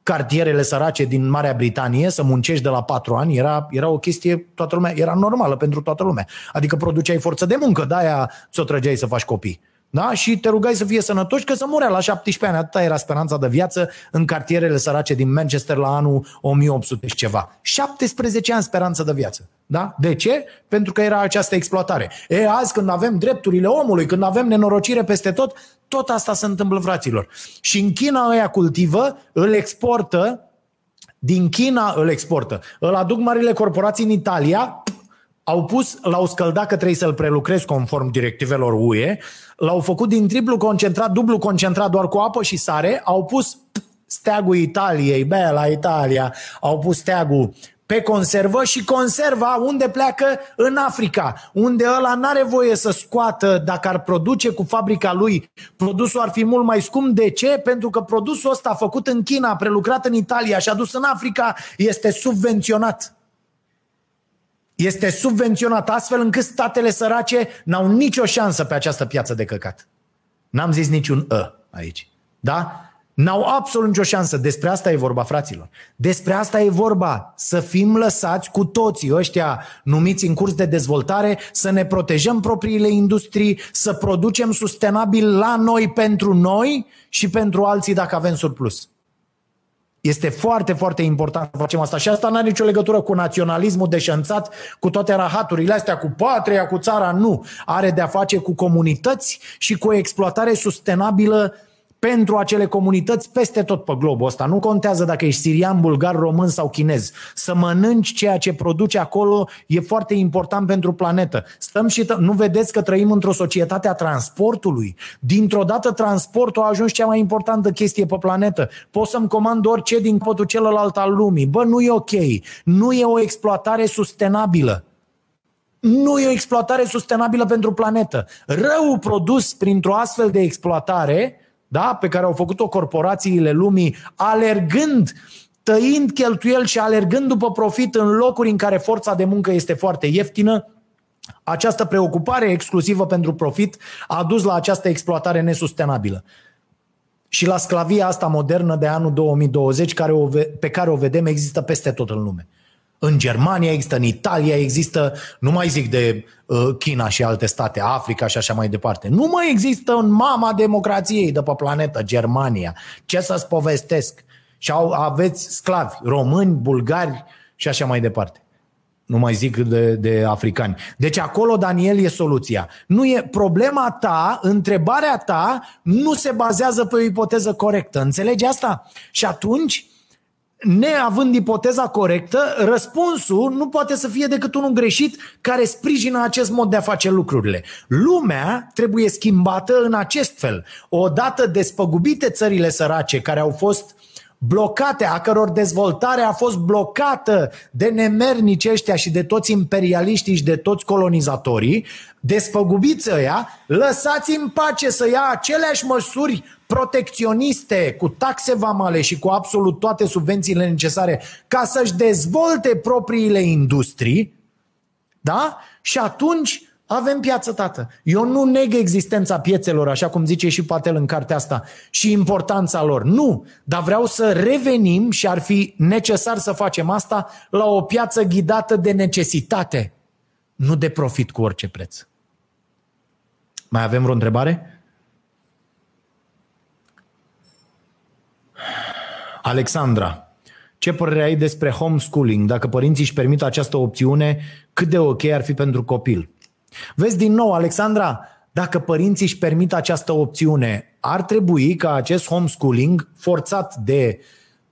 cartierele sărace din Marea Britanie, să muncești de la 4 ani, era, era o chestie, toată lumea, era normală pentru toată lumea. Adică produceai forță de muncă, de-aia ți-o trăgeai să faci copii. Da? Și te rugai să fie sănătoși, că să murea la 17 ani. Atâta era speranța de viață în cartierele sărace din Manchester la anul 1800 și ceva. 17 ani speranță de viață. Da? De ce? Pentru că era această exploatare. E, azi când avem drepturile omului, când avem nenorocire peste tot, tot asta se întâmplă, fraților. Și în China ăia cultivă, îl exportă, din China îl exportă. Îl aduc marile corporații în Italia, au pus, l-au scăldat că trebuie să-l prelucrezi conform directivelor UE, l-au făcut din triplu concentrat, dublu concentrat doar cu apă și sare, au pus steagul Italiei, bella Italia, au pus steagul pe conservă și conserva unde pleacă în Africa, unde ăla n-are voie să scoată dacă ar produce cu fabrica lui, produsul ar fi mult mai scump. De ce? Pentru că produsul ăsta făcut în China, prelucrat în Italia și adus în Africa, este subvenționat este subvenționat astfel încât statele sărace n-au nicio șansă pe această piață de căcat. N-am zis niciun ă aici. Da? N-au absolut nicio șansă. Despre asta e vorba, fraților. Despre asta e vorba. Să fim lăsați cu toții ăștia numiți în curs de dezvoltare, să ne protejăm propriile industrii, să producem sustenabil la noi pentru noi și pentru alții dacă avem surplus. Este foarte, foarte important să facem asta. Și asta nu are nicio legătură cu naționalismul deșanțat, cu toate rahaturile astea, cu patria, cu țara. Nu. Are de-a face cu comunități și cu o exploatare sustenabilă pentru acele comunități peste tot pe globul ăsta. Nu contează dacă ești sirian, bulgar, român sau chinez. Să mănânci ceea ce produce acolo e foarte important pentru planetă. Stăm și t- nu vedeți că trăim într-o societate a transportului? Dintr-o dată transportul a ajuns cea mai importantă chestie pe planetă. Pot să-mi comand orice din potul celălalt al lumii. Bă, nu e ok. Nu e o exploatare sustenabilă. Nu e o exploatare sustenabilă pentru planetă. Răul produs printr-o astfel de exploatare da? pe care au făcut-o corporațiile lumii, alergând, tăind cheltuieli și alergând după profit în locuri în care forța de muncă este foarte ieftină, această preocupare exclusivă pentru profit a dus la această exploatare nesustenabilă. Și la sclavia asta modernă de anul 2020, care o, pe care o vedem, există peste tot în lume. În Germania există, în Italia există, nu mai zic de uh, China și alte state, Africa și așa mai departe. Nu mai există în mama democrației de pe planetă, Germania. Ce să-ți povestesc? Și au, aveți sclavi, români, bulgari și așa mai departe. Nu mai zic de, de africani. Deci acolo, Daniel, e soluția. Nu e problema ta, întrebarea ta nu se bazează pe o ipoteză corectă. Înțelegi asta? Și atunci neavând ipoteza corectă, răspunsul nu poate să fie decât unul greșit care sprijină acest mod de a face lucrurile. Lumea trebuie schimbată în acest fel. Odată despăgubite țările sărace care au fost blocate, a căror dezvoltare a fost blocată de nemernici ăștia și de toți imperialiștii și de toți colonizatorii, despăgubiți ăia, lăsați în pace să ia aceleași măsuri protecționiste, cu taxe vamale și cu absolut toate subvențiile necesare ca să-și dezvolte propriile industrii, da? Și atunci avem piață, tată. Eu nu neg existența piețelor, așa cum zice și Patel în cartea asta, și importanța lor. Nu, dar vreau să revenim și ar fi necesar să facem asta la o piață ghidată de necesitate, nu de profit cu orice preț. Mai avem vreo întrebare? Alexandra, ce părere ai despre homeschooling? Dacă părinții își permit această opțiune, cât de ok ar fi pentru copil? Vezi din nou, Alexandra, dacă părinții își permit această opțiune, ar trebui ca acest homeschooling, forțat de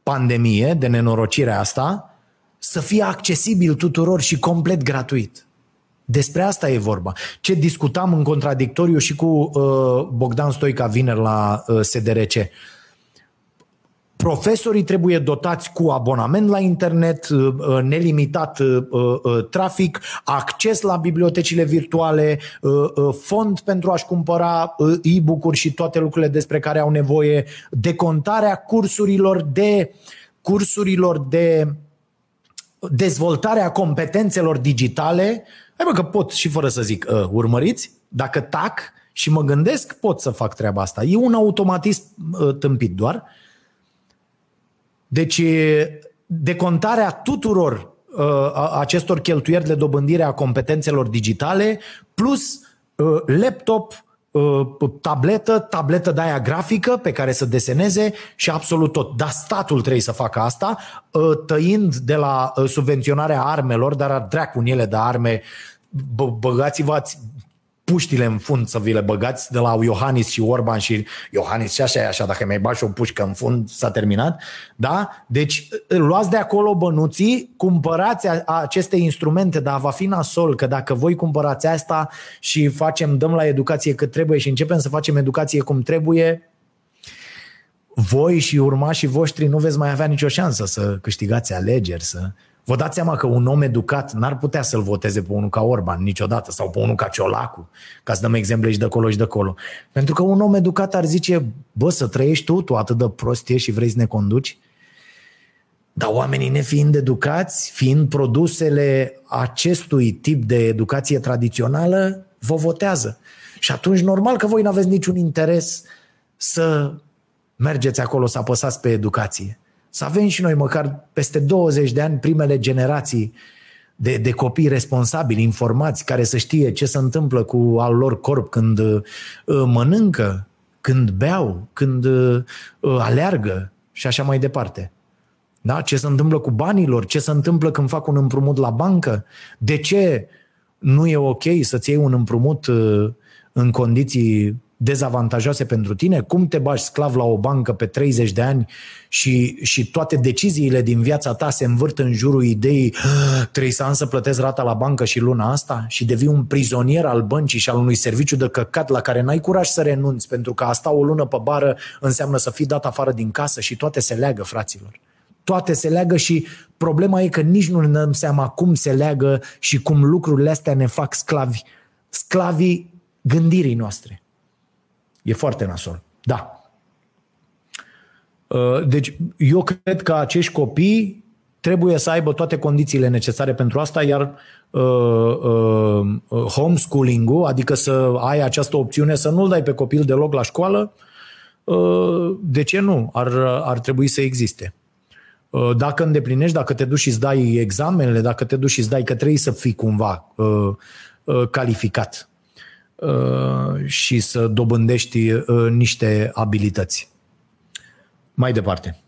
pandemie, de nenorocirea asta, să fie accesibil tuturor și complet gratuit. Despre asta e vorba. Ce discutam în contradictoriu și cu uh, Bogdan Stoica vineri la uh, SDRC. Profesorii trebuie dotați cu abonament la internet, uh, uh, nelimitat uh, trafic, acces la bibliotecile virtuale, fond pentru a-și cumpăra e-book-uri și toate lucrurile despre care au nevoie, decontarea cursurilor de cursurilor de dezvoltarea competențelor digitale. Hai bă că pot și fără să zic, urmăriți, dacă tac și mă gândesc, pot să fac treaba asta. E un automatism tâmpit doar. Deci, decontarea tuturor uh, acestor cheltuieri de dobândire a competențelor digitale, plus uh, laptop, uh, tabletă, tabletă de aia grafică pe care să deseneze și absolut tot. Dar statul trebuie să facă asta, uh, tăind de la uh, subvenționarea armelor, dar dracu în ele de arme, băgați-vă puștile în fund să vi le băgați de la Iohannis și Orban și Iohannis și așa e așa, dacă mai bagi o pușcă în fund, s-a terminat. Da? Deci luați de acolo bănuții, cumpărați aceste instrumente, dar va fi nasol că dacă voi cumpărați asta și facem, dăm la educație cât trebuie și începem să facem educație cum trebuie, voi și urmașii voștri nu veți mai avea nicio șansă să câștigați alegeri, să Vă dați seama că un om educat n-ar putea să-l voteze pe unul ca Orban niciodată sau pe unul ca Ciolacu, ca să dăm exemple și de acolo și de acolo. Pentru că un om educat ar zice, bă, să trăiești tu, tu atât de prostie și vrei să ne conduci? Dar oamenii nefiind educați, fiind produsele acestui tip de educație tradițională, vă votează. Și atunci normal că voi nu aveți niciun interes să mergeți acolo să apăsați pe educație să avem și noi măcar peste 20 de ani primele generații de, de copii responsabili, informați, care să știe ce se întâmplă cu al lor corp când uh, mănâncă, când beau, când uh, aleargă și așa mai departe. Da? Ce se întâmplă cu banilor, ce se întâmplă când fac un împrumut la bancă, de ce nu e ok să-ți iei un împrumut uh, în condiții dezavantajoase pentru tine? Cum te bași sclav la o bancă pe 30 de ani și, și toate deciziile din viața ta se învârt în jurul ideii ah, trebuie să am să plătesc rata la bancă și luna asta și devii un prizonier al băncii și al unui serviciu de căcat la care n-ai curaj să renunți pentru că asta o lună pe bară înseamnă să fii dat afară din casă și toate se leagă, fraților. Toate se leagă și problema e că nici nu ne dăm seama cum se leagă și cum lucrurile astea ne fac sclavi. Sclavii gândirii noastre. E foarte nasol. Da. Uh, deci eu cred că acești copii trebuie să aibă toate condițiile necesare pentru asta, iar uh, uh, homeschooling-ul, adică să ai această opțiune să nu-l dai pe copil deloc la școală, uh, de ce nu? Ar, ar trebui să existe. Uh, dacă îndeplinești, dacă te duci și îți dai examenele, dacă te duci și îți dai că trebuie să fii cumva uh, uh, calificat Uh, și să dobândești uh, niște abilități. Mai departe.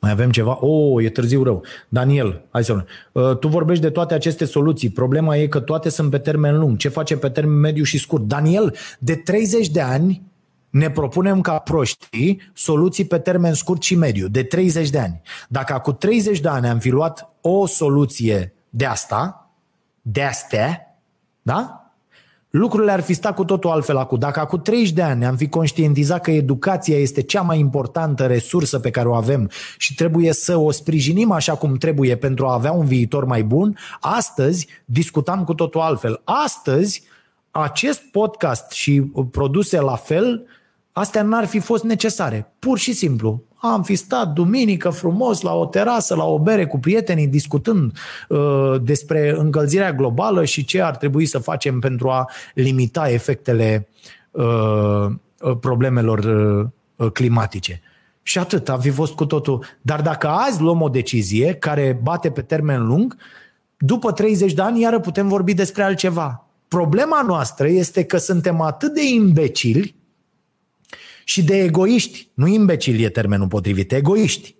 Mai avem ceva? Oh, e târziu rău. Daniel, hai să uh, Tu vorbești de toate aceste soluții. Problema e că toate sunt pe termen lung. Ce face pe termen mediu și scurt? Daniel, de 30 de ani ne propunem ca proștii soluții pe termen scurt și mediu. De 30 de ani. Dacă acum 30 de ani am fi luat o soluție de asta, de astea, da? Lucrurile ar fi stat cu totul altfel acum. Dacă acum 30 de ani am fi conștientizat că educația este cea mai importantă resursă pe care o avem și trebuie să o sprijinim așa cum trebuie pentru a avea un viitor mai bun, astăzi discutam cu totul altfel. Astăzi, acest podcast și produse la fel, astea n-ar fi fost necesare. Pur și simplu am fi stat duminică frumos la o terasă, la o bere cu prietenii, discutând uh, despre încălzirea globală și ce ar trebui să facem pentru a limita efectele uh, problemelor uh, climatice. Și atât, am fi fost cu totul. Dar dacă azi luăm o decizie care bate pe termen lung, după 30 de ani iară putem vorbi despre altceva. Problema noastră este că suntem atât de imbecili și de egoiști, nu imbecili e termenul potrivit, egoiști,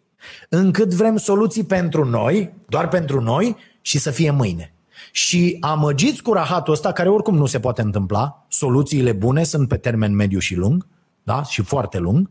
încât vrem soluții pentru noi, doar pentru noi și să fie mâine. Și amăgiți cu rahatul ăsta, care oricum nu se poate întâmpla, soluțiile bune sunt pe termen mediu și lung, da? și foarte lung,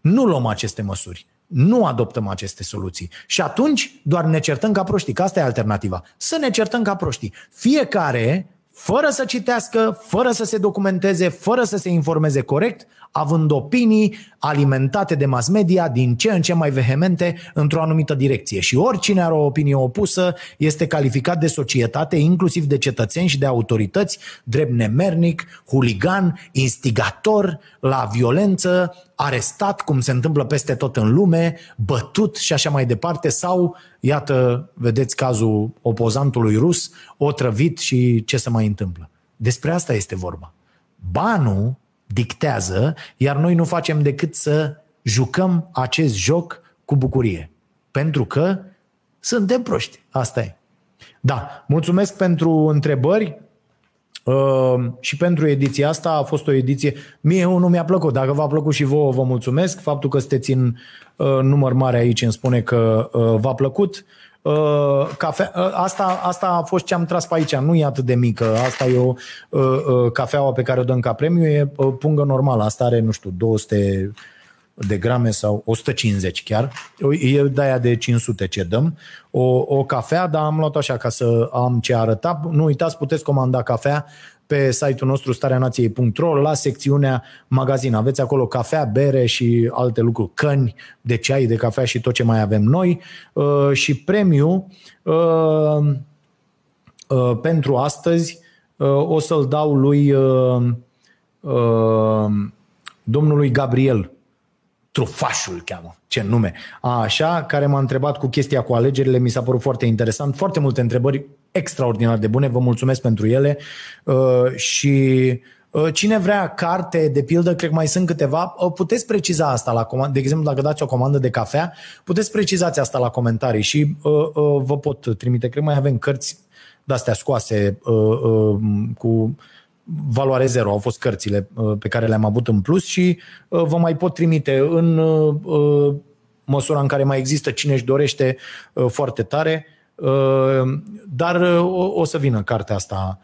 nu luăm aceste măsuri. Nu adoptăm aceste soluții. Și atunci doar ne certăm ca proștii, că asta e alternativa. Să ne certăm ca proștii. Fiecare, fără să citească, fără să se documenteze, fără să se informeze corect, având opinii alimentate de mass media din ce în ce mai vehemente într-o anumită direcție. Și oricine are o opinie opusă este calificat de societate, inclusiv de cetățeni și de autorități, drept nemernic, huligan, instigator la violență, arestat, cum se întâmplă peste tot în lume, bătut și așa mai departe, sau, iată, vedeți cazul opozantului rus, otrăvit și ce se mai întâmplă. Despre asta este vorba. Banul dictează, iar noi nu facem decât să jucăm acest joc cu bucurie. Pentru că suntem proști. Asta e. Da, mulțumesc pentru întrebări uh, și pentru ediția asta. A fost o ediție, mie nu mi-a plăcut. Dacă v-a plăcut și vouă, vă mulțumesc. Faptul că sunteți în uh, număr mare aici îmi spune că uh, v-a plăcut. Uh, cafea, uh, asta, asta a fost ce am tras pe aici, nu e atât de mică. Asta e o uh, uh, cafeaua pe care o dăm ca premiu, e uh, pungă normală. Asta are, nu știu, 200 de grame sau 150 chiar. E de aia de 500 ce dăm. O, o cafea, dar am luat așa ca să am ce arăta. Nu uitați, puteți comanda cafea pe site-ul nostru stareanației.ro la secțiunea magazin. Aveți acolo cafea, bere și alte lucruri, căni de ceai, de cafea și tot ce mai avem noi. Uh, și premiu uh, uh, pentru astăzi o să-l dau lui domnului Gabriel Trufașul cheamă, ce nume. A, așa, care m-a întrebat cu chestia cu alegerile, mi s-a părut foarte interesant, foarte multe întrebări extraordinar de bune, vă mulțumesc pentru ele uh, și uh, Cine vrea carte, de pildă, cred că mai sunt câteva, uh, puteți preciza asta la comandă. De exemplu, dacă dați o comandă de cafea, puteți precizați asta la comentarii și uh, uh, vă pot trimite. Cred că mai avem cărți de-astea scoase uh, uh, cu valoare zero. Au fost cărțile uh, pe care le-am avut în plus și uh, vă mai pot trimite în uh, măsura în care mai există cine își dorește foarte tare. Dar o, o să vină cartea asta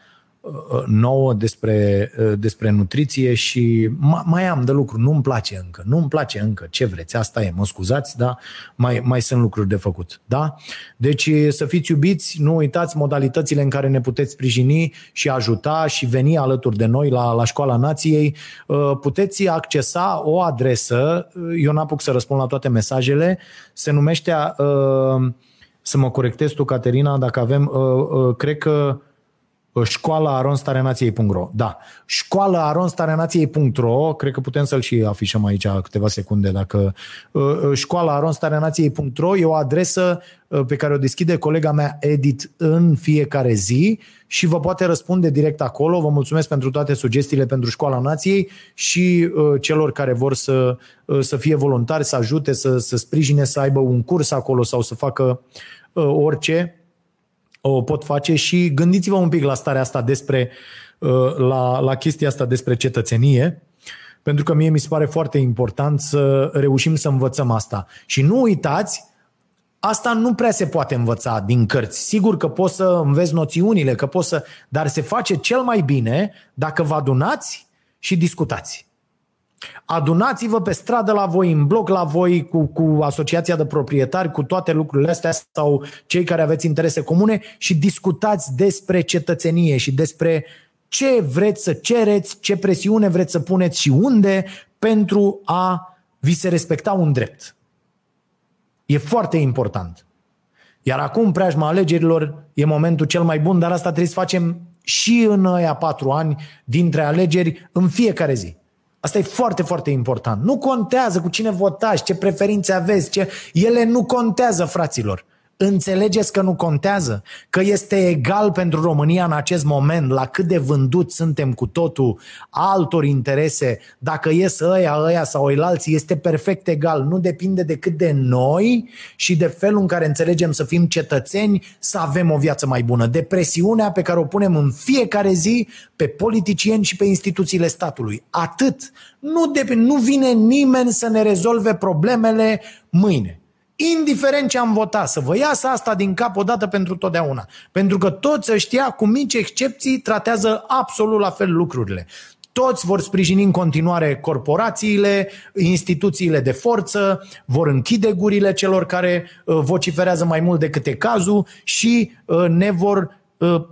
nouă despre, despre nutriție și mai am de lucru. Nu-mi place încă. Nu-mi place încă. Ce vreți? Asta e. Mă scuzați, dar mai, mai sunt lucruri de făcut. Da? Deci să fiți iubiți, nu uitați modalitățile în care ne puteți sprijini și ajuta și veni alături de noi la, la Școala Nației. Puteți accesa o adresă, eu n-apuc să răspund la toate mesajele, se numește să mă corectez tu, Caterina, dacă avem, cred că școala aronstarenației.ro Da, școala aronstarenației.ro cred că putem să-l și afișăm aici câteva secunde dacă uh, uh, școala aronstarenației.ro e o adresă uh, pe care o deschide colega mea Edit în fiecare zi și vă poate răspunde direct acolo. Vă mulțumesc pentru toate sugestiile pentru Școala Nației și celor care vor să, să fie voluntari, să ajute, să, să sprijine, să aibă un curs acolo sau să facă orice o pot face și gândiți-vă un pic la starea asta despre, uh, la, la chestia asta despre cetățenie, pentru că mie mi se pare foarte important să reușim să învățăm asta. Și nu uitați, asta nu prea se poate învăța din cărți. Sigur că poți să înveți noțiunile, că poți să, dar se face cel mai bine dacă vă adunați și discutați. Adunați-vă pe stradă la voi, în bloc la voi, cu, cu asociația de proprietari, cu toate lucrurile astea sau cei care aveți interese comune și discutați despre cetățenie și despre ce vreți să cereți, ce presiune vreți să puneți și unde pentru a vi se respecta un drept. E foarte important. Iar acum, preajma alegerilor, e momentul cel mai bun, dar asta trebuie să facem și în aia patru ani dintre alegeri în fiecare zi. Asta e foarte, foarte important. Nu contează cu cine votați, ce preferințe aveți, ce... ele nu contează, fraților. Înțelegeți că nu contează? Că este egal pentru România în acest moment la cât de vândut suntem cu totul altor interese, dacă ies ăia, ăia sau alții, este perfect egal. Nu depinde decât de noi și de felul în care înțelegem să fim cetățeni, să avem o viață mai bună. De presiunea pe care o punem în fiecare zi pe politicieni și pe instituțiile statului. Atât. Nu, de, nu vine nimeni să ne rezolve problemele mâine indiferent ce am votat, să vă iasă asta din cap odată pentru totdeauna. Pentru că toți ăștia, cu mici excepții, tratează absolut la fel lucrurile. Toți vor sprijini în continuare corporațiile, instituțiile de forță, vor închide gurile celor care uh, vociferează mai mult decât e cazul și uh, ne vor uh,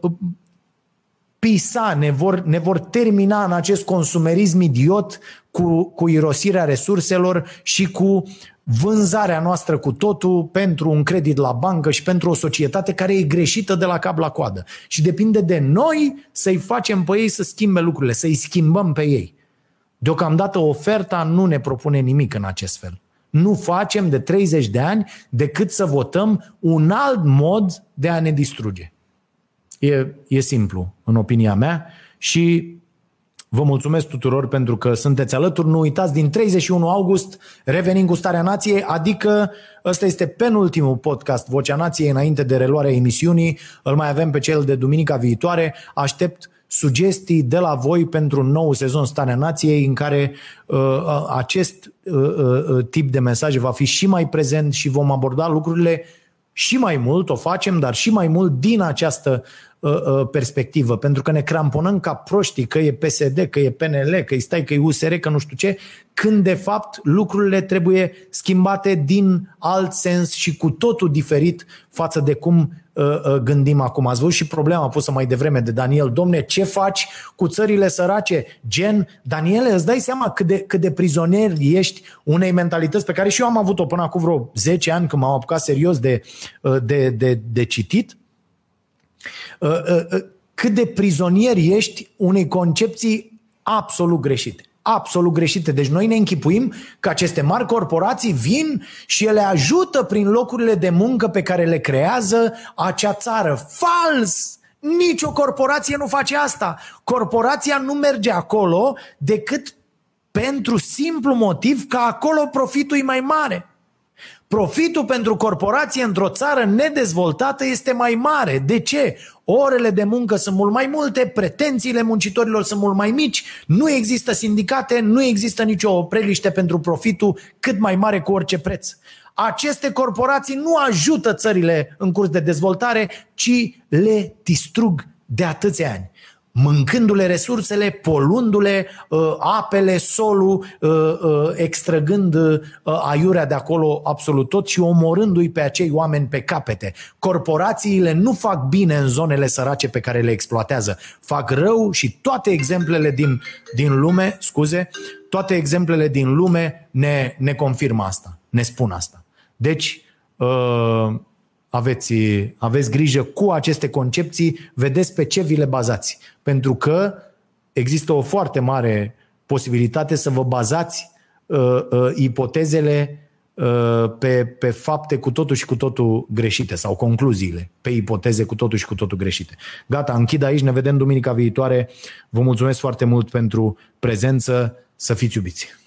pisa, ne vor, ne vor termina în acest consumerism idiot cu, cu irosirea resurselor și cu vânzarea noastră cu totul pentru un credit la bancă și pentru o societate care e greșită de la cap la coadă. Și depinde de noi să-i facem pe ei să schimbe lucrurile, să-i schimbăm pe ei. Deocamdată oferta nu ne propune nimic în acest fel. Nu facem de 30 de ani decât să votăm un alt mod de a ne distruge. E, e simplu, în opinia mea, și Vă mulțumesc tuturor pentru că sunteți alături. Nu uitați, din 31 august revenim cu Starea Nației, adică ăsta este penultimul podcast Vocea Nației înainte de reluarea emisiunii. Îl mai avem pe cel de duminica viitoare. Aștept sugestii de la voi pentru un nou sezon Starea Nației în care uh, uh acest uh, uh, uh, tip de mesaje va fi și mai prezent și vom aborda lucrurile și mai mult, o facem, dar și mai mult din această Uh, uh, perspectivă, pentru că ne cramponăm ca proștii că e PSD, că e PNL, că e stai, că e USR, că nu știu ce, când de fapt lucrurile trebuie schimbate din alt sens și cu totul diferit față de cum uh, gândim acum. Ați văzut și problema pusă mai devreme de Daniel. Domne, ce faci cu țările sărace? Gen, Daniele, îți dai seama cât de, cât de prizonier ești unei mentalități pe care și eu am avut-o până acum vreo 10 ani când m-am apucat serios de, de, de, de citit? Uh, uh, uh, cât de prizonier ești unei concepții absolut greșite. Absolut greșite. Deci noi ne închipuim că aceste mari corporații vin și ele ajută prin locurile de muncă pe care le creează acea țară. Fals! Nici o corporație nu face asta. Corporația nu merge acolo decât pentru simplu motiv că acolo profitul e mai mare. Profitul pentru corporație într-o țară nedezvoltată este mai mare. De ce? Orele de muncă sunt mult mai multe, pretențiile muncitorilor sunt mult mai mici, nu există sindicate, nu există nicio opreliște pentru profitul cât mai mare cu orice preț. Aceste corporații nu ajută țările în curs de dezvoltare, ci le distrug de atâția ani. Mâncându-le resursele, poluându-le uh, apele, solul, uh, uh, extrăgând uh, aiurea de acolo absolut tot și omorându-i pe acei oameni pe capete. Corporațiile nu fac bine în zonele sărace pe care le exploatează. Fac rău și toate exemplele din, din lume, scuze, toate exemplele din lume ne, ne confirmă asta, ne spun asta. Deci, uh, aveți, aveți grijă cu aceste concepții, vedeți pe ce vi le bazați. Pentru că există o foarte mare posibilitate să vă bazați uh, uh, ipotezele uh, pe, pe fapte cu totul și cu totul greșite sau concluziile pe ipoteze cu totul și cu totul greșite. Gata, închid aici, ne vedem duminica viitoare. Vă mulțumesc foarte mult pentru prezență, să fiți iubiți!